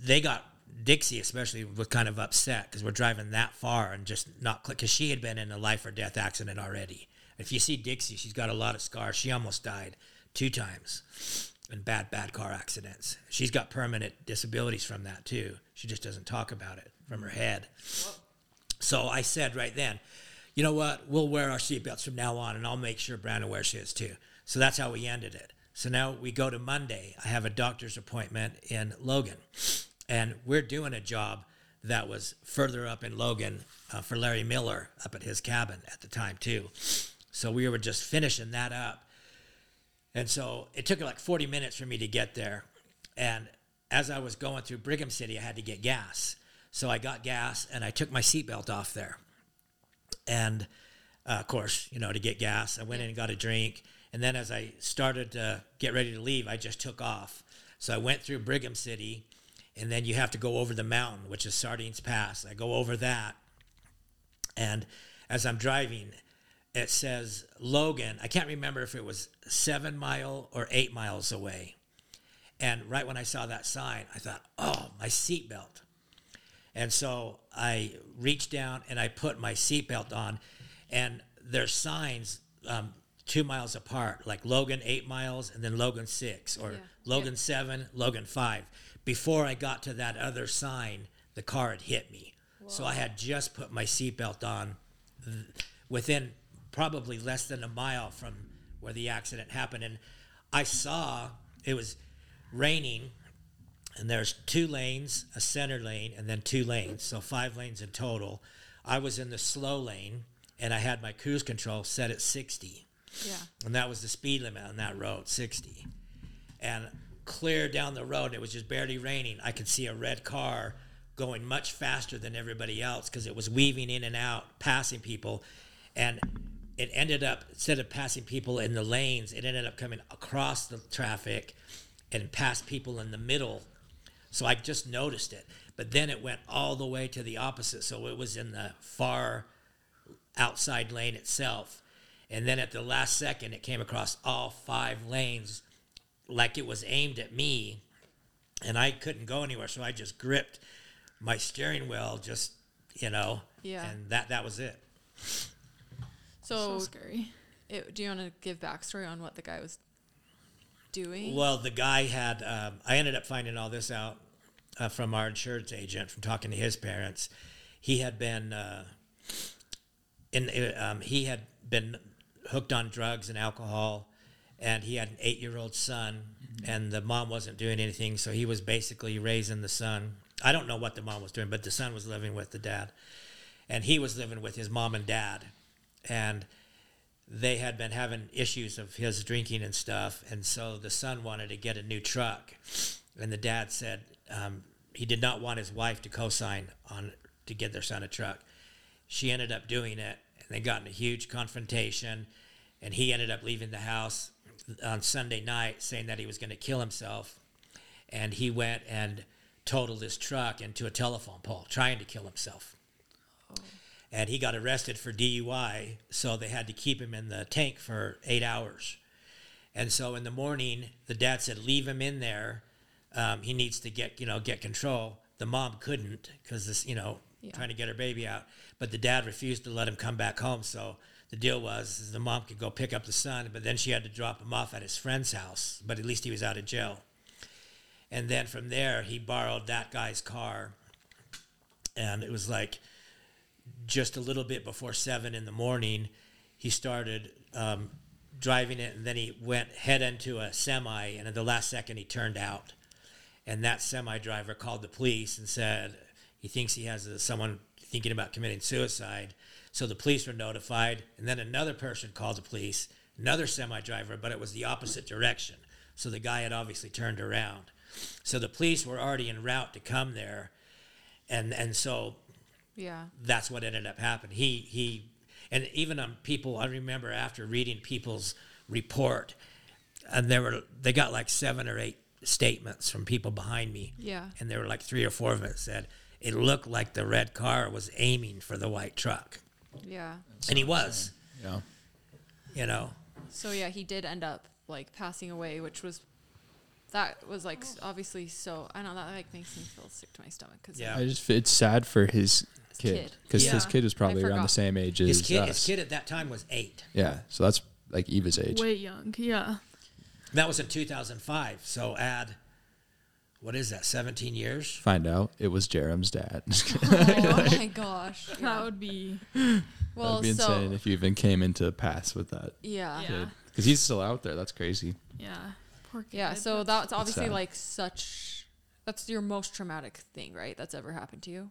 Speaker 3: they got Dixie, especially, was kind of upset because we're driving that far and just not because she had been in a life or death accident already. If you see Dixie, she's got a lot of scars. She almost died two times in bad, bad car accidents. She's got permanent disabilities from that too. She just doesn't talk about it from her head. So I said right then, you know what? We'll wear our seatbelts from now on, and I'll make sure Brandon wears his too. So that's how we ended it. So now we go to Monday. I have a doctor's appointment in Logan, and we're doing a job that was further up in Logan uh, for Larry Miller up at his cabin at the time too. So we were just finishing that up, and so it took like 40 minutes for me to get there. And as I was going through Brigham City, I had to get gas. So I got gas and I took my seatbelt off there. And uh, of course, you know, to get gas, I went in and got a drink. And then as I started to get ready to leave, I just took off. So I went through Brigham City, and then you have to go over the mountain, which is Sardines Pass. I go over that. And as I'm driving, it says Logan. I can't remember if it was seven mile or eight miles away. And right when I saw that sign, I thought, oh, my seatbelt. And so I reached down and I put my seatbelt on, and there's signs um, two miles apart, like Logan eight miles and then Logan six, or
Speaker 6: Yeah.
Speaker 3: Logan
Speaker 6: Yeah.
Speaker 3: seven, Logan five. Before I got to that other sign, the car had hit me. So I had just put my seatbelt on th- within probably less than a mile from where the accident happened. And I saw it was raining and there's two lanes, a center lane, and then two lanes, so five lanes in total. I was in the slow lane, and I had my cruise control set at 60,
Speaker 6: Yeah.
Speaker 3: and that was the speed limit on that road, 60. And clear down the road, it was just barely raining. I could see a red car going much faster than everybody else because it was weaving in and out, passing people, and it ended up instead of passing people in the lanes, it ended up coming across the traffic and past people in the middle so I just noticed it. But then it went all the way to the opposite. So it was in the far outside lane itself. And then at the last second, it came across all five lanes like it was aimed at me. And I couldn't go anywhere. So I just gripped my steering wheel, just, you know.
Speaker 6: Yeah.
Speaker 3: And that, that was it.
Speaker 6: So,
Speaker 4: so scary.
Speaker 6: it, do you want to give backstory on what the guy was doing?
Speaker 3: Well, the guy had. Um, I ended up finding all this out uh, from our insurance agent from talking to his parents. He had been uh, in. Um, he had been hooked on drugs and alcohol, and he had an eight-year-old son, and the mom wasn't doing anything, so he was basically raising the son. I don't know what the mom was doing, but the son was living with the dad, and he was living with his mom and dad, and they had been having issues of his drinking and stuff, and so the son wanted to get a new truck, and the dad said um, he did not want his wife to co-sign on to get their son a truck. She ended up doing it, and they got in a huge confrontation, and he ended up leaving the house on Sunday night saying that he was going to kill himself, and he went and totaled his truck into a telephone pole, trying to kill himself and he got arrested for DUI. So they had to keep him in the tank for eight hours. And so in the morning, the dad said, "Leave him in there. Um, he needs to get you know get control." The mom couldn't because this you know trying to get her baby out, but the dad refused to let him come back home. So the deal was is the mom could go pick up the son, but then she had to drop him off at his friend's house. But at least he was out of jail. And then from there, he borrowed that guy's car, and it was like just a little bit before seven in the morning, he started um, driving it, and then he went head into a semi, and at the last second, he turned out. And that semi driver called the police and said he thinks he has a, someone thinking about committing suicide. So the police were notified, and then another person called the police, another semi driver, but it was the opposite direction. So the guy had obviously turned around. So the police were already en route to come there, and and so
Speaker 6: Yeah.
Speaker 3: that's what ended up happening. He he, and even on people, I remember after reading people's report, and there were they got like seven or eight statements from people behind me.
Speaker 6: Yeah.
Speaker 3: and there were like three or four of them that said it looked like the red car was aiming for the white truck,
Speaker 6: Yeah.
Speaker 3: and he was.
Speaker 5: Yeah.
Speaker 3: You know,
Speaker 6: So yeah, he did end up like passing away, which was that was like s- obviously so. I know that like makes me feel sick to my stomach because
Speaker 3: Yeah.
Speaker 5: I just it's sad for his kid
Speaker 6: kid.
Speaker 5: because his
Speaker 3: Yeah.
Speaker 5: kid was probably around the same age as
Speaker 3: his kid,
Speaker 5: us.
Speaker 3: his kid at that time was eight.
Speaker 5: Yeah, so that's like Eva's age.
Speaker 4: Way young. Yeah.
Speaker 3: That was in 2005. So add, what is that? 17 years.
Speaker 5: Find out it was Jerem's dad. [LAUGHS]
Speaker 6: oh my gosh.
Speaker 4: That would be.
Speaker 6: Well,
Speaker 5: That'd be
Speaker 6: so
Speaker 5: insane if you even came into pass with that
Speaker 6: yeah.
Speaker 4: Yeah.
Speaker 5: because he's still out there. That's crazy.
Speaker 4: Yeah. Poor kid.
Speaker 6: Yeah, so that's
Speaker 5: It's
Speaker 6: obviously
Speaker 5: sad.
Speaker 6: like such. That's your most traumatic thing, right? That's ever happened to you.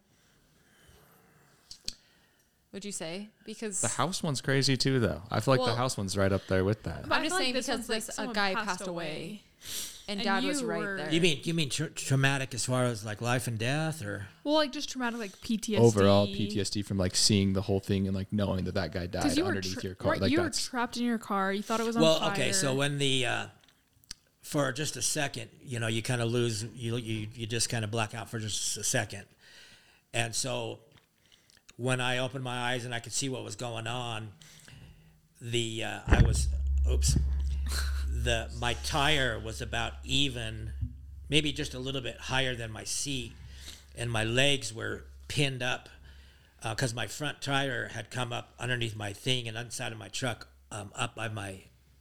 Speaker 6: Would you say? Because
Speaker 5: The house one's crazy too, though. I feel like
Speaker 6: Well-
Speaker 5: the house one's right up there with that.
Speaker 6: I'm just
Speaker 4: feel like
Speaker 6: saying
Speaker 4: this
Speaker 6: because
Speaker 4: like
Speaker 6: a guy
Speaker 4: passed
Speaker 6: passed, away,
Speaker 4: away.
Speaker 6: and,
Speaker 4: And
Speaker 6: dad was right
Speaker 4: were-
Speaker 6: there.
Speaker 3: You mean you mean tra- traumatic as far as like life and death, or
Speaker 4: Well, like just traumatic, like PTSD.
Speaker 5: Overall PTSD from like seeing the whole thing and like knowing that that guy died
Speaker 4: you
Speaker 5: underneath
Speaker 4: tra-
Speaker 5: your car.
Speaker 4: right,
Speaker 5: like
Speaker 4: you were trapped in your car. You thought it was on
Speaker 3: well,
Speaker 4: fire.
Speaker 3: okay. So when the uh, for just a second, you know, you kind of lose, you you you just kind of black out for just a second, and so when I opened my eyes and I could see what was going on, the uh, I was, oops, the my tire was about even, maybe just a little bit higher than my seat, and my legs were pinned up because my front tire had come up underneath my thing and inside of my truck, um, up by my,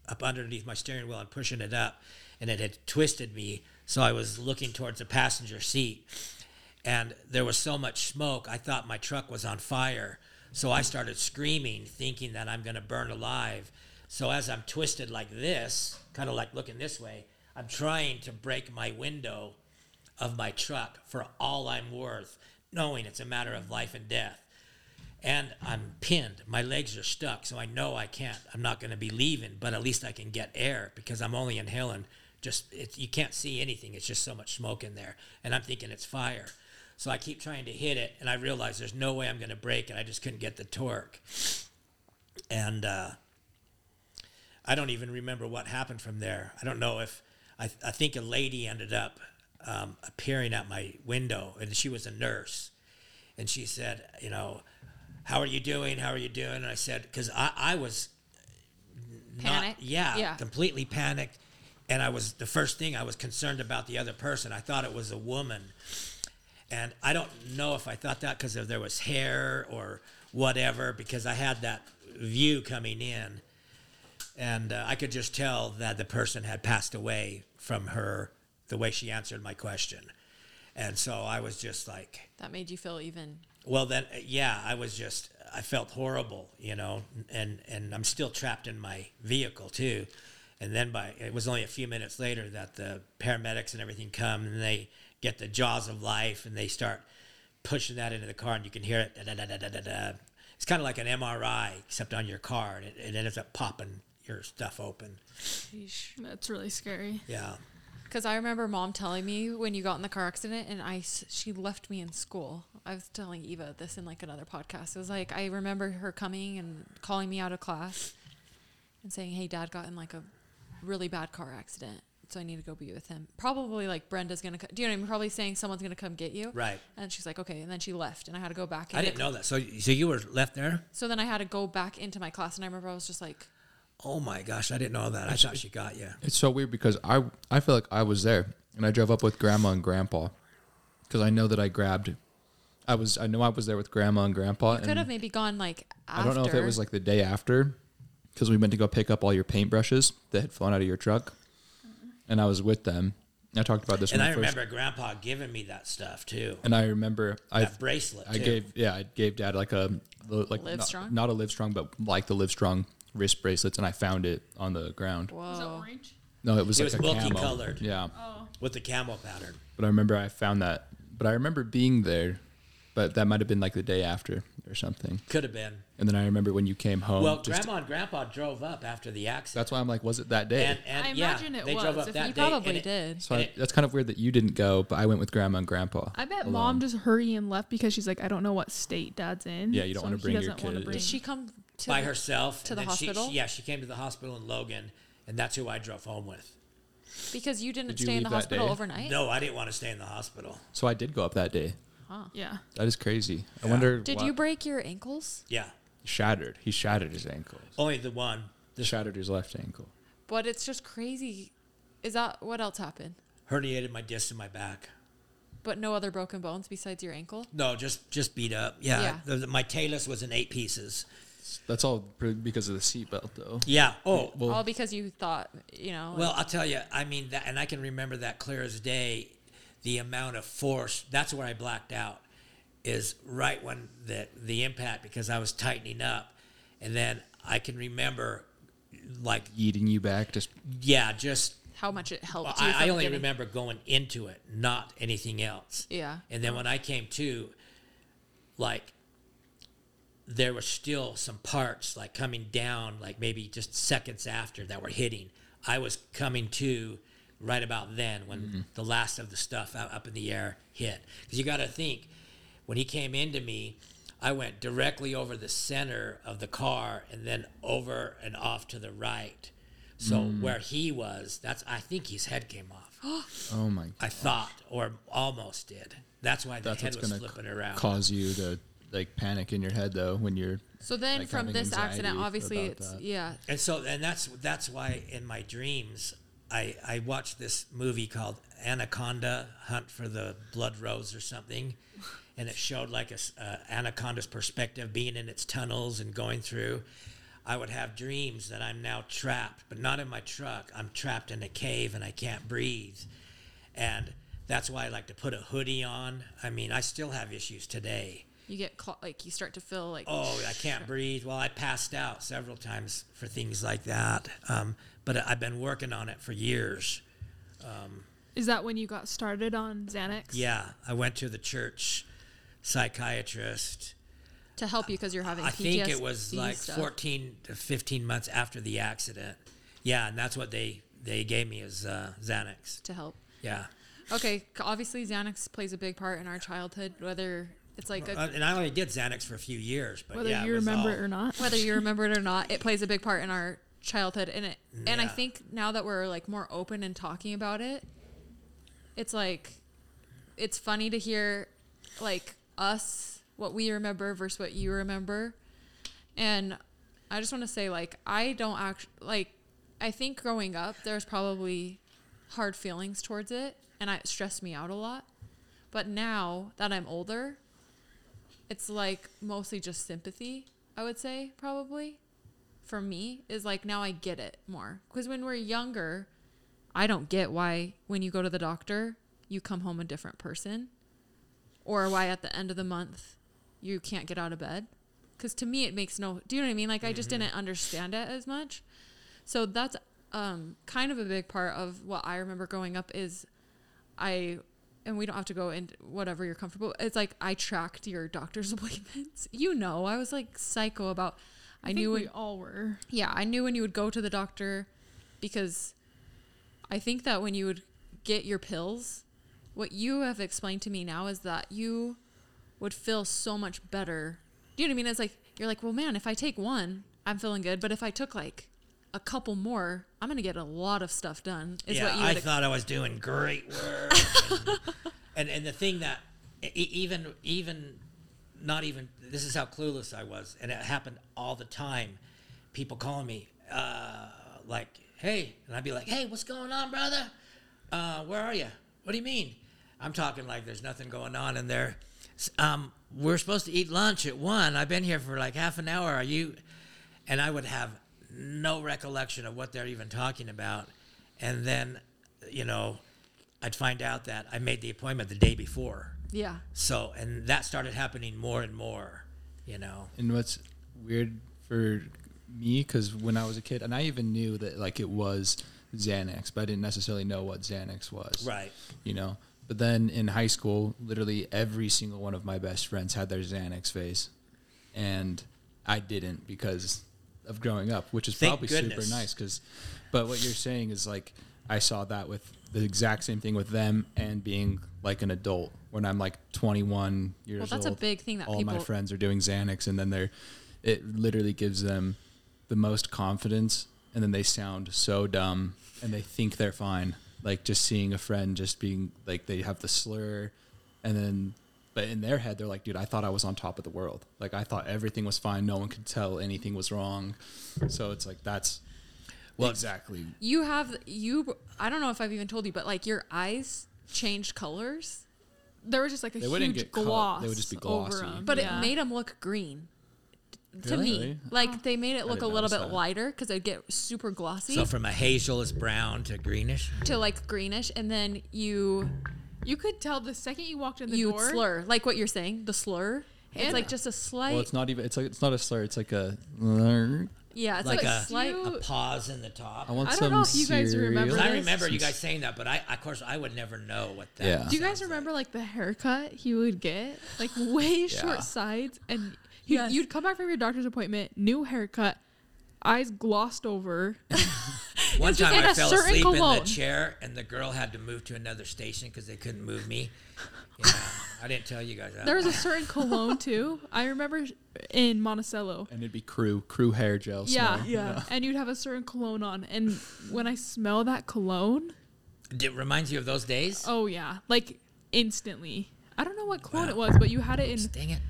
Speaker 3: up underneath my steering wheel and pushing it up, and it had twisted me. So I was looking towards the passenger seat, and there was so much smoke. I thought my truck was on fire. So I started screaming, thinking that I'm going to burn alive. So as I'm twisted like this, kind of like looking this way, I'm trying to break my window of my truck for all I'm worth, knowing it's a matter of life and death. And I'm pinned. My legs are stuck, so I know I can't. I'm not going to be leaving, but at least I can get air because I'm only inhaling. Just you can't see anything. It's just so much smoke in there, and I'm thinking it's fire. So I keep trying to hit it, and I realize there's no way I'm going to break it. I just couldn't get the torque, and uh, I don't even remember what happened from there. I don't know if I, I think a lady ended up um, appearing at my window, and she was a nurse, and she said, you know, how are you doing? How are you doing? And I said, because I, I was not,
Speaker 6: Panicked?
Speaker 3: yeah,
Speaker 6: Yeah.
Speaker 3: completely panicked, and I was the first thing I was concerned about the other person. I thought it was a woman, and I don't know if I thought that because there was hair or whatever, because I had that view coming in. And uh, I could just tell that the person had passed away from her the way she answered my question, and so I was just like,
Speaker 6: that made you feel even.
Speaker 3: well, then uh, yeah, I was just I felt horrible, you know, and and I'm still trapped in my vehicle too, and then by it was only a few minutes later that the paramedics and everything come and they get the jaws of life and they start pushing that into the car and you can hear it da, da, da. It's kind of like an MRI, except on your car, and it, it ends up popping your stuff open.
Speaker 4: That's really scary.
Speaker 3: Yeah.
Speaker 6: Because I remember mom telling me when you got in the car accident, and I, she left me in school. I was telling Eva this in like another podcast. It was like I remember her coming and calling me out of class and saying, "Hey, Dad got in like a really bad car accident, so I need to go be with him." Probably like Brenda's gonna. Co- do you know what I mean? Probably saying someone's gonna come get you.
Speaker 3: Right.
Speaker 6: And she's like, "Okay," and then she left, and I had to go back.
Speaker 3: I didn't know that. So, so you were left there?
Speaker 6: So then I had to go back into my class, and I remember I was just like,
Speaker 3: Oh my gosh, I didn't know that. I thought she got you.
Speaker 5: It's so weird because I I feel like I was there and I drove up with grandma and grandpa because I know that I grabbed. I was I know I was there with grandma and grandpa.
Speaker 6: You could
Speaker 5: and
Speaker 6: have maybe gone like. After.
Speaker 5: I don't know if it was like the day after because we went to go pick up all your paintbrushes that had flown out of your truck, and I was with them. I talked about this
Speaker 3: And
Speaker 5: when
Speaker 3: I
Speaker 5: I first,
Speaker 3: remember Grandpa giving me that stuff too.
Speaker 5: and I remember I
Speaker 3: bracelet.
Speaker 5: I
Speaker 3: too.
Speaker 5: gave yeah I gave dad like a like
Speaker 6: Live
Speaker 5: not,
Speaker 6: Strong?
Speaker 5: not a live strong but like the live strong wrist bracelets and I found it on the ground.
Speaker 6: Whoa.
Speaker 4: Is that orange?
Speaker 5: No, it was
Speaker 3: It
Speaker 5: like
Speaker 3: was
Speaker 5: a camo.
Speaker 3: multicolored.
Speaker 5: Yeah. Oh.
Speaker 3: with the camel pattern.
Speaker 5: But I remember I found that. But I remember being there, but that might have been like the day after or something.
Speaker 3: Could have been.
Speaker 5: And then I remember when you came home.
Speaker 3: well,
Speaker 5: just-
Speaker 3: Grandma and Grandpa drove up after the accident.
Speaker 5: that's why I'm like, was it that day?
Speaker 3: and, and
Speaker 4: I
Speaker 3: yeah,
Speaker 4: imagine it
Speaker 3: they drove
Speaker 4: was.
Speaker 3: up
Speaker 4: If
Speaker 3: that
Speaker 6: You
Speaker 3: day.
Speaker 6: probably
Speaker 3: and it-
Speaker 6: did.
Speaker 5: so I, that's kind of weird that you didn't go, but I went with grandma and grandpa.
Speaker 4: I bet
Speaker 5: alone.
Speaker 4: mom just hurried and left because she's like, I don't know what state dad's in.
Speaker 5: Yeah, you don't
Speaker 4: so
Speaker 5: wanna bring your
Speaker 4: doesn't
Speaker 5: kid.
Speaker 4: bring-
Speaker 6: Did she come to
Speaker 3: by
Speaker 6: the-
Speaker 3: herself
Speaker 6: to the
Speaker 3: then she-
Speaker 6: hospital?
Speaker 3: She, yeah, she came to the hospital in Logan, and that's who I drove home with.
Speaker 6: because you didn't
Speaker 5: Did you
Speaker 6: stay in the hospital
Speaker 5: day?
Speaker 6: overnight?
Speaker 3: No, I didn't want to stay in the hospital.
Speaker 5: So I did go up that day.
Speaker 4: Yeah.
Speaker 5: That is crazy. I wonder.
Speaker 6: Did
Speaker 5: what-
Speaker 6: you break your ankles?
Speaker 3: Yeah,
Speaker 5: shattered? He shattered his ankle.
Speaker 3: only the one.
Speaker 5: Shattered his left ankle.
Speaker 6: But it's just crazy. Is that what else happened?
Speaker 3: Herniated my disc in my back.
Speaker 6: But no other broken bones besides your ankle?
Speaker 3: No, just just beat up. Yeah,
Speaker 6: Yeah.
Speaker 3: The, the- my talus was in eight pieces.
Speaker 5: That's all pr- because of the seatbelt, though.
Speaker 3: Yeah. Oh,
Speaker 5: Well,
Speaker 6: All because you thought, you know.
Speaker 3: Well, I'll tell you. I mean, that, and I can remember that clear as day. The amount of force. That's where I blacked out. Is right when the the impact because I was tightening up, and then I can remember, like,
Speaker 5: yeeting you back. Just
Speaker 3: yeah, just.
Speaker 6: how much it helped
Speaker 3: Well,
Speaker 6: you.
Speaker 3: I, I only
Speaker 6: getting-
Speaker 3: remember going into it, not anything else.
Speaker 6: Yeah.
Speaker 3: And then when I came to, like, there were still some parts like coming down, like maybe just seconds after that were hitting. I was coming to right about then when mm-hmm. the last of the stuff out, up in the air hit. Because you got to think, when he came into me, I went directly over the center of the car and then over and off to the right. So mm. where he was, that's I think his head came off. [GASPS]
Speaker 5: oh my.
Speaker 3: I thought, or almost did. That's why the
Speaker 5: That's
Speaker 3: head
Speaker 5: what's
Speaker 3: was
Speaker 5: gonna
Speaker 3: flipping around.
Speaker 5: cause you to like panic in your head though when you're
Speaker 6: So then
Speaker 5: like,
Speaker 6: from this accident, obviously it's,
Speaker 5: that.
Speaker 6: yeah.
Speaker 3: And so, and that's that's why in my dreams, I I watched this movie called Anaconda: Hunt for the Blood Rose or something, and it showed like a uh, anaconda's perspective, being in its tunnels and going through. I would have dreams that I'm now trapped, but not in my truck. I'm trapped in a cave and I can't breathe, and that's why I like to put a hoodie on. I mean, I still have issues today.
Speaker 6: You get, cl- like, you start to feel like,
Speaker 3: Oh, I can't breathe. Well, I passed out several times for things like that. Um, but I've been working on it for years.
Speaker 4: Is that when you got started on Xanax?
Speaker 3: Yeah, I went to the church psychiatrist.
Speaker 6: to help you because you're having
Speaker 3: I think it was like
Speaker 6: stuff.
Speaker 3: 14 to 15 months after the accident. Yeah, and that's what they they gave me as uh, Xanax.
Speaker 6: to help.
Speaker 3: Yeah,
Speaker 6: Okay, obviously Xanax plays a big part in our childhood, whether it's like a,
Speaker 3: and I only did Xanax for a few years, but
Speaker 4: Whether
Speaker 3: yeah,
Speaker 4: you
Speaker 3: it was
Speaker 4: remember
Speaker 3: all-
Speaker 4: it or not.
Speaker 6: whether you remember it or not, it plays a big part in our childhood. And it, and I think now that we're like more open and talking about it, it's like, it's funny to hear like us what we remember versus what you remember, and I just want to say like I don't act like I think growing up there's probably hard feelings towards it, and I, it stressed me out a lot. But now that I'm older, it's like mostly just sympathy i would say probably for me is like now i get it more because when we're younger i don't get why when you go to the doctor you come home a different person or why at the end of the month you can't get out of bed because to me it makes no do you know what i mean like i just didn't understand it as much so that's um, kind of a big part of what i remember growing up is i and we don't have to go in whatever you're comfortable. It's like I tracked your doctor's [LAUGHS] appointments. You know, I was like psycho about. I,
Speaker 4: I,
Speaker 6: knew
Speaker 4: we
Speaker 6: when,
Speaker 4: all were.
Speaker 6: yeah, I knew when you would go to the doctor because I think that when you would get your pills, what you have explained to me now is that you would feel so much better. Do you know what I mean? It's like you're like, well, man, if I take one, I'm feeling good, but if I took like a couple more, I'm gonna get a lot of stuff done. Is
Speaker 3: yeah,
Speaker 6: what you
Speaker 3: I
Speaker 6: would
Speaker 3: thought I was doing great work. and, [LAUGHS] and and the thing that even even not even this is how clueless I was, and it happened all the time. People calling me uh, like, "Hey," and I'd be like, "Hey, what's going on, brother? Uh, where are you? What do you mean?" I'm talking like there's nothing going on in there. Um, we're supposed to eat lunch at one. I've been here for like half an hour. Are you? And I would have no recollection of what they're even talking about. And then, you know, I'd find out that I made the appointment the day before.
Speaker 6: Yeah.
Speaker 3: So, and that started happening more and more, you know.
Speaker 5: And what's weird for me, because when I was a kid, and I even knew that like it was Xanax, but I didn't necessarily know what Xanax was.
Speaker 3: Right.
Speaker 5: You know. But then in high school, literally every single one of my best friends had their Xanax phase, and I didn't because of growing up, which is
Speaker 3: Thank
Speaker 5: probably
Speaker 3: goodness.
Speaker 5: super nice. Because, but what you're saying is like I saw that with the exact same thing with them and being like an adult when I'm like 21 years old.
Speaker 6: Well, that's a big thing that
Speaker 5: all my friends are doing Xanax, and then they're it literally gives them the most confidence, and then they sound so dumb, and they think they're fine. Like just seeing a friend just being like they have the slur, and then. But in their head, they're like, dude, I thought I was on top of the world. Like, I thought everything was fine. No one could tell anything was wrong. So it's like, that's
Speaker 3: Well,
Speaker 5: exactly.
Speaker 6: You have you. I don't know if I've even told you, but like your eyes changed colors,
Speaker 4: There was just like a
Speaker 5: They
Speaker 4: huge
Speaker 5: get col-
Speaker 4: gloss.
Speaker 5: they would just be
Speaker 4: over
Speaker 5: glossy.
Speaker 4: 'em,
Speaker 6: but
Speaker 4: yeah.
Speaker 6: it made them look green. To
Speaker 5: Really?
Speaker 6: me, like they made it look a little bit
Speaker 5: that.
Speaker 6: lighter because they'd get super glossy
Speaker 3: So from a hazel's brown to greenish.
Speaker 6: to like greenish, and then you
Speaker 4: You could tell the second you walked in the
Speaker 6: you
Speaker 4: door.
Speaker 6: slur like what you're saying, the slur. It's
Speaker 4: And-
Speaker 6: like just a slight,
Speaker 5: Well, it's not even. It's like it's not a slur. It's like a.
Speaker 6: yeah, it's
Speaker 3: Like
Speaker 6: like,
Speaker 3: a-
Speaker 6: a slight.
Speaker 3: A pause in the top.
Speaker 5: I want
Speaker 4: I don't
Speaker 5: some
Speaker 4: know if you guys remember
Speaker 5: cereal.
Speaker 3: I remember you guys saying that, but I, of course, I would never know what that.
Speaker 5: Yeah.
Speaker 4: Do you guys remember like the haircut he would get? Like way [SIGHS]
Speaker 5: Yeah.
Speaker 4: short sides and you'd,
Speaker 6: Yes.
Speaker 4: you'd come back from your doctor's appointment, new haircut, eyes glossed over. [LAUGHS]
Speaker 3: One time I fell
Speaker 4: certain
Speaker 3: asleep in the chair, and the girl had to move to another station because they couldn't move me. [LAUGHS] Yeah, I didn't tell you guys that.
Speaker 4: There was a certain cologne too. I remember in Monticello.
Speaker 5: And it'd be crew, crew hair gel.
Speaker 4: Yeah,
Speaker 5: smell.
Speaker 4: yeah. And you'd have a certain cologne on. And when I smell that cologne,
Speaker 3: It reminds you of those days.
Speaker 4: oh yeah, like instantly. I don't know what cologne
Speaker 3: Wow.
Speaker 4: it was, but you had it in.
Speaker 3: Dang it!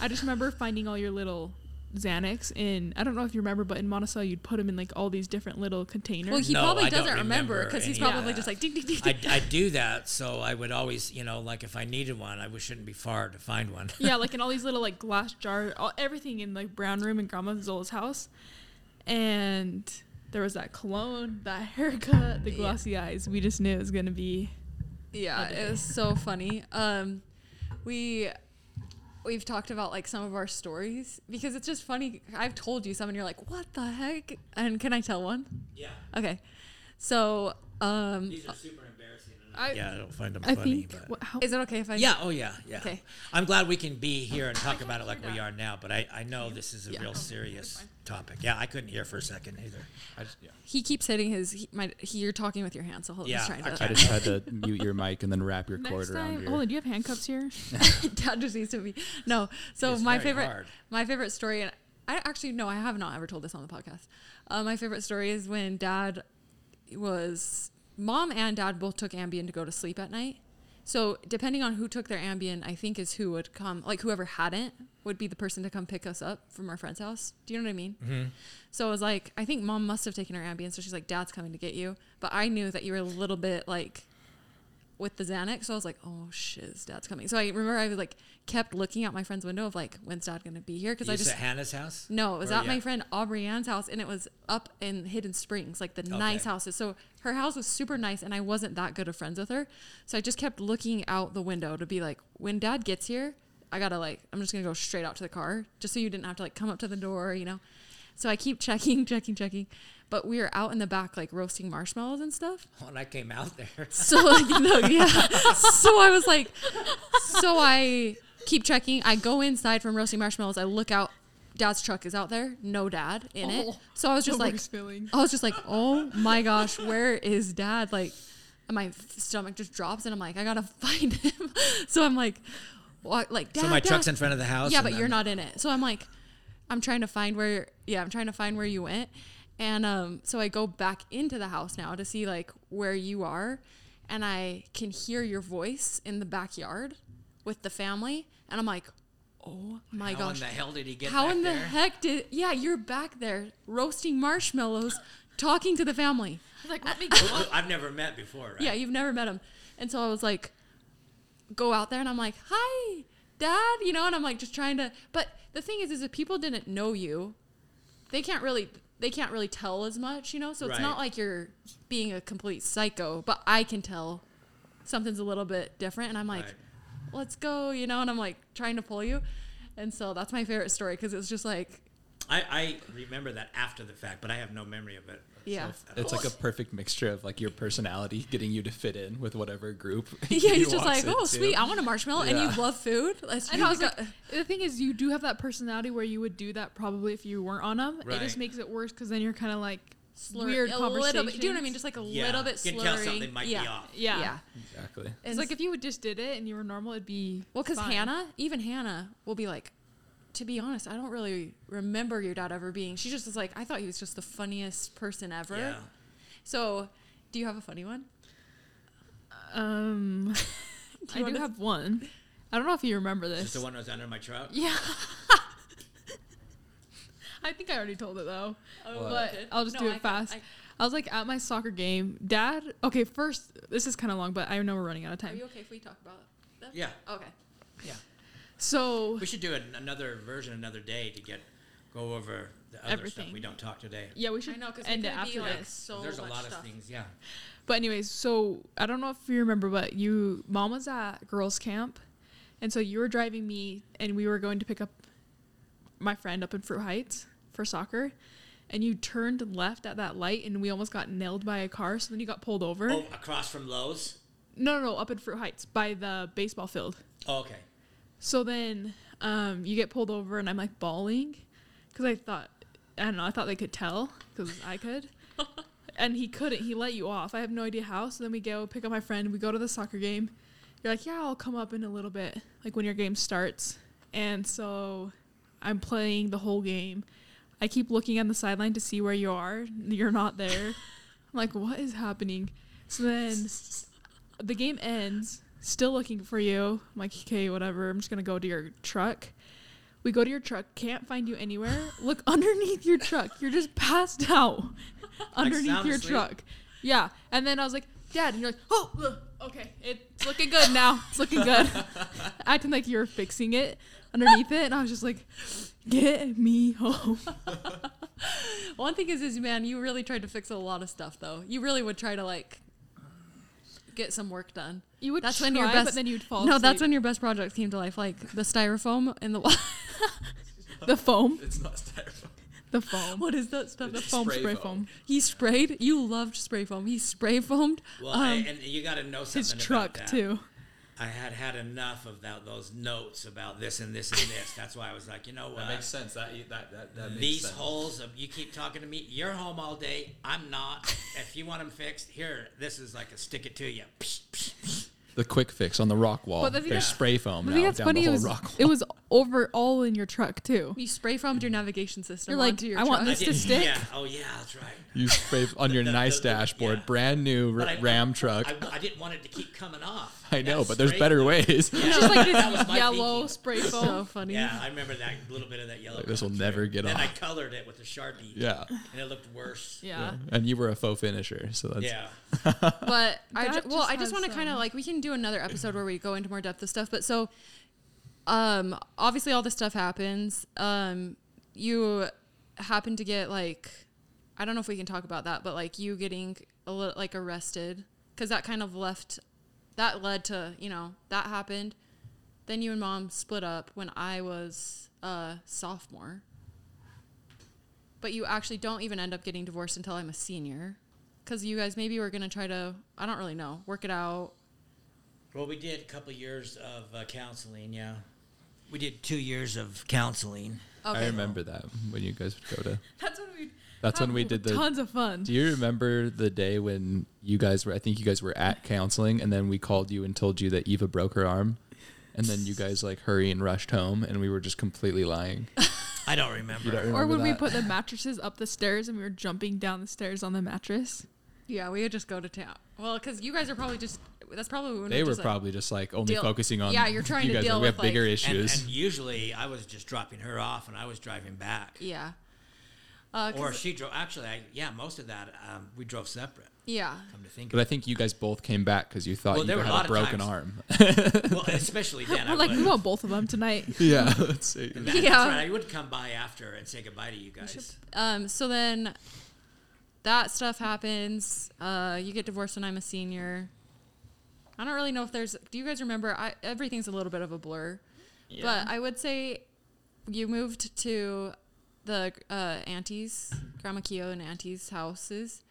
Speaker 4: I just remember finding all your little Xanax in. I don't know if you remember, but in Monticello, you'd put them in like all these different little containers.
Speaker 6: well, he
Speaker 3: No,
Speaker 6: probably
Speaker 3: I
Speaker 6: doesn't remember
Speaker 3: remember
Speaker 6: because he's probably
Speaker 3: that.
Speaker 6: just like ding ding ding.
Speaker 3: I,
Speaker 6: ding.
Speaker 3: I do that, so I would always, you know, like if I needed one, I shouldn't be far to find one.
Speaker 4: yeah, [LAUGHS] like in all these little like glass jars, all, everything in like brown room in Grandma Zola's house, and there was that cologne, that [LAUGHS] haircut, the glossy eyes. We just knew it was gonna be.
Speaker 6: Yeah, it was so funny. Um, we we've talked about like some of our stories because it's just funny. I've told you some, and you're like, "What the heck?" And can I tell one?
Speaker 3: Yeah,
Speaker 6: Okay, so um,
Speaker 3: these are super.
Speaker 4: I-
Speaker 3: yeah, I don't find them
Speaker 4: I
Speaker 3: funny,
Speaker 4: think.
Speaker 3: but
Speaker 4: What, how,
Speaker 6: is it okay if I?
Speaker 3: yeah, oh yeah, yeah.
Speaker 6: Okay.
Speaker 3: I'm glad we can be here and talk about it like we are now, but I, I know this is a real serious topic. Yeah, I couldn't hear for a second either.
Speaker 5: I just, yeah.
Speaker 6: He keeps hitting his. He, my, he, you're talking with your hands, so hold
Speaker 3: Yeah,
Speaker 6: he's trying
Speaker 3: I
Speaker 6: to.
Speaker 5: I just had to mute your mic and then wrap your cord
Speaker 4: next
Speaker 5: around
Speaker 4: time,
Speaker 5: your.
Speaker 4: hold on. Do you have handcuffs here? [LAUGHS] [LAUGHS]
Speaker 6: Dad just needs to be. No, so
Speaker 3: It's
Speaker 6: my favorite,
Speaker 3: hard.
Speaker 6: my favorite story, and I actually no, I have not ever told this on the podcast. Uh, my favorite story is when Dad was mom and dad both took Ambien to go to sleep at night. So depending on who took their Ambien, I think is who would come. Like whoever hadn't would be the person to come pick us up from our friend's house. Do you know what I mean?
Speaker 3: Mm-hmm.
Speaker 6: So I was like I think mom must have taken her Ambien, so she's like, "Dad's coming to get you." But I knew that you were a little bit like with the Xanax, so I was like, "Oh shiz, Dad's coming." So I remember I was like kept looking out my friend's window of like, "When's Dad gonna be here?" Because I
Speaker 3: just at Hannah's house?
Speaker 6: no, it was
Speaker 3: Or
Speaker 6: at my friend Aubrey Ann's house, and it was up in Hidden Springs, like the nice houses. So her house was super nice, and I wasn't that good of friends with her. So I just kept looking out the window to be like, when Dad gets here, I gotta like, I'm just gonna go straight out to the car, just so you didn't have to like come up to the door, you know. So I keep checking, [LAUGHS] checking, checking. But we were out in the back like roasting marshmallows and stuff. [LAUGHS]
Speaker 3: When I came out there, [LAUGHS]
Speaker 6: So like no, yeah. So I was like, so I keep checking. I go inside from roasting marshmallows. I look out. Dad's truck is out there. No dad in it.
Speaker 4: Oh,
Speaker 6: So I was just like,
Speaker 4: worst feeling.
Speaker 6: I was just like, oh my gosh, where is dad? Like, and my stomach just drops, and I'm like, I gotta find him. [LAUGHS] so I'm like, what? Like, dad,
Speaker 3: so my
Speaker 6: dad.
Speaker 3: truck's in front of the house.
Speaker 6: Yeah,
Speaker 3: and
Speaker 6: but you're not in it. So I'm like, I'm trying to find where. Yeah, I'm trying to find where you went, and um, so I go back into the house now to see like where you are, and I can hear your voice in the backyard with the family, and I'm like, oh my
Speaker 3: How
Speaker 6: gosh, How
Speaker 3: in the hell did he get
Speaker 6: how
Speaker 3: back
Speaker 6: in the heck did? Yeah, you're back there roasting marshmallows, talking to the family.
Speaker 4: I was like, let me go.
Speaker 3: Who [LAUGHS] I've never met before, right?
Speaker 6: Yeah, you've never met him. And so I was like, go out there and I'm like, hi, dad, you know, and I'm like just trying to but the thing is is if people didn't know you, they can't really they can't really tell as much, you know? So it's
Speaker 3: Right.
Speaker 6: not like you're being a complete psycho, but I can tell something's a little bit different and I'm like,
Speaker 3: Right.
Speaker 6: let's go, you know, and I'm like trying to pull you. And so that's my favorite story because it's just like
Speaker 3: I, I remember that after the fact, but I have no memory of it.
Speaker 6: Yeah.
Speaker 3: at
Speaker 5: It's like a perfect mixture of like your personality getting you to fit in with whatever group. [LAUGHS]
Speaker 6: yeah, he's just like, oh,
Speaker 5: into.
Speaker 6: sweet, I want a marshmallow, and you love food. Let's
Speaker 4: I know. I was like, [LAUGHS] the thing is, you do have that personality where you would do that probably if you weren't on them. It just makes it worse because then you're kind of like
Speaker 6: slur-
Speaker 4: weird
Speaker 6: a
Speaker 4: conversations.
Speaker 6: little bit. Do you know what I mean? Just like a
Speaker 3: Yeah,
Speaker 6: little bit
Speaker 3: you
Speaker 6: slurring.
Speaker 3: can tell something might be
Speaker 6: yeah.
Speaker 3: off.
Speaker 4: Yeah.
Speaker 6: Yeah.
Speaker 5: Exactly.
Speaker 4: It's
Speaker 6: And
Speaker 4: like if you would just did it and you were normal, it'd be
Speaker 6: well, because. Hannah, even Hannah, will be like, to be honest, I don't really remember your dad ever being. She just was like, I thought he was just the funniest person ever.
Speaker 3: Yeah.
Speaker 6: So, do you have a funny one?
Speaker 4: Um, [LAUGHS] [LAUGHS] I do
Speaker 6: wanna-
Speaker 4: have one. I don't know if you remember this.
Speaker 3: Just the one that was under my truck.
Speaker 4: Yeah. [LAUGHS] I think I already told it though.
Speaker 6: Oh,
Speaker 4: but I'll just
Speaker 6: No,
Speaker 4: do
Speaker 6: I
Speaker 4: it
Speaker 6: can-
Speaker 4: fast.
Speaker 6: I-
Speaker 4: I, was like at my soccer game. Dad, okay, first, this is kind of long, but I know we're running out of time.
Speaker 6: Are you okay if we talk about that?
Speaker 3: Yeah.
Speaker 6: Okay.
Speaker 3: Yeah.
Speaker 4: So,
Speaker 3: We should do an, another version another day to get go over the other stuff we don't talk today.
Speaker 4: yeah, we should
Speaker 6: I know because
Speaker 4: end
Speaker 6: it
Speaker 4: it after
Speaker 6: be like
Speaker 4: this.
Speaker 6: so
Speaker 3: There's a lot
Speaker 6: stuff.
Speaker 3: of things. Yeah.
Speaker 4: But anyways, so I don't know if you remember, but you, mom was at girls' camp, and so you were driving me, and we were going to pick up my friend up in Fruit Heights for soccer, and you turned left at that light, and we almost got nailed by a car. So then you got pulled over.
Speaker 3: Oh, across from Lowe's.
Speaker 4: No, no, no, up in Fruit Heights by the baseball field.
Speaker 3: Oh, okay.
Speaker 4: So then um, you get pulled over, and I'm like bawling because I thought, I don't know, I thought they could tell because I could. [LAUGHS] and he couldn't. He let you off. I have no idea how. So then we go pick up my friend. We go to the soccer game. You're like, yeah, I'll come up in a little bit, like when your game starts. And so I'm playing the whole game. I keep looking on the sideline to see where you are. You're not there. [LAUGHS] I'm like, what is happening? So then the game ends, still looking for you. I'm like, okay, whatever. I'm just gonna go to your truck. We go to your truck, can't find you anywhere. Look [LAUGHS] underneath your truck. You're just passed out [LAUGHS] underneath
Speaker 3: sound
Speaker 4: your
Speaker 3: asleep?
Speaker 4: truck. Yeah. And then I was like, Dad, and you're like, oh, ugh, okay, it's looking good now. It's looking good. [LAUGHS] Acting like you're fixing it underneath it, and I was just like, get me home.
Speaker 6: One thing is, is man, you really tried to fix a lot of stuff though. You really would try to like get some work done.
Speaker 4: You would
Speaker 6: That's
Speaker 4: try,
Speaker 6: when your best.
Speaker 4: but then you'd fall.
Speaker 6: no, that's when your best projects came to life, like the styrofoam in the wa- [LAUGHS]
Speaker 4: the foam, [LAUGHS]
Speaker 5: It's not styrofoam.
Speaker 4: the foam,
Speaker 6: What is that stuff?
Speaker 4: the foam
Speaker 5: spray
Speaker 4: spray
Speaker 5: foam.
Speaker 4: foam.
Speaker 6: He sprayed. You loved spray foam. He spray foamed.
Speaker 3: Well,
Speaker 6: um,
Speaker 3: I, and you got to know something
Speaker 4: His
Speaker 3: about
Speaker 4: truck
Speaker 3: that.
Speaker 4: too.
Speaker 3: I had had enough of that, those notes about this and this and this. [LAUGHS] That's why I was like, you know what?
Speaker 5: Makes sense. That that that, that
Speaker 3: These holes, of, you keep talking to me. You're home all day. I'm not. [LAUGHS] if you want them fixed, here, this is like a stick it to you. Psh, psh, psh.
Speaker 5: The quick fix on the rock wall.
Speaker 4: But the
Speaker 5: There's
Speaker 4: that-
Speaker 5: spray foam
Speaker 4: The
Speaker 5: now
Speaker 4: that's
Speaker 5: down
Speaker 4: funny
Speaker 5: the whole
Speaker 4: was
Speaker 5: rock wall.
Speaker 4: it was over all in your truck too.
Speaker 6: you spray foamed your navigation system.
Speaker 4: You're like,
Speaker 6: onto your
Speaker 4: I want this
Speaker 3: I
Speaker 4: to
Speaker 3: did-
Speaker 4: stick.
Speaker 3: Yeah. Oh, yeah, that's right.
Speaker 5: You spray [LAUGHS] on your
Speaker 3: The-
Speaker 5: nice
Speaker 3: the- the-
Speaker 5: dashboard,
Speaker 3: yeah.
Speaker 5: brand new
Speaker 3: But
Speaker 5: r-
Speaker 3: I-
Speaker 5: Ram truck.
Speaker 3: I, I didn't want it to keep coming off.
Speaker 5: I know,
Speaker 3: That
Speaker 5: but there's better
Speaker 3: foam.
Speaker 5: ways.
Speaker 4: It's just like
Speaker 3: That was
Speaker 4: this
Speaker 3: my
Speaker 4: yellow
Speaker 3: thinking.
Speaker 4: spray
Speaker 6: so funny.
Speaker 3: Yeah, I remember that little bit of that yellow.
Speaker 5: Like, this will
Speaker 3: coming
Speaker 5: never
Speaker 3: through.
Speaker 5: get
Speaker 3: then I colored it with a sharpie.
Speaker 5: yeah.
Speaker 3: and it looked worse.
Speaker 4: Yeah.
Speaker 5: And you were a faux finisher, so that's
Speaker 3: Yeah. [LAUGHS]
Speaker 6: But I
Speaker 4: That
Speaker 6: ju- well, I just want to kind of like we can do another episode where we go into more depth of stuff. But so, um, obviously all this stuff happens. Um, you happen to get like, I don't know if we can talk about that, but like you getting a little like arrested because that kind of left, that led to you know that happened. Then you and mom split up when I was a sophomore. but you actually don't even end up getting divorced until I'm a senior. Because you guys maybe were going to try to, I don't really know, work it out.
Speaker 3: Well, we did a couple years of uh, counseling. Yeah, we did two years of counseling.
Speaker 6: Okay.
Speaker 5: I remember that when you guys would go to. [LAUGHS]
Speaker 4: That's when we.
Speaker 5: That's when we did the.
Speaker 4: tons of fun.
Speaker 5: Do you remember the day when you guys were? I think you guys were at counseling, and then we called you and told you that Eva broke her arm, and then you guys like hurry and rushed home, and we were just completely lying. [LAUGHS]
Speaker 3: I don't remember.
Speaker 5: Don't remember
Speaker 4: Or when we put the mattresses up the stairs and we were jumping down the stairs on the mattress.
Speaker 6: Yeah, we would just go to town. Well, because you guys are probably just, that's probably when
Speaker 5: They were
Speaker 6: just, like-
Speaker 5: probably just like only
Speaker 6: deal-
Speaker 5: focusing on.
Speaker 6: Yeah, you're trying
Speaker 5: you
Speaker 6: to
Speaker 5: guys.
Speaker 6: deal
Speaker 5: we have
Speaker 6: with, like-
Speaker 5: bigger
Speaker 3: And,
Speaker 5: issues.
Speaker 3: and usually, I was just dropping her off, and I was driving back.
Speaker 6: yeah. Uh, 'cause-
Speaker 3: Or she drove. Actually, I, yeah, most of that um, we drove separate.
Speaker 6: yeah.
Speaker 3: Come to think
Speaker 5: but I
Speaker 3: of
Speaker 5: think you guys both came back because you thought
Speaker 3: Well,
Speaker 5: you
Speaker 3: there were
Speaker 5: had
Speaker 3: lot
Speaker 5: a broken
Speaker 3: times.
Speaker 5: arm.
Speaker 3: Well, especially [LAUGHS] then. I
Speaker 4: We're like,
Speaker 3: would.
Speaker 4: we want both of them tonight. [LAUGHS]
Speaker 5: yeah, let's see.
Speaker 3: That-
Speaker 6: Yeah.
Speaker 3: That's right. I would come by after and say goodbye to you guys.
Speaker 6: Um, so then that stuff happens. Uh, you get divorced when I'm a senior. I don't really know if there's. Do you guys remember? I, everything's a little bit of a blur. yeah. But I would say you moved to the uh, aunties, Grandma Keo and auntie's houses.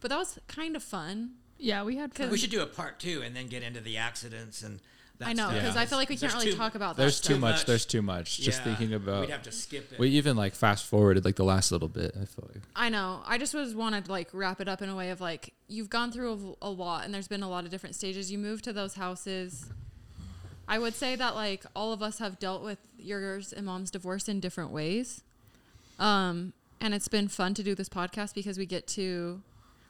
Speaker 6: But that was kind of fun.
Speaker 4: Yeah, we had fun.
Speaker 3: We should do a part two and then get into the accidents and. That
Speaker 6: I know
Speaker 3: stuff.
Speaker 6: because I feel like we can't really
Speaker 3: too-
Speaker 6: talk about
Speaker 5: There's
Speaker 6: that.
Speaker 5: too
Speaker 6: stuff.
Speaker 5: much,
Speaker 3: much.
Speaker 5: There's too much. Just
Speaker 3: Yeah,
Speaker 5: thinking about.
Speaker 3: We'd have to skip it.
Speaker 5: we even like fast forwarded like the last little bit. I feel like.
Speaker 6: I know. I just was wanted to like wrap it up in a way of like you've gone through a, a lot and there's been a lot of different stages. You moved to those houses. I would say that like all of us have dealt with yours and mom's divorce in different ways. Um and it's been fun to do this podcast because we get to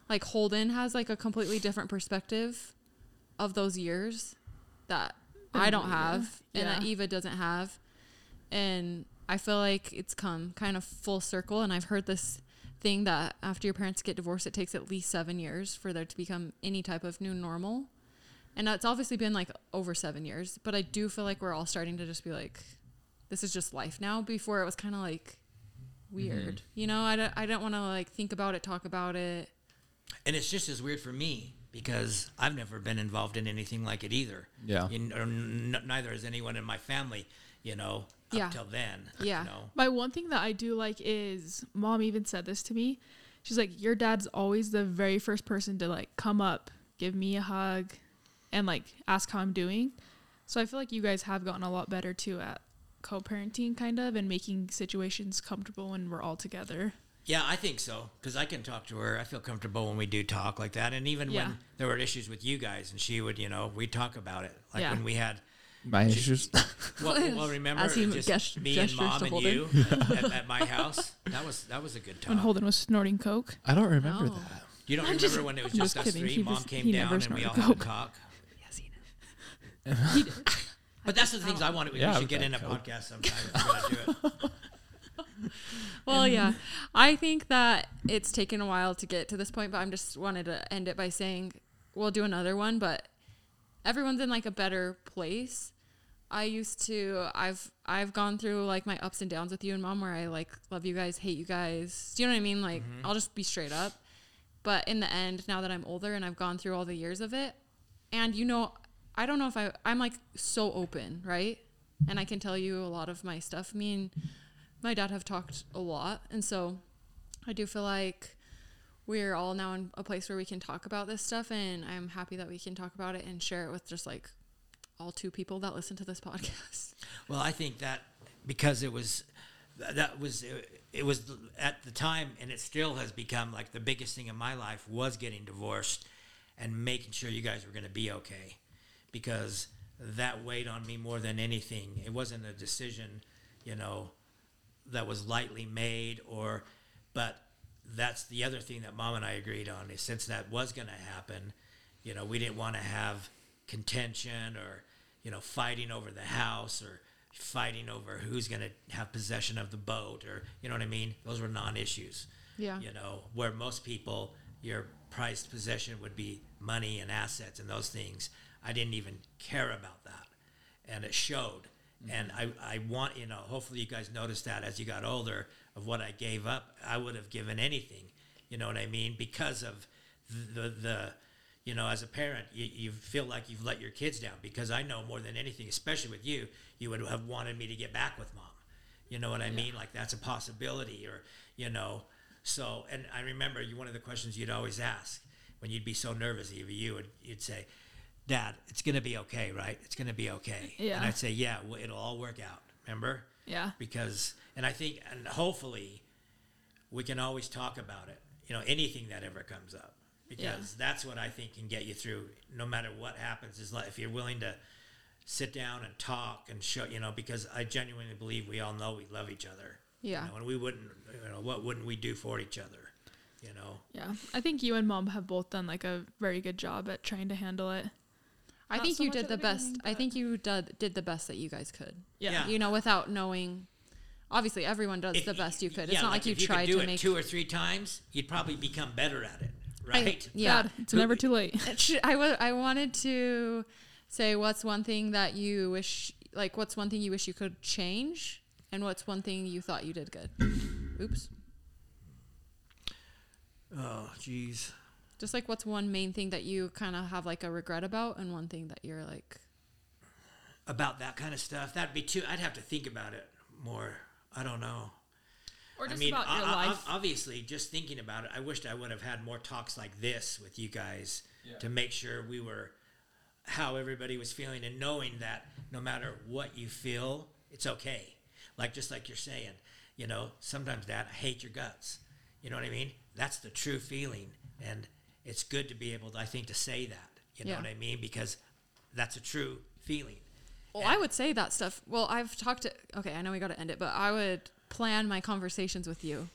Speaker 6: like Holden has like a completely different perspective of those years that I don't have and that Eva doesn't have. And I feel like it's come kind of full circle and I've heard this thing that after your parents get divorced it takes at least 7 years for there to become any type of new normal. And that's obviously been like over 7 years, but I do feel like we're all starting to just be like this is just life now before it was kind of like weird. Mm-hmm. You know, I don't, I don't want to like think about it, talk about it.
Speaker 3: And it's just as weird for me because I've never been involved in anything like it either.
Speaker 5: Yeah.
Speaker 3: In, or n- neither has anyone in my family, you know, up
Speaker 6: Yeah.
Speaker 3: till then.
Speaker 6: Yeah.
Speaker 3: You know?
Speaker 4: My one thing that I do like is mom even said this to me. She's like, Your dad's always the very first person to like come up, give me a hug, and like ask how I'm doing. So I feel like you guys have gotten a lot better too at co parenting kind of and making situations comfortable when we're all together.
Speaker 3: Yeah, I think so because I can talk to her. I feel comfortable when we do talk like that, and even
Speaker 4: Yeah.
Speaker 3: when there were issues with you guys, and she would, you know, we talk about it. Like
Speaker 4: Yeah.
Speaker 3: when we had,
Speaker 5: My issues. [LAUGHS]
Speaker 3: well, well remember
Speaker 6: As he
Speaker 3: just
Speaker 6: gest-
Speaker 3: me and mom and you [LAUGHS] at, at my house. That was that was a good
Speaker 4: time.
Speaker 3: When.
Speaker 4: Holden was snorting coke.
Speaker 5: I don't remember
Speaker 6: No.
Speaker 5: that.
Speaker 3: You don't
Speaker 4: I'm
Speaker 3: remember
Speaker 4: just-
Speaker 3: when it was
Speaker 4: I'm
Speaker 3: just,
Speaker 4: just
Speaker 3: us
Speaker 4: kidding.
Speaker 3: three?
Speaker 4: He
Speaker 3: Mom
Speaker 4: just-
Speaker 3: came down and we
Speaker 4: snorted
Speaker 3: all had a
Speaker 4: coke.
Speaker 3: talk. [LAUGHS]
Speaker 6: Yes, he did.
Speaker 3: But that's the things I wanted. We
Speaker 5: Yeah,
Speaker 3: should get in a
Speaker 5: had
Speaker 3: podcast sometime. if we're gonna do it. [LAUGHS]
Speaker 6: Well, yeah. I think that it's taken a while to get to this point, but I'm just wanted to end it by saying we'll do another one, but everyone's in like a better place. I used to I've I've gone through like my ups and downs with you and mom where I like love you guys, hate you guys. Do you know what I mean? Like I'll just be straight up. But in the end, now that I'm older and I've gone through all the years of it, and you know, I don't know if I I'm like so open, right? And I can tell you a lot of my stuff. Me and my dad have talked a lot, and so I do feel like we're all now in a place where we can talk about this stuff, and I'm happy that we can talk about it and share it with just like all two people that listen to this [LAUGHS] podcast.
Speaker 3: Well, I think that because it was that was it was at the time, and it still has become like the biggest thing in my life was getting divorced and making sure you guys were going to be okay, because that weighed on me more than anything. It wasn't a decision, you know, that was lightly made, or but that's the other thing that mom and I agreed on is since that was going to happen, you know, we didn't want to have contention or you know fighting over the house or fighting over who's going to have possession of the boat or you know what I mean. Those were non-issues.
Speaker 6: Yeah.
Speaker 3: You know, where most people your prized possession would be money and assets and those things. I didn't even care about that, and it showed. Mm-hmm. And I, I want you know. Hopefully, you guys noticed that as you got older of what I gave up. I would have given anything. You know what I mean? Because of the the, you know, as a parent, you, you feel like you've let your kids down. Because I know more than anything, especially with you, you would have wanted me to get back with mom. You know what I mean? Like that's a possibility, or you know, So, and I remember you one of the questions you'd always ask when you'd be so nervous, either you would you'd say, "Dad, it's gonna be okay, right? It's gonna be okay."
Speaker 4: Yeah.
Speaker 3: And I'd say, "Yeah, well, it'll all work out." Remember?
Speaker 4: Yeah.
Speaker 3: Because, and I think, and hopefully, we can always talk about it. You know, anything that ever comes up, because
Speaker 4: Yeah.
Speaker 3: that's what I think can get you through. No matter what happens, is like if you're willing to sit down and talk and show, you know, because I genuinely believe we all know we love each other.
Speaker 6: Yeah.
Speaker 3: You know, and we wouldn't, you know, what wouldn't we do for each other? You know.
Speaker 4: Yeah. I think you and mom have both done like a very good job at trying to handle it.
Speaker 6: I
Speaker 4: Not
Speaker 6: think
Speaker 4: so
Speaker 6: you did the
Speaker 4: the
Speaker 6: best. I think you did did the best that you guys could.
Speaker 4: Yeah.
Speaker 3: Yeah.
Speaker 6: You know, without knowing. Obviously, everyone does
Speaker 3: If
Speaker 6: the best you could.
Speaker 3: yeah,
Speaker 6: it's not
Speaker 3: like
Speaker 6: like, you
Speaker 3: if you
Speaker 6: tried
Speaker 3: could do
Speaker 6: to
Speaker 3: it
Speaker 6: make.
Speaker 3: two or three times, you'd probably become better at it,
Speaker 6: I-
Speaker 3: right?
Speaker 6: yeah.
Speaker 4: Dad, it's never too late. [LAUGHS]
Speaker 6: It should- I wa- I wanted to say what's one thing that you wish like what's one thing you wish you could change and what's one thing you thought you did good. Oops.
Speaker 3: Oh, jeez.
Speaker 6: Just like what's one main thing that you kind of have like a regret about and one thing that you're like
Speaker 3: About that kind of stuff, that'd be too. I'd have to think about it more. I don't know.
Speaker 4: Or just
Speaker 3: I mean,
Speaker 4: about your
Speaker 3: o- o-
Speaker 4: life.
Speaker 3: obviously, just thinking about it, I wished I would have had more talks like this with you guys to make sure we were how everybody was feeling and knowing that no matter what you feel, it's okay. Like just like you're saying, you know, sometimes that I hate your guts. You know what I mean? That's the true feeling, and it's good to be able, to, I think, to say that. You know
Speaker 6: Yeah.
Speaker 3: what I mean? Because that's a true feeling.
Speaker 6: Well, I would say that stuff. Well, I've talked to Okay, I know we got to end it, but I would plan my conversations with you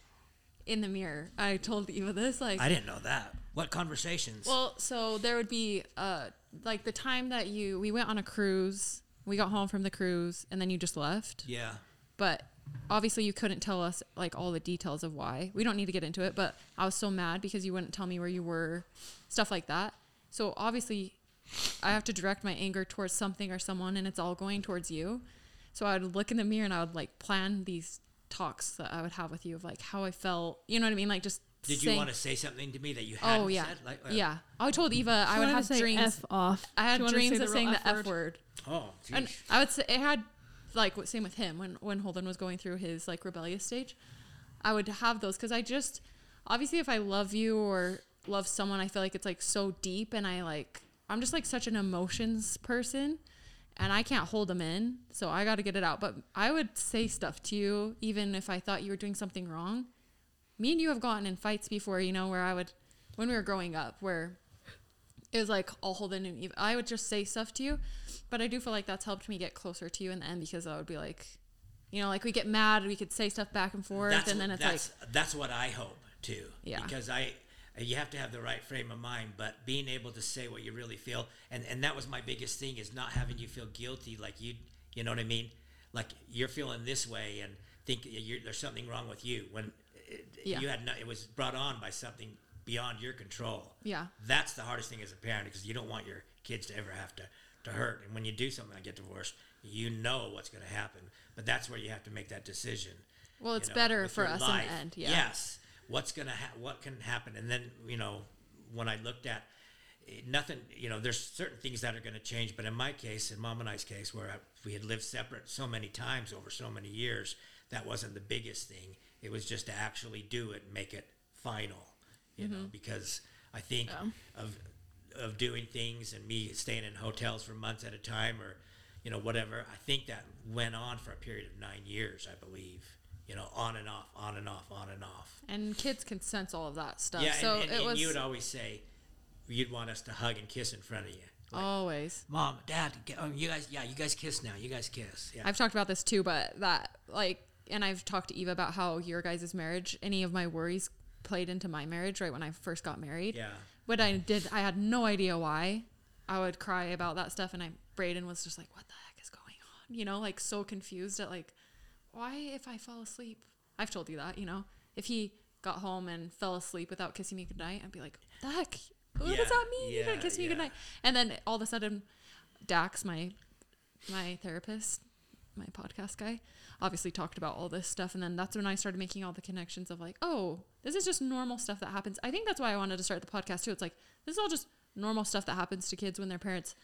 Speaker 6: in the mirror. I told Eva this like
Speaker 3: I didn't know that. What conversations?
Speaker 6: Well, so there would be uh like the time that you we went on a cruise, we got home from the cruise and then you just left.
Speaker 3: yeah.
Speaker 6: But obviously you couldn't tell us like all the details of why. We don't need to get into it, but I was so mad because you wouldn't tell me where you were, stuff like that. So obviously I have to direct my anger towards something or someone and it's all going towards you. So I would look in the mirror and I would like plan these talks that I would have with you of like how I felt. You know what I mean? Like just
Speaker 3: Did you want to say something to me that you hadn't
Speaker 6: Oh yeah,
Speaker 3: said? Like, uh,
Speaker 6: yeah. I told Eva I would
Speaker 4: wanted to
Speaker 6: have
Speaker 4: say
Speaker 6: dreams.
Speaker 4: F off.
Speaker 6: I had
Speaker 4: She wanted to
Speaker 6: dreams
Speaker 4: say
Speaker 6: of saying
Speaker 4: real
Speaker 6: the F word,
Speaker 3: Oh,
Speaker 6: and. I would say it had like same with him when when Holden was going through his like rebellious stage. I would have those because I just obviously if I love you or love someone, I feel like it's like so deep, and I like I'm just like such an emotions person, and I can't hold them in, so I got to get it out. But I would say stuff to you even if I thought you were doing something wrong. Me and you have gotten in fights before, you know, where I would when we were growing up, where it was like I'll hold in and Eva- I would just say stuff to you, but I do feel like that's helped me get closer to you in the end because I would be like, you know, like we get mad, we could say stuff back and forth,
Speaker 3: that's
Speaker 6: and then
Speaker 3: what,
Speaker 6: it's like,
Speaker 3: that's, that's what I hope too.
Speaker 6: Yeah.
Speaker 3: Because I, you have to have the right frame of mind, but being able to say what you really feel, and and that was my biggest thing is not having you feel guilty, like you, you know what I mean, like you're feeling this way and think you're, there's something wrong with you when it,
Speaker 6: Yeah.
Speaker 3: you had not, it was brought on by something beyond your control.
Speaker 6: Yeah.
Speaker 3: That's the hardest thing as a parent because you don't want your kids to ever have to, to hurt. And when you do something like get divorced, you know what's going to happen. But that's where you have to make that decision.
Speaker 6: well,
Speaker 3: you
Speaker 6: it's
Speaker 3: know,
Speaker 6: better for us in the end, yeah.
Speaker 3: Yes. What's gonna ha- what can happen? And then you know when I looked at eh, nothing, you know, there's certain things that are going to change. But in my case, in mom and I's case, where I, we had lived separate so many times over so many years, that wasn't the biggest thing. It was just to actually do it and make it final. You
Speaker 6: Mm-hmm.
Speaker 3: know, because I think of of doing things and me staying in hotels for months at a time or you know whatever i think that went on for a period of nine years i believe you know on and off on and off on and off
Speaker 6: And kids can sense all of that stuff.
Speaker 3: yeah
Speaker 6: so
Speaker 3: and, and,
Speaker 6: it
Speaker 3: and
Speaker 6: was
Speaker 3: you would always say you'd want us to hug and kiss in front of you like,
Speaker 6: always.
Speaker 3: mom dad oh, you guys yeah you guys kiss now you guys kiss yeah
Speaker 6: I've talked about this too, but that like, and I've talked to Eva about how your guys' marriage, any of my worries played into my marriage right when I first got married.
Speaker 3: yeah
Speaker 6: What I did, I had no idea why. I would cry about that stuff, and I Braden was just like, "What the heck is going on?" You know, like so confused at like, why if I fall asleep? I've told you that, you know, if he got home and fell asleep without kissing me goodnight, I'd be like, "The heck? What
Speaker 3: Yeah,
Speaker 6: does that mean? you
Speaker 3: yeah,
Speaker 6: didn't kiss me
Speaker 3: yeah.
Speaker 6: goodnight?" And then all of a sudden, Dax, my my therapist, my podcast guy, obviously talked about all this stuff. And then that's when I started making all the connections of like, oh, this is just normal stuff that happens. I think that's why I wanted to start the podcast too. It's like, this is all just normal stuff that happens to kids when their parents,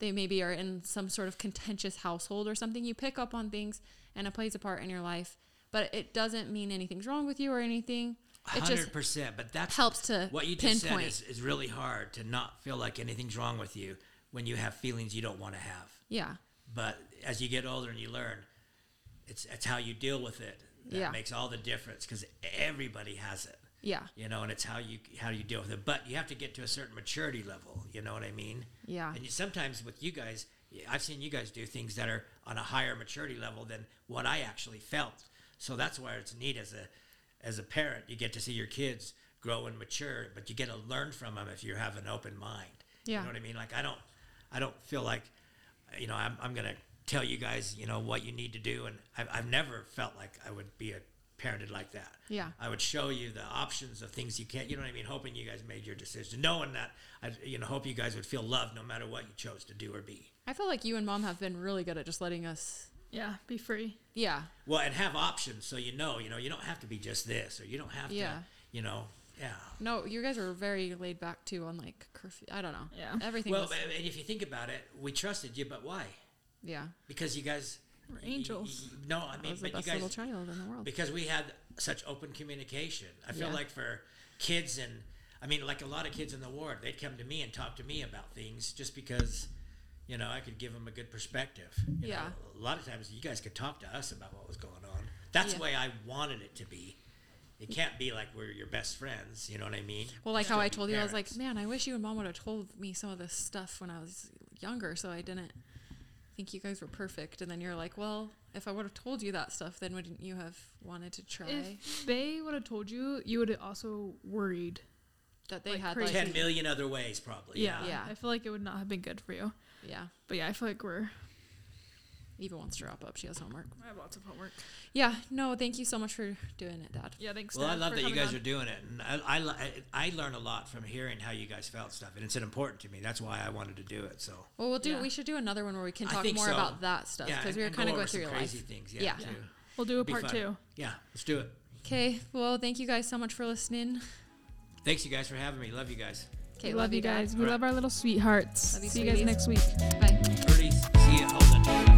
Speaker 6: they maybe are in some sort of contentious household or something. You pick up on things and it plays a part in your life, but it doesn't mean anything's wrong with you or anything. It just
Speaker 3: Hundred percent. But that
Speaker 6: helps to
Speaker 3: what you just
Speaker 6: pinpoint.
Speaker 3: said is, is really hard to not feel like anything's wrong with you when you have feelings you don't want to have.
Speaker 6: yeah.
Speaker 3: But as you get older and you learn, it's it's how you deal with it that
Speaker 6: Yeah.
Speaker 3: makes all the difference because everybody has it.
Speaker 6: Yeah.
Speaker 3: You know, and it's how you how you deal with it. But you have to get to a certain maturity level. You know what I mean?
Speaker 6: Yeah.
Speaker 3: And you, sometimes with you guys, I've seen you guys do things that are on a higher maturity level than what I actually felt. So that's why it's neat as a as a parent. You get to see your kids grow and mature, but you get to learn from them if you have an open mind.
Speaker 6: Yeah.
Speaker 3: You know what I mean? Like I don't I don't feel like you know I'm I'm gonna tell you guys you know what you need to do, and I've, I've never felt like I would be a parented like that.
Speaker 6: Yeah.
Speaker 3: I would show you the options of things you can't. You know what I mean? Hoping you guys made your decision, knowing that I, you know, hope you guys would feel loved no matter what you chose to do or be.
Speaker 6: I feel like you and mom have been really good at just letting us.
Speaker 4: Yeah, be free.
Speaker 6: Yeah.
Speaker 3: Well, and have options so you know. You know, you don't have to be just this, or you don't have
Speaker 6: Yeah.
Speaker 3: to. You know, yeah.
Speaker 6: No, you guys were very laid back too on like curfew. I don't know.
Speaker 4: Yeah.
Speaker 6: Everything
Speaker 3: Well,
Speaker 6: was.
Speaker 3: and if you think about it, we trusted you, but why?
Speaker 6: Yeah.
Speaker 3: Because you guys.
Speaker 4: We're
Speaker 3: y- y-
Speaker 4: angels.
Speaker 3: no, I
Speaker 6: I
Speaker 3: mean,
Speaker 6: was the
Speaker 3: but you
Speaker 6: best little
Speaker 3: guys
Speaker 6: child in the world.
Speaker 3: because we had such open communication. I feel
Speaker 6: Yeah.
Speaker 3: like for kids and I mean, like a lot of kids in the ward, they'd come to me and talk to me about things just because, you know, I could give them a good perspective. You
Speaker 6: Yeah.
Speaker 3: Know, a lot of times you guys could talk to us about what was going on. That's
Speaker 6: Yeah.
Speaker 3: the way I wanted it to be. It can't be like we're your best friends. You know what I mean?
Speaker 6: Well, like
Speaker 3: Still
Speaker 6: how I
Speaker 3: be
Speaker 6: told you, I was like, man, I wish you and mom would have told me some of this stuff when I was younger, so I didn't think you guys were perfect. And then you're like, well, if I would have told you that stuff, then wouldn't you have wanted to try?
Speaker 4: If they would have told you, you would have also worried.
Speaker 6: that they
Speaker 4: like
Speaker 6: had
Speaker 4: crazy.
Speaker 6: like,
Speaker 3: ten million other ways, probably.
Speaker 4: Yeah.
Speaker 6: Yeah.
Speaker 4: I feel like it would not have been good for you.
Speaker 6: yeah.
Speaker 4: But yeah, I feel like we're.
Speaker 6: Eva wants to wrap up. She has homework.
Speaker 4: I have lots of homework.
Speaker 6: Yeah. No, thank you so much for doing it, Dad.
Speaker 4: Yeah, thanks.
Speaker 3: Well, I love that you guys
Speaker 4: on.
Speaker 3: are doing it, and I, I, li- I learn a lot from hearing how you guys felt stuff, and it's important to me. That's why I wanted to do it. So
Speaker 6: Well, we'll do.
Speaker 4: Yeah.
Speaker 6: We should do another one where we can talk more
Speaker 3: so.
Speaker 6: about that stuff because
Speaker 3: and-
Speaker 6: we were kind of
Speaker 3: go
Speaker 6: going through
Speaker 3: some
Speaker 6: your life.
Speaker 3: crazy things. Yeah,
Speaker 6: Yeah.
Speaker 3: too.
Speaker 4: We'll do a
Speaker 3: Be
Speaker 4: part two.
Speaker 3: Yeah, let's do it.
Speaker 6: Okay. Well, thank you guys so much for listening.
Speaker 3: Thanks, you guys, for having me. Love you guys.
Speaker 6: Okay.
Speaker 4: we love you
Speaker 6: Dad.
Speaker 4: guys. We
Speaker 3: Alright.
Speaker 4: love our little sweethearts.
Speaker 6: Love you,
Speaker 4: See you guys next week.
Speaker 6: Bye.
Speaker 3: Birdies, see you. Hold on.